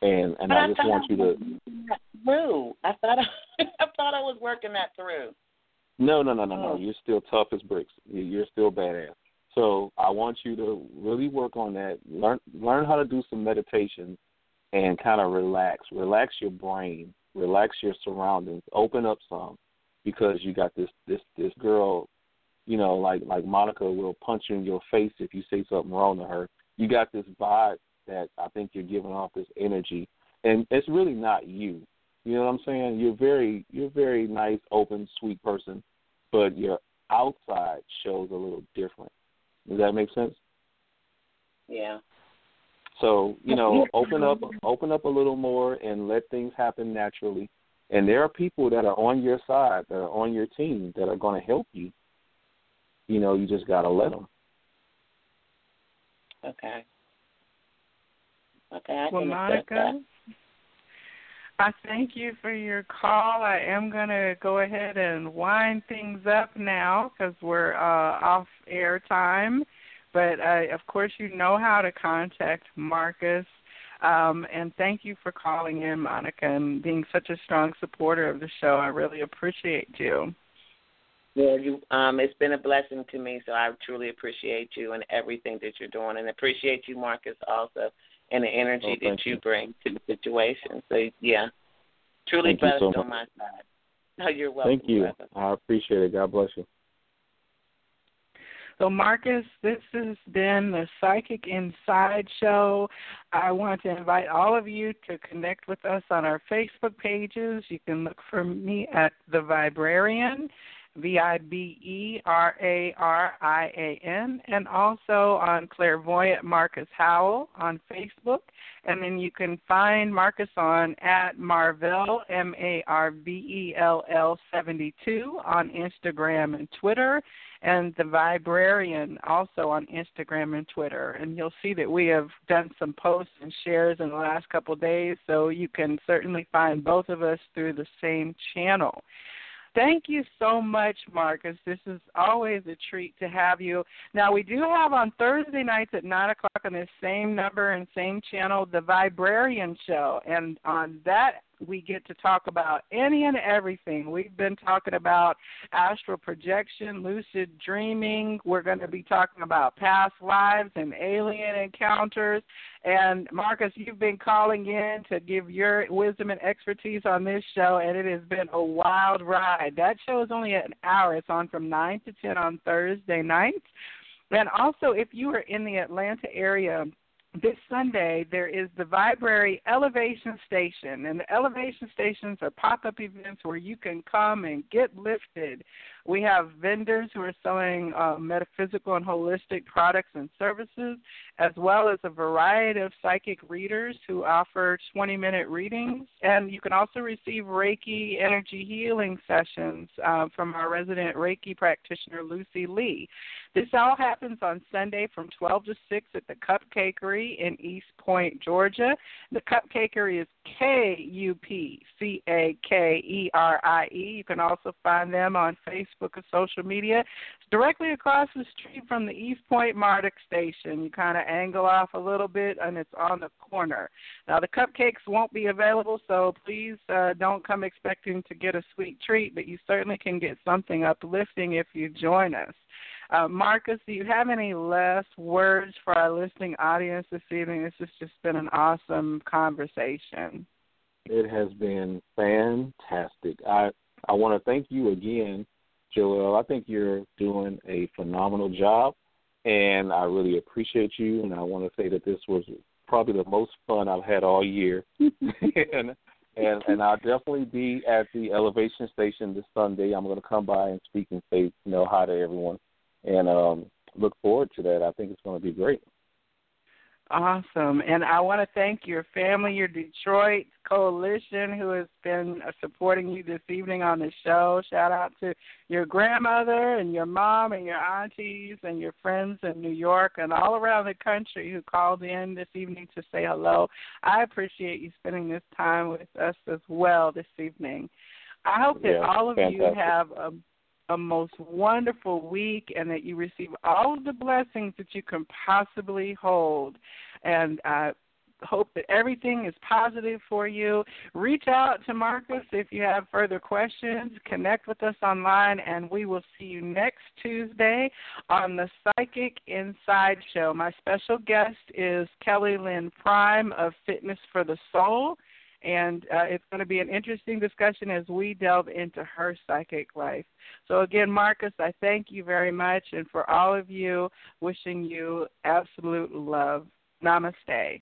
and and But I just want you to. through. I thought I, I thought I was working that through. No, no, no, no, Oh. no. You're still tough as bricks. You- You're still badass. So I want you to really work on that. Learn learn how to do some meditation and kind of relax. Relax your brain. Relax your surroundings. Open up some because you got this this this girl, you know, like like Monica will punch you in your face if you say something wrong to her. You got this vibe that I think you're giving off this energy, and it's really not you. You know what I'm saying? You're very you're very nice, open, sweet person, but your outside shows a little different. Does that make sense? Yeah. So you know, open up, open up a little more, and let things happen naturally. And there are people that are on your side, that are on your team, that are going to help you. You know, you just got to let them. Okay. Okay, I Well, Monica. I thank you for your call. I am going to go ahead and wind things up now because we're uh, off air time. But uh, of course, you know how to contact Marcus. Um, and thank you for calling in, Monica, and being such a strong supporter of the show. I really appreciate you. Well, you um it's been a blessing to me, so I truly appreciate you and everything that you're doing and appreciate you, Marcus, also and the energy Oh, that you you. bring to the situation. So yeah. Truly Thank blessed so on much. my side. Oh, you're welcome. Thank you. Brother. I appreciate it. God bless you. So, Marcus, this has been the Psychic Inside Show. I want to invite all of you to connect with us on our Facebook pages. You can look for me at The Viberarian, V I B E R A R I A N, and also on Clairvoyant Marcus Howell on Facebook. And then you can find Marcus on at Marvell, M A R V E L L 72 on Instagram and Twitter, and The Viberarian also on Instagram and Twitter. And you'll see that we have done some posts and shares in the last couple days, so you can certainly find both of us through the same channel. Thank you so much, Marcus. This is always a treat to have you. Now, we do have on Thursday nights at 9 o'clock on this same number and same channel, The Viberarian Show. And on that, we get to talk about any and everything. We've been talking about astral projection, lucid dreaming. We're going to be talking about past lives and alien encounters. And Marcus, you've been calling in to give your wisdom and expertise on this show, and it has been a wild ride. That show is only an hour. It's on from 9 to 10 on Thursday nights. And also, if you are in the Atlanta area, this Sunday there is the Viberary Elevation Station, and the elevation stations are pop-up events where you can come and get lifted. We have vendors who are selling uh, metaphysical and holistic products and services, as well as a variety of psychic readers who offer 20-minute readings. And you can also receive Reiki energy healing sessions uh, from our resident Reiki practitioner Lucy Lee. This all happens on Sunday from 12 to 6 at the Kupcakerie in East Point, Georgia. The Kupcakerie is K U P C A K E R I E. You can also find them on Facebook or social media. It's directly across the street from the East Point MARTA station. You kind of angle off a little bit, and it's on the corner. Now, the cupcakes won't be available, so please uh, don't come expecting to get a sweet treat, but you certainly can get something uplifting if you join us. Uh, Marcus, do you have any last words for our listening audience this evening? This has just been an awesome conversation. It has been fantastic. I I want to thank you again, Joelle. I think you're doing a phenomenal job, and I really appreciate you. And I want to say that this was probably the most fun I've had all year, and and and I'll definitely be at the elevation station this Sunday. I'm going to come by and speak and say you know hi to everyone, and um, look forward to that. I think it's going to be great. Awesome. And I want to thank your family, your Detroit coalition who has been uh, supporting you this evening on the show. Shout out to your grandmother and your mom and your aunties and your friends in New York and all around the country who called in this evening to say hello. I appreciate you spending this time with us as well this evening. I hope that Yeah, all of you have a a most wonderful week and that you receive all of the blessings that you can possibly hold. And I hope that everything is positive for you. Reach out to Marcus if you have further questions. Connect with us online, and we will see you next Tuesday on the Psychic Inside Show. My special guest is Kelly Lynn Prime of Fitness for the Soul and uh, it's going to be an interesting discussion as we delve into her psychic life. So, again, Marcus, I thank you very much, and for all of you, wishing you absolute love. Namaste.